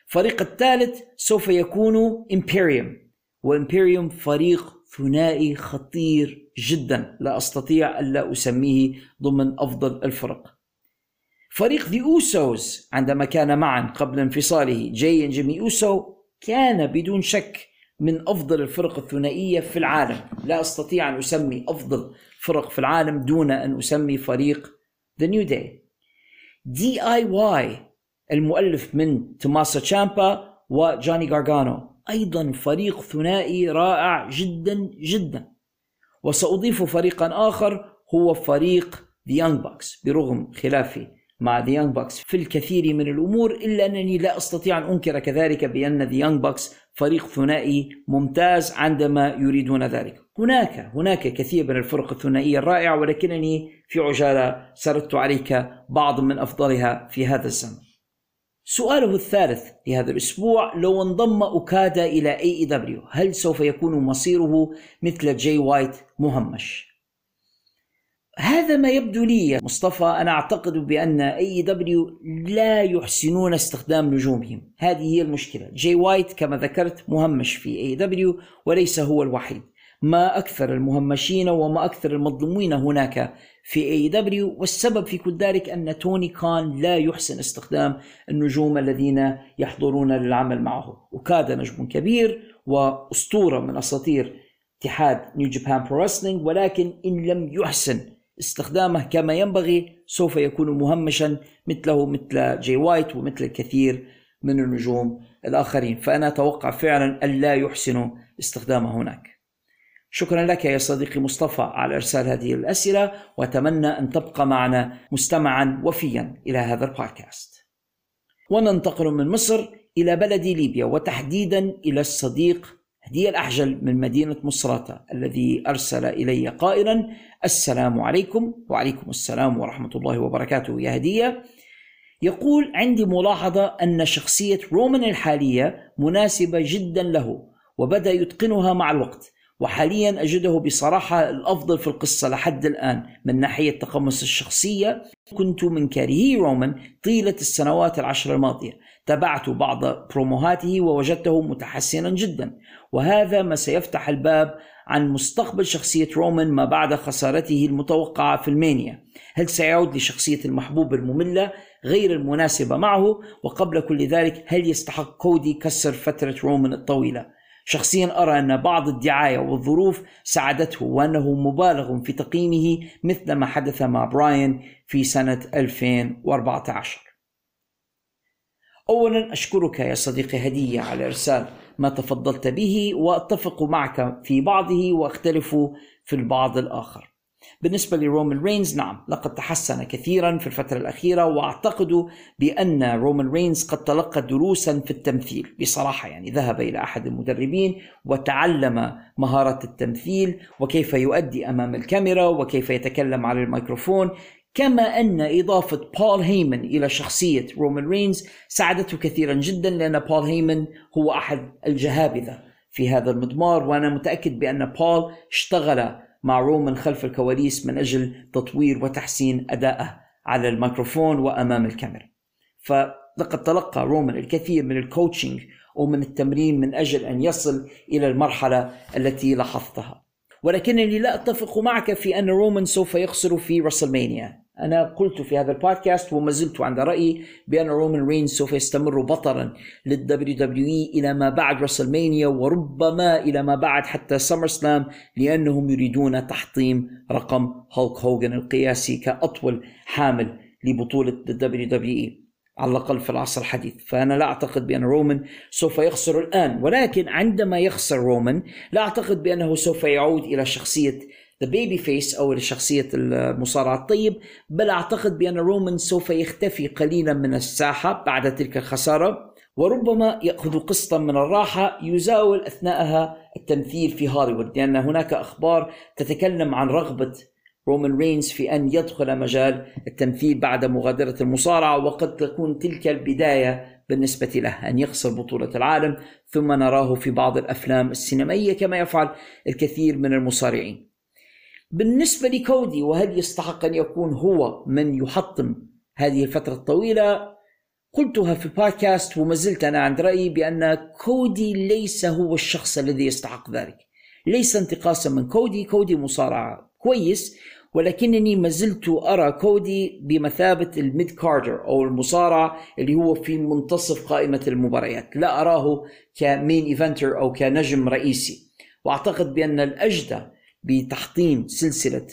Speaker 1: فريق الثالث سوف يكون Imperium و Imperium فريق ثنائي خطير جدا لا أستطيع الا أسميه ضمن أفضل الفرق. فريق ذي أوسوس عندما كان معا قبل انفصاله جاي جيمي أوسو كان بدون شك من أفضل الفرق الثنائية في العالم. لا أستطيع أن أسمي أفضل فرق في العالم دون أن أسمي فريق The New Day. دي آي واي المؤلف من توماسو تشامبا وجوني غارغانو. أيضا فريق ثنائي رائع جدا جدا. وسأضيف فريقا آخر هو فريق The Young Bucks برغم خلافي مع The Young Bucks في الكثير من الأمور إلا أنني لا أستطيع أن أنكر كذلك بأن The Young Bucks فريق ثنائي ممتاز عندما يريدون ذلك. هناك هناك كثير من الفرق الثنائية الرائعة ولكنني في عجالة سردت عليك بعض من أفضلها في هذا الزمن. سؤاله الثالث لهذا الأسبوع لو انضم أوكادا إلى AEW هل سوف يكون مصيره مثل جاي وايت مهمش؟ هذا ما يبدو لي مصطفى. أنا أعتقد بأن AEW لا يحسنون استخدام نجومهم. هذه هي المشكلة. جاي وايت كما ذكرت مهمش في AEW وليس هو الوحيد. ما أكثر المهمشين وما أكثر المظلومين هناك في AEW والسبب في كل ذلك أن توني كان لا يحسن استخدام النجوم الذين يحضرون للعمل معه. أوكادا نجم كبير وأسطورة من أساطير اتحاد New Japan Pro ولكن إن لم يحسن استخدامه كما ينبغي سوف يكون مهمشا مثله مثل جي وايت ومثل الكثير من النجوم الآخرين فأنا أتوقع فعلا أن لا يحسنوا استخدامه هناك شكرا لك يا صديقي مصطفى على إرسال هذه الأسئلة وأتمنى أن تبقى معنا مستمعا وفيا إلى هذا البودكاست. وننتقل من مصر إلى بلد ليبيا وتحديدا إلى الصديق هدية الأحجل من مدينة مصراتة الذي أرسل إلي قائلا السلام عليكم وعليكم السلام ورحمة الله وبركاته. يا هدية يقول عندي ملاحظة أن شخصية رومان الحالية مناسبة جدا له وبدأ يتقنها مع الوقت وحاليا أجده بصراحة الأفضل في القصة لحد الآن. من ناحية تقمص الشخصية كنت من كارهي رومان طيلة السنوات العشر الماضية. تابعت بعض بروموهاته ووجدته متحسنا جدا. وهذا ما سيفتح الباب عن مستقبل شخصية رومان ما بعد خسارته المتوقعة في ألمانيا. هل سيعود لشخصية المحبوب المملة غير المناسبة معه؟ وقبل كل ذلك هل يستحق كودي كسر فترة رومان الطويلة؟ شخصيا أرى أن بعض الدعاية والظروف ساعدته وأنه مبالغ في تقييمه مثل ما حدث مع براين في سنة 2014 أولا أشكرك يا صديقي هدية على إرسال ما تفضلت به وأتفق معك في بعضه وأختلف في البعض الآخر. بالنسبة لرومان رينز نعم لقد تحسن كثيرا في الفترة الأخيرة وأعتقد بأن رومان رينز قد تلقى دروسا في التمثيل. بصراحة يعني ذهب إلى أحد المدربين وتعلم مهارة التمثيل وكيف يؤدي أمام الكاميرا وكيف يتكلم على الميكروفون. كما أن إضافة بول هيمن إلى شخصية رومان رينز ساعدته كثيرا جدا لأن بول هيمن هو أحد الجهابذة في هذا المضمار وأنا متأكد بأن بول اشتغل مع رومان خلف الكواليس من أجل تطوير وتحسين أدائه على الميكروفون وأمام الكاميرا. فلقد تلقى رومان الكثير من ال coaching ومن التمرين من أجل أن يصل إلى المرحلة التي لاحظتها. ولكنني لا أتفق معك في أن رومان سوف يخسر في WrestleMania أنا قلت في هذا البودكاست وما زلت عند رأيي بأن رومان رينز سوف يستمر بطلا لل WWE إلى ما بعد WrestleMania وربما إلى ما بعد حتى SummerSlam لأنهم يريدون تحطيم رقم هولك هوغن القياسي كأطول حامل لبطولة ال WWE. على الأقل في العصر الحديث. فأنا لا أعتقد بأن رومان سوف يخسر الآن. ولكن عندما يخسر رومان لا أعتقد بأنه سوف يعود إلى شخصية the babyface أو شخصيه المصارع الطيب بل أعتقد بأن رومان سوف يختفي قليلا من الساحة بعد تلك الخسارة وربما يأخذ قسطا من الراحة يزاول أثناءها التمثيل في هوليوود لأن هناك أخبار تتكلم عن رغبة رومان رينز في أن يدخل مجال التمثيل بعد مغادرة المصارعة وقد تكون تلك البداية بالنسبة له أن يخسر بطولة العالم ثم نراه في بعض الأفلام السينمائية كما يفعل الكثير من المصارعين. بالنسبة لكودي وهل يستحق أن يكون هو من يحطم هذه الفترة الطويلة؟ قلتها في بودكاست وما زلت أنا عند رأيي بأن كودي ليس هو الشخص الذي يستحق ذلك. ليس انتقاصا من كودي كودي مصارع كويس ولكنني ما زلت أرى كودي بمثابة ال mid-carder أو المصارع اللي هو في منتصف قائمة المباريات. لا أراه ك main eventer أو كنجم رئيسي. وأعتقد بأن الأجدى بتحطيم سلسلة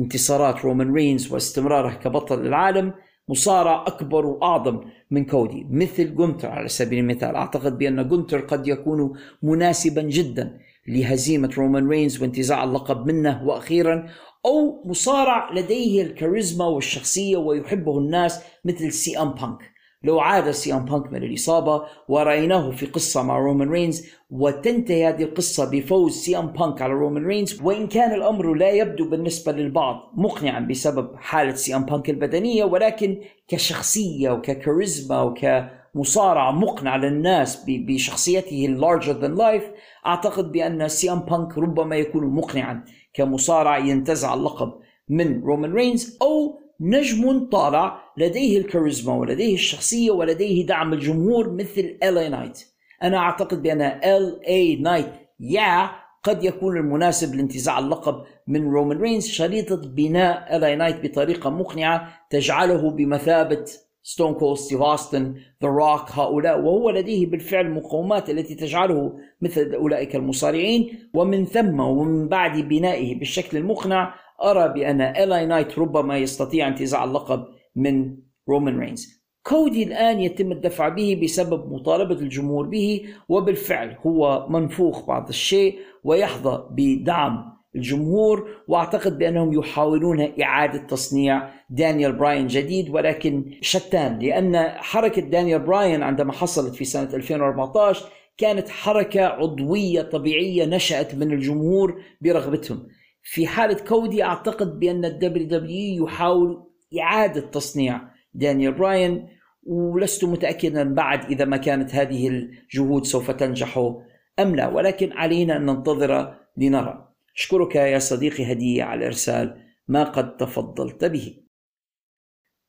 Speaker 1: انتصارات رومان رينز واستمراره كبطل العالم مصارع أكبر وأعظم من كودي. مثل جونتر على سبيل المثال. أعتقد بأن جونتر قد يكون مناسبا جدا لهزيمة رومان رينز وانتزاع اللقب منه وأخيرا أو مصارع لديه الكاريزما والشخصية ويحبه الناس مثل سي أم بانك. لو عاد سي ام بانك من الإصابة ورأيناه في قصة مع رومان رينز وتنتهي هذه القصة بفوز سي ام بانك على رومان رينز وإن كان الأمر لا يبدو بالنسبة للبعض مقنعا بسبب حالة سي ام بانك البدنية ولكن كشخصية وككاريزما وكمصارع مقنع للناس بشخصيته ال larger than life أعتقد بأن سي ام بانك ربما يكون مقنعا كمصارع ينتزع اللقب من رومان رينز أو نجم طالع لديه الكاريزما ولديه الشخصية ولديه دعم الجمهور مثل إل إي نايت أنا أعتقد بأن إل إي نايت قد يكون المناسب لانتزاع اللقب من رومان رينز شريطة بناء إل إي نايت بطريقة مقنعة تجعله بمثابة ستون كولد ستيف أوستن ذا روك هؤلاء. وهو لديه بالفعل مقومات التي تجعله مثل أولئك المصارعين. ومن ثم ومن بعد بنائه بالشكل المقنع أرى بأن إل إي نايت ربما يستطيع انتزاع اللقب من رومان رينز كودي الآن يتم الدفع به بسبب مطالبة الجمهور به وبالفعل هو منفوخ بعض الشيء ويحظى بدعم الجمهور وأعتقد بأنهم يحاولون إعادة تصنيع دانيال براين جديد ولكن شتان لأن حركة دانيال براين عندما حصلت في سنة 2014 كانت حركة عضوية طبيعية نشأت من الجمهور برغبتهم. في حالة كودي أعتقد بأن الدبليو دبليو إي يحاول إعادة تصنيع دانيال براين ولست متاكدا بعد إذا ما كانت هذه الجهود سوف تنجح أم لا ولكن علينا أن ننتظر لنرى. أشكرك يا صديقي هدية على إرسال ما قد تفضلت به.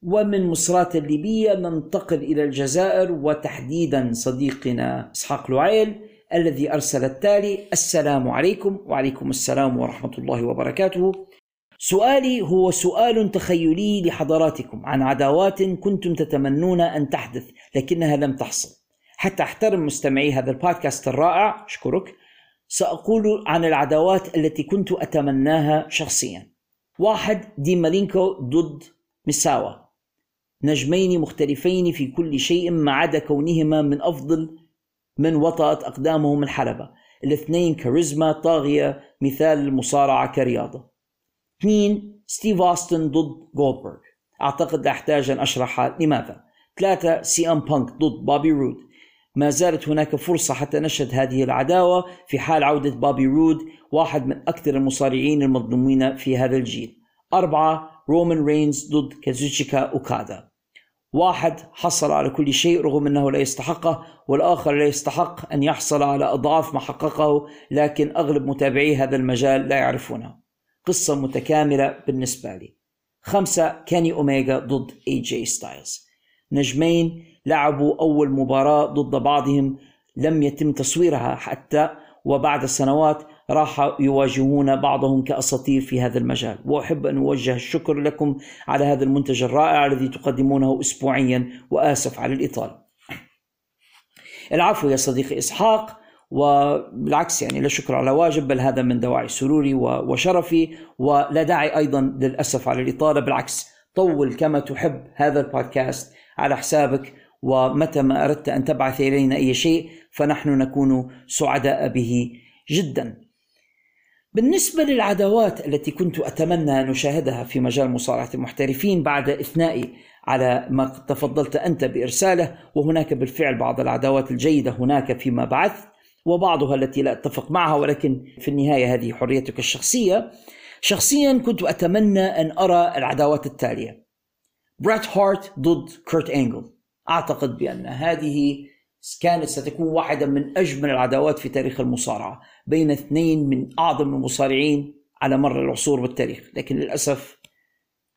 Speaker 1: ومن مصراتة الليبية ننتقل إلى الجزائر وتحديدا صديقنا إسحاق لعيل الذي أرسل التالي السلام عليكم وعليكم السلام ورحمة الله وبركاته. سؤالي هو سؤال تخيلي لحضراتكم عن عداوات كنتم تتمنون أن تحدث لكنها لم تحصل. حتى أحترم مستمعي هذا البودكاست الرائع أشكرك. سأقول عن العداوات التي كنت أتمناها شخصيا. واحد دي مالينكو ضد مساوا نجمين مختلفين في كل شيء ما عدا كونهما من أفضل من وطأت أقدامهم الحلبة الاثنين كاريزما طاغية مثال المصارعة كرياضة. اثنين ستيف أوستن ضد جولدبرغ أعتقد لا أحتاج أن أشرح لماذا. ثلاثة سي أم بانك ضد بوبي رود. ما زالت هناك فرصة حتى نشهد هذه العداوة في حال عودة بوبي رود واحد من أكثر المصارعين المظلومين في هذا الجيل. أربعة رومان رينز ضد كازوتشيكا أوكادا. واحد حصل على كل شيء رغم أنه لا يستحقه والآخر لا يستحق أن يحصل على أضعاف ما حققه لكن أغلب متابعي هذا المجال لا يعرفونه. قصة متكاملة بالنسبة لي. خمسة كيني أوميجا ضد اي جي ستايلز نجمين لعبوا أول مباراة ضد بعضهم لم يتم تصويرها حتى وبعد سنوات راح يواجهون بعضهم كأساطير في هذا المجال وأحب أن أوجه الشكر لكم على هذا المنتج الرائع الذي تقدمونه أسبوعيا وآسف على الإطالة العفو يا صديقي إسحاق وبالعكس يعني لا شكر على واجب بل هذا من دواعي سروري وشرفي ولا داعي أيضا للأسف على الإطالة بالعكس طول كما تحب هذا البودكاست على حسابك ومتى ما أردت أن تبعث إلينا أي شيء فنحن نكون سعداء به جدا. بالنسبة للعداوات التي كنت أتمنى أن أشاهدها في مجال مصارعة المحترفين بعد اثنائي على ما تفضلت أنت بإرساله وهناك بالفعل بعض العداوات الجيدة هناك فيما بعثت وبعضها التي لا أتفق معها ولكن في النهاية هذه حريتك الشخصية. شخصيا كنت أتمنى أن أرى العداوات التالية. بريت هارت ضد كورت انجل أعتقد بأن هذه كانت ستكون واحدة من أجمل العداوات في تاريخ المصارعة بين اثنين من أعظم المصارعين على مر العصور والتاريخ لكن للأسف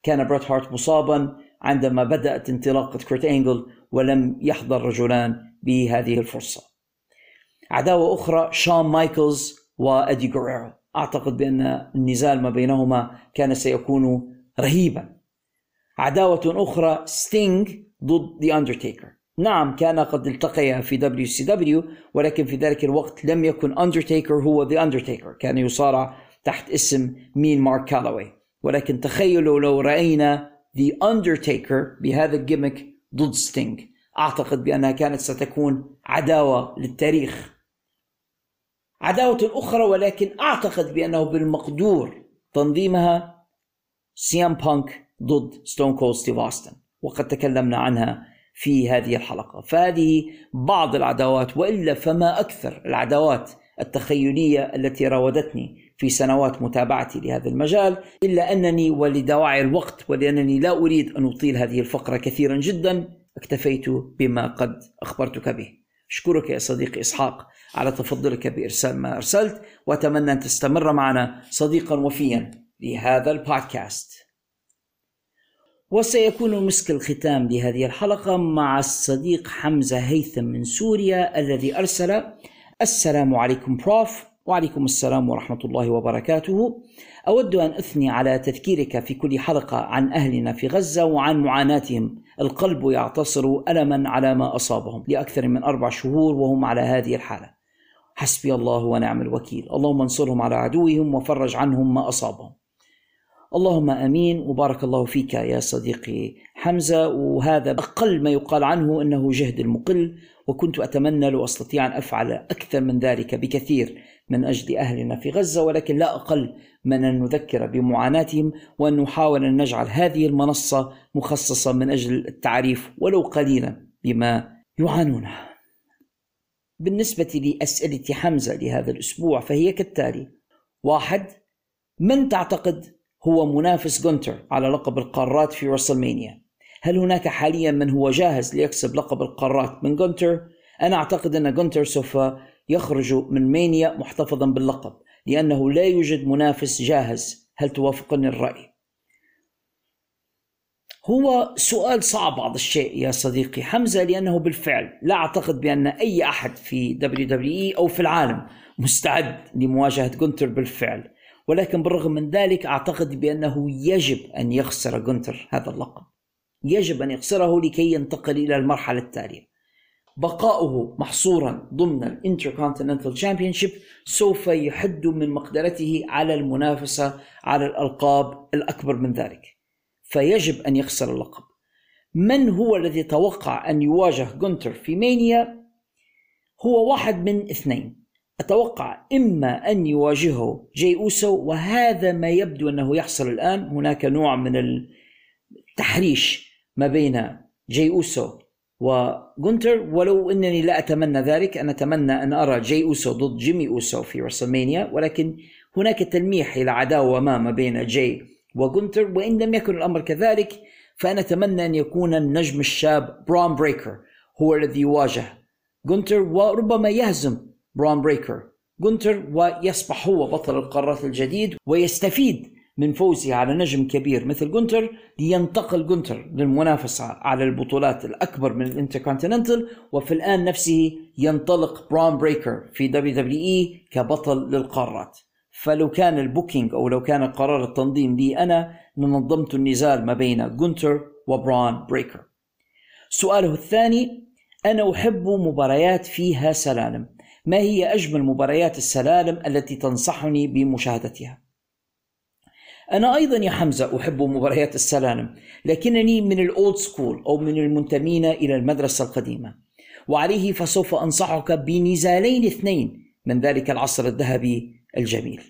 Speaker 1: كان بريت هارت مصابا عندما بدأت انطلاقة كورت انجل ولم يحظ الرجلان بهذه الفرصة. عداوة أخرى شون مايكلز وإدي جوريرو أعتقد بأن النزال ما بينهما كان سيكون رهيبا. عداوة أخرى ستينج ضد ذا اندرتيكر نعم كان قد التقيا في دبليو سي دبليو ولكن في ذلك الوقت لم يكن اندرتيكر هو ذا اندرتيكر كان يصارع تحت اسم مين مارك كالوي. ولكن تخيلوا لو رأينا ذا اندرتيكر بهذا ال gimmick ضد ستينج أعتقد بأنها كانت ستكون عداوة للتاريخ. عداوة أخرى ولكن أعتقد بأنه بالمقدور تنظيمها سي إم بانك ضد ستون كولد ستيف اوستن وقد تكلمنا عنها في هذه الحلقة. فهذه بعض العداوات وإلا فما أكثر العداوات التخيلية التي راودتني في سنوات متابعتي لهذا المجال إلا أنني ولدواعي الوقت ولأنني لا أريد أن أطيل هذه الفقرة كثيرا جدا اكتفيت بما قد أخبرتك به. أشكرك يا صديقي إسحاق على تفضلك بإرسال ما أرسلت وأتمنى أن تستمر معنا صديقا وفيا لهذا البودكاست. وسيكون مسك الختام لهذه الحلقة مع الصديق حمزة هيثم من سوريا الذي أرسل السلام عليكم بروف وعليكم السلام ورحمة الله وبركاته. أود أن أثني على تذكيرك في كل حلقة عن أهلنا في غزة وعن معاناتهم. القلب يعتصر ألما على ما أصابهم لأكثر من أربع شهور وهم على هذه الحالة. حسبي الله ونعم الوكيل. اللهم انصرهم على عدوهم وفرج عنهم ما أصابهم. اللهم آمين وبارك الله فيك يا صديقي حمزة وهذا أقل ما يقال عنه إنه جهد المقل وكنت أتمنى لو أستطيع أن أفعل أكثر من ذلك بكثير من أجل أهلنا في غزة ولكن لا أقل من أن نذكر بمعاناتهم وأن نحاول أن نجعل هذه المنصة مخصصة من أجل التعريف ولو قليلا بما يعانونه. بالنسبة لأسئلة حمزة لهذا الأسبوع فهي كالتالي: واحد من تعتقد هو منافس جونتر على لقب القارات في رسلمانيا هل هناك حاليا من هو جاهز ليكسب لقب القارات من جونتر؟ أنا أعتقد أن جونتر سوف يخرج من مانيا محتفظا باللقب لأنه لا يوجد منافس جاهز هل توافقني الرأي؟ هو سؤال صعب بعض الشيء يا صديقي حمزة لأنه بالفعل لا أعتقد بأن أي أحد في WWE أو في العالم مستعد لمواجهة جونتر بالفعل ولكن بالرغم من ذلك أعتقد بأنه يجب أن يخسر جونتر هذا اللقب. يجب أن يخسره لكي ينتقل إلى المرحلة التالية. بقاؤه محصورا ضمن ال Intercontinental Championship سوف يحد من مقدرته على المنافسة على الألقاب الأكبر من ذلك. فيجب أن يخسر اللقب. من هو الذي أتوقع أن يواجه جونتر في مانيا؟ هو واحد من اثنين. أتوقع إما أن يواجهه جاي أوسو وهذا ما يبدو أنه يحصل الآن. هناك نوع من التحريش ما بين جاي أوسو وجونتر ولو أنني لا أتمنى ذلك أنا أتمنى أن أرى جاي أوسو ضد جيمي أوسو في رسلمانيا. ولكن هناك تلميح إلى عداوة ما ما بين جاي وجونتر وإن لم يكن الأمر كذلك فأنا أتمنى أن يكون النجم الشاب برون بريكر هو الذي يواجه جونتر وربما يهزم برون بريكر جونتر ويصبح هو بطل القارات الجديد ويستفيد من فوزه على نجم كبير مثل جونتر لينتقل جونتر للمنافسة على البطولات الأكبر من الانتركونتيننتال وفي الآن نفسه ينطلق برون بريكر في WWE كبطل للقارات. فلو كان ال booking أو لو كان قرار التنظيم لي أنا لنظمت النزال ما بين جونتر وبرون بريكر. سؤاله الثاني أنا أحب مباريات فيها سلالم. ما هي أجمل مباريات السلالم التي تنصحني بمشاهدتها؟ أنا أيضا يا حمزة أحب مباريات السلالم لكنني من ال old school أو من المنتمين إلى المدرسة القديمة وعليه فسوف أنصحك بنزالين اثنين من ذلك العصر الذهبي الجميل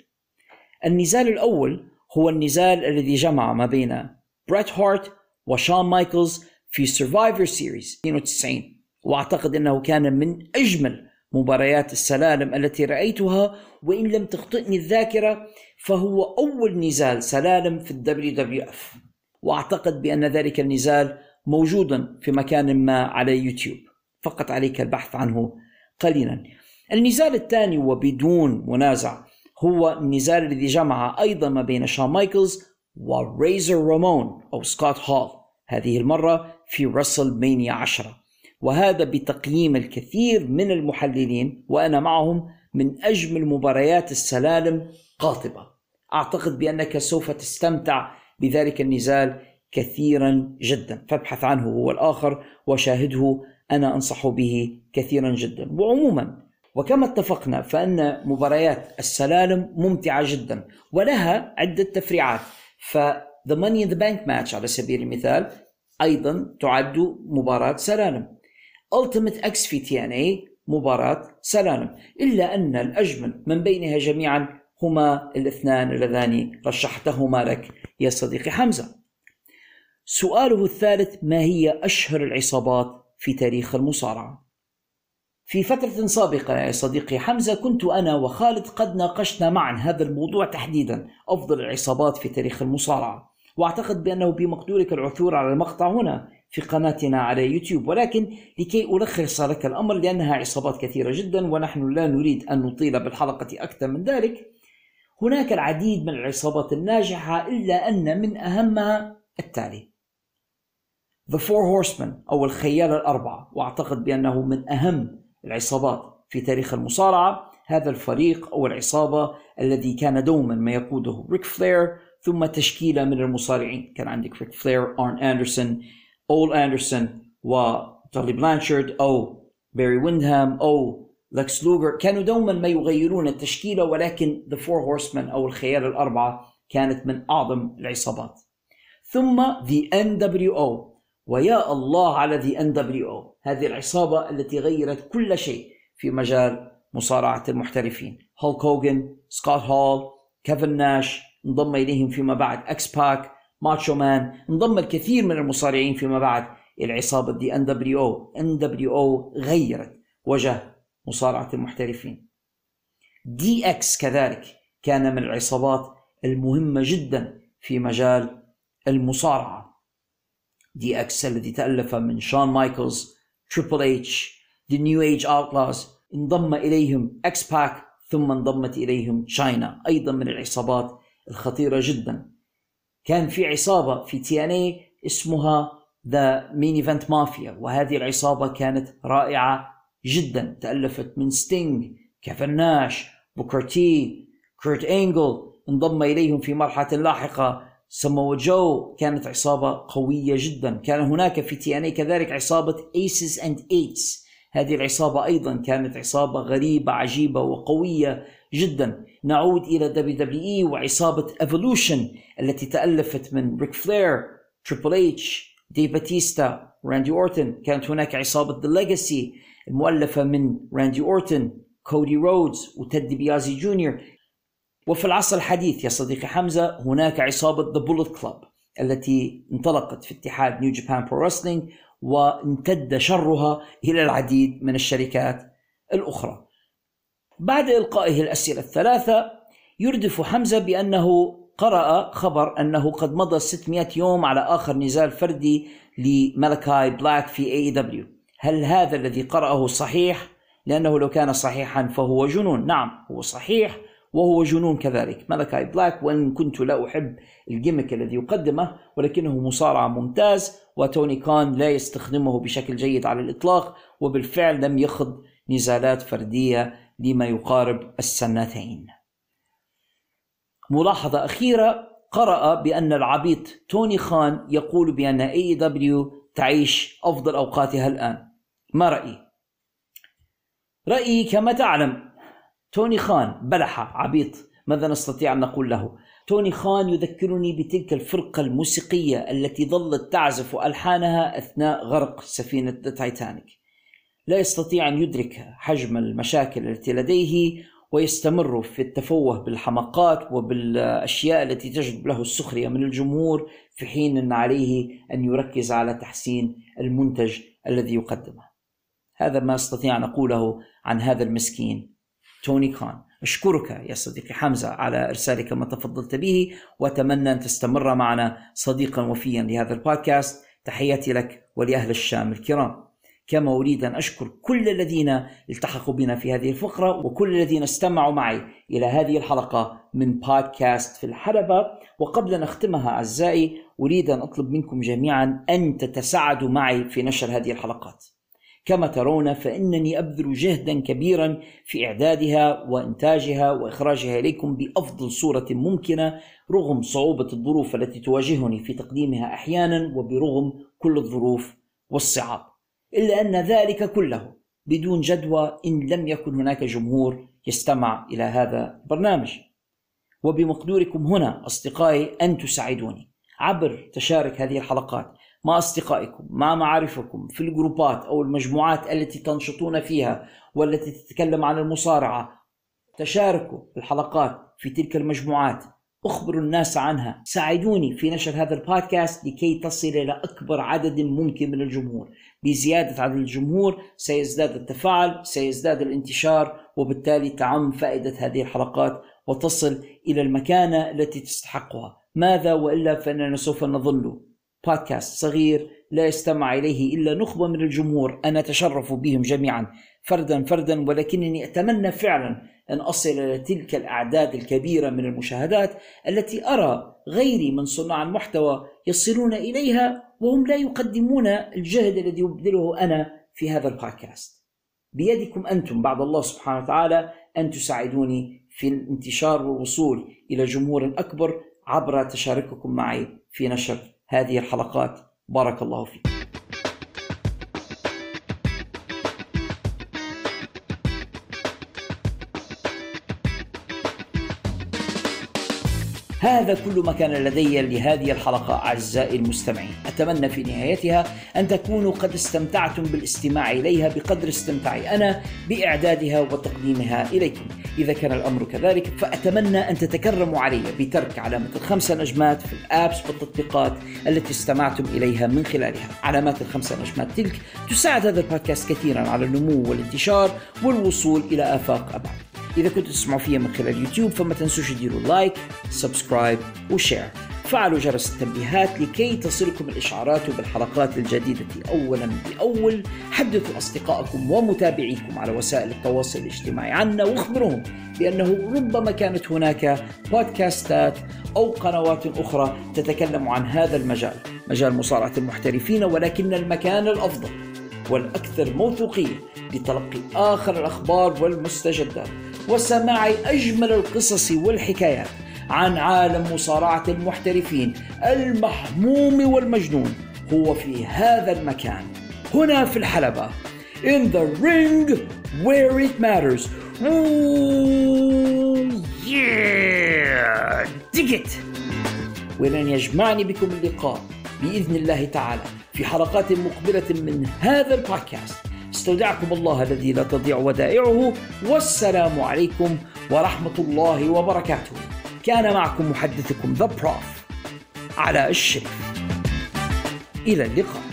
Speaker 1: النزال الأول هو النزال الذي جمع ما بين بريت هارت وشون مايكلز في سرفايفر سيريز 92 وأعتقد إنه كان من أجمل مباريات السلالم التي رأيتها وإن لم تخطئني الذاكرة فهو أول نزال سلالم في ال WWF. وأعتقد بأن ذلك النزال موجودا في مكان ما على يوتيوب. فقط عليك البحث عنه قليلا. النزال الثاني وبدون منازع هو النزال الذي جمع أيضا ما بين شون مايكلز وريزر رامون أو سكوت هول. هذه المرة في رسل مانيا 10 وهذا بتقييم الكثير من المحللين وأنا معهم من أجمل مباريات السلالم قاطبة. أعتقد بأنك سوف تستمتع بذلك النزال كثيرا جدا. فابحث عنه هو الآخر وشاهده أنا أنصح به كثيرا جدا. وعموما وكما اتفقنا فإن مباريات السلالم ممتعة جدا ولها عدة تفريعات. ف The Money in the Bank match على سبيل المثال أيضا تعد مباراة سلالم. Ultimate X في تي ان اي مباراة سلالم إلا أن الأجمل من بينها جميعا هما الاثنان اللذان رشحتهما لك يا صديقي حمزة. سؤاله الثالث ما هي أشهر العصابات في تاريخ المصارعة؟ في فترة سابقة يا صديقي حمزة كنت أنا وخالد قد ناقشنا معا هذا الموضوع تحديدا أفضل العصابات في تاريخ المصارعة. وأعتقد بأنه بمقدورك العثور على المقطع هنا في قناتنا على يوتيوب ولكن لكي ألخص لك الأمر لأنها عصابات كثيرة جدا ونحن لا نريد أن نطيل بالحلقة أكثر من ذلك هناك العديد من العصابات الناجحة إلا أن من أهمها التالي. The Four Horsemen أو الخيالة الأربعة وأعتقد بأنه من أهم العصابات في تاريخ المصارعة هذا الفريق أو العصابة الذي كان دوما ما يقوده ريك فلير ثم تشكيلة من المصارعين. كان عندك ريك فلير أرن أندرسون أولي أندرسون وتولي بلانشارد أو باري ويندهام أو لكس لوجر كانوا دوما ما يغيرون التشكيلة ولكن The Four Horsemen أو الخيالة الأربعة كانت من أعظم العصابات. ثم The NWO ويا الله على The NWO هذه العصابة التي غيرت كل شيء في مجال مصارعة المحترفين. هولك هوجن سكوت هول كيفن ناش انضم إليهم فيما بعد أكس باك ماتشو مان انضم الكثير من المصارعين فيما بعد إلى عصابة دي إن دبليو أو. إن دبليو أو غيرت وجه مصارعة المحترفين. دي إكس كذلك كان من العصابات المهمة جدا في مجال المصارعة. دي إكس الذي تألف من شون مايكلز تريبل إتش The New Age Outlaws. انضم إليهم إكس باك ثم انضمت إليهم تشاينا أيضا من العصابات الخطيرة جدا. كان في عصابة في TNA اسمها The Main Event Mafia وهذه العصابة كانت رائعة جدا تألفت من ستينج كيفن ناش بوكر تي كورت انجل انضم إليهم في مرحلة لاحقة. سمو جو كانت عصابة قوية جدا. كان هناك في TNA كذلك عصابة Aces and Eights هذه العصابة أيضا كانت عصابة غريبة عجيبة وقوية جدا. نعود WWE وعصابة Evolution التي تألفت من ريك فلير تريبل اتش ديف باتيستا راندي اورتن كانت هناك عصابة The Legacy المؤلفة من راندي اورتن كودي رودز وتيد ديبياسي جونيور. وفي العصر الحديث يا صديقي حمزة هناك عصابة The Bullet Club التي انطلقت في اتحاد New Japan Pro Wrestling وامتد شرها إلى العديد من الشركات الأخرى. بعد إلقائه الأسئلة الثلاثة يردف حمزة بأنه قرأ خبر أنه قد مضى 600 يوم على آخر نزال فردي لملكاي بلاك في AEW هل هذا الذي قرأه صحيح؟ لأنه لو كان صحيحا فهو جنون. نعم هو صحيح وهو جنون كذلك. ملكاي بلاك وإن كنت لا أحب ال gimmick الذي يقدمه ولكنه مصارع ممتاز وتوني كان لا يستخدمه بشكل جيد على الإطلاق وبالفعل لم يخض نزالات فردية لما يقارب السنتين ملاحظة أخيرة قرأ بأن العبيط توني خان يقول بأن AEW تعيش أفضل أوقاتها الآن ما رأيي؟ رأيي كما تعلم توني خان بلح عبيط ماذا نستطيع أن نقول له؟ توني خان يذكرني بتلك الفرقة الموسيقية التي ظلت تعزف ألحانها أثناء غرق سفينة تايتانيك لا يستطيع أن يدرك حجم المشاكل التي لديه ويستمر في التفوه بالحماقات وبالأشياء التي تجلب له السخرية من الجمهور في حين أن عليه أن يركز على تحسين المنتج الذي يقدمه. هذا ما أستطيع أن أقوله عن هذا المسكين توني كان. أشكرك يا صديقي حمزة على إرسالك ما تفضلت به وأتمنى أن تستمر معنا صديقا وفيا لهذا البودكاست. تحياتي لك ولأهل الشام الكرام. كما أريد أن أشكر كل الذين التحقوا بنا في هذه الفقرة وكل الذين استمعوا معي إلى هذه الحلقة من بودكاست في الحلبة. وقبل أن أختمها أعزائي أريد أن أطلب منكم جميعا أن تتساعدوا معي في نشر هذه الحلقات. كما ترون فإنني أبذل جهدا كبيرا في إعدادها وإنتاجها وإخراجها إليكم بأفضل صورة ممكنة رغم صعوبة الظروف التي تواجهني في تقديمها أحيانا وبرغم كل الظروف والصعاب. إلا أن ذلك كله بدون جدوى إن لم يكن هناك جمهور يستمع إلى هذا البرنامج. وبمقدوركم هنا أصدقائي أن تساعدوني عبر تشارك هذه الحلقات مع أصدقائكم مع معارفكم في الجروبات أو المجموعات التي تنشطون فيها والتي تتكلم عن المصارعة. تشاركوا الحلقات في تلك المجموعات. اخبروا الناس عنها. ساعدوني في نشر هذا البودكاست لكي تصل إلى أكبر عدد ممكن من الجمهور. بزيادة عدد الجمهور سيزداد التفاعل سيزداد الانتشار وبالتالي تعم فائدة هذه الحلقات وتصل إلى المكانة التي تستحقها. ماذا وإلا فإننا سوف نظل؟ بودكاست صغير لا يستمع إليه إلا نخبة من الجمهور. أنا أتشرف بهم جميعا. فردا فردا ولكنني أتمنى فعلا أن أصل إلى تلك الأعداد الكبيرة من المشاهدات التي أرى غيري من صناع المحتوى يصلون إليها وهم لا يقدمون الجهد الذي أبذله أنا في هذا البودكاست. بيدكم أنتم بعد الله سبحانه وتعالى أن تساعدوني في الانتشار والوصول إلى جمهور أكبر عبر تشارككم معي في نشر هذه الحلقات. بارك الله فيكم. هذا كل ما كان لدي لهذه الحلقة أعزائي المستمعين. أتمنى في نهايتها أن تكونوا قد استمتعتم بالاستماع إليها بقدر استمتاعي أنا بإعدادها وتقديمها إليكم. إذا كان الأمر كذلك فأتمنى أن تتكرموا علي بترك علامة الخمسة نجمات في ال apps والتطبيقات التي استمعتم إليها من خلالها. علامات الخمسة نجمات تلك تساعد هذا البودكاست كثيرا على النمو والانتشار والوصول إلى آفاق أبعد. إذا كنتوا تسمعوا فيها من خلال يوتيوب فما تنسوش تديروا like subscribe و share. فعلوا جرس التنبيهات لكي تصلكم الإشعارات بالحلقات الجديدة أولا بأول. حدثوا أصدقائكم ومتابعيكم على وسائل التواصل الاجتماعي عنا واخبروهم بأنه ربما كانت هناك بودكاستات أو قنوات أخرى تتكلم عن هذا المجال مجال مصارعة المحترفين ولكن المكان الأفضل والأكثر موثوقية لتلقي آخر الأخبار والمستجدات. وسماع أجمل القصص والحكايات عن عالم مصارعة المحترفين المحموم والمجنون هو في هذا المكان. هنا في الحلبة in the ring where it matters. Ooh, yeah! ولن يجمعني بكم اللقاء بإذن الله تعالى في حلقات مقبلة من هذا البودكاست. استودعكم الله الذي لا تضيع ودائعه والسلام عليكم ورحمة الله وبركاته. كان معكم محدثكم ذا بروف على الشريف. إلى اللقاء.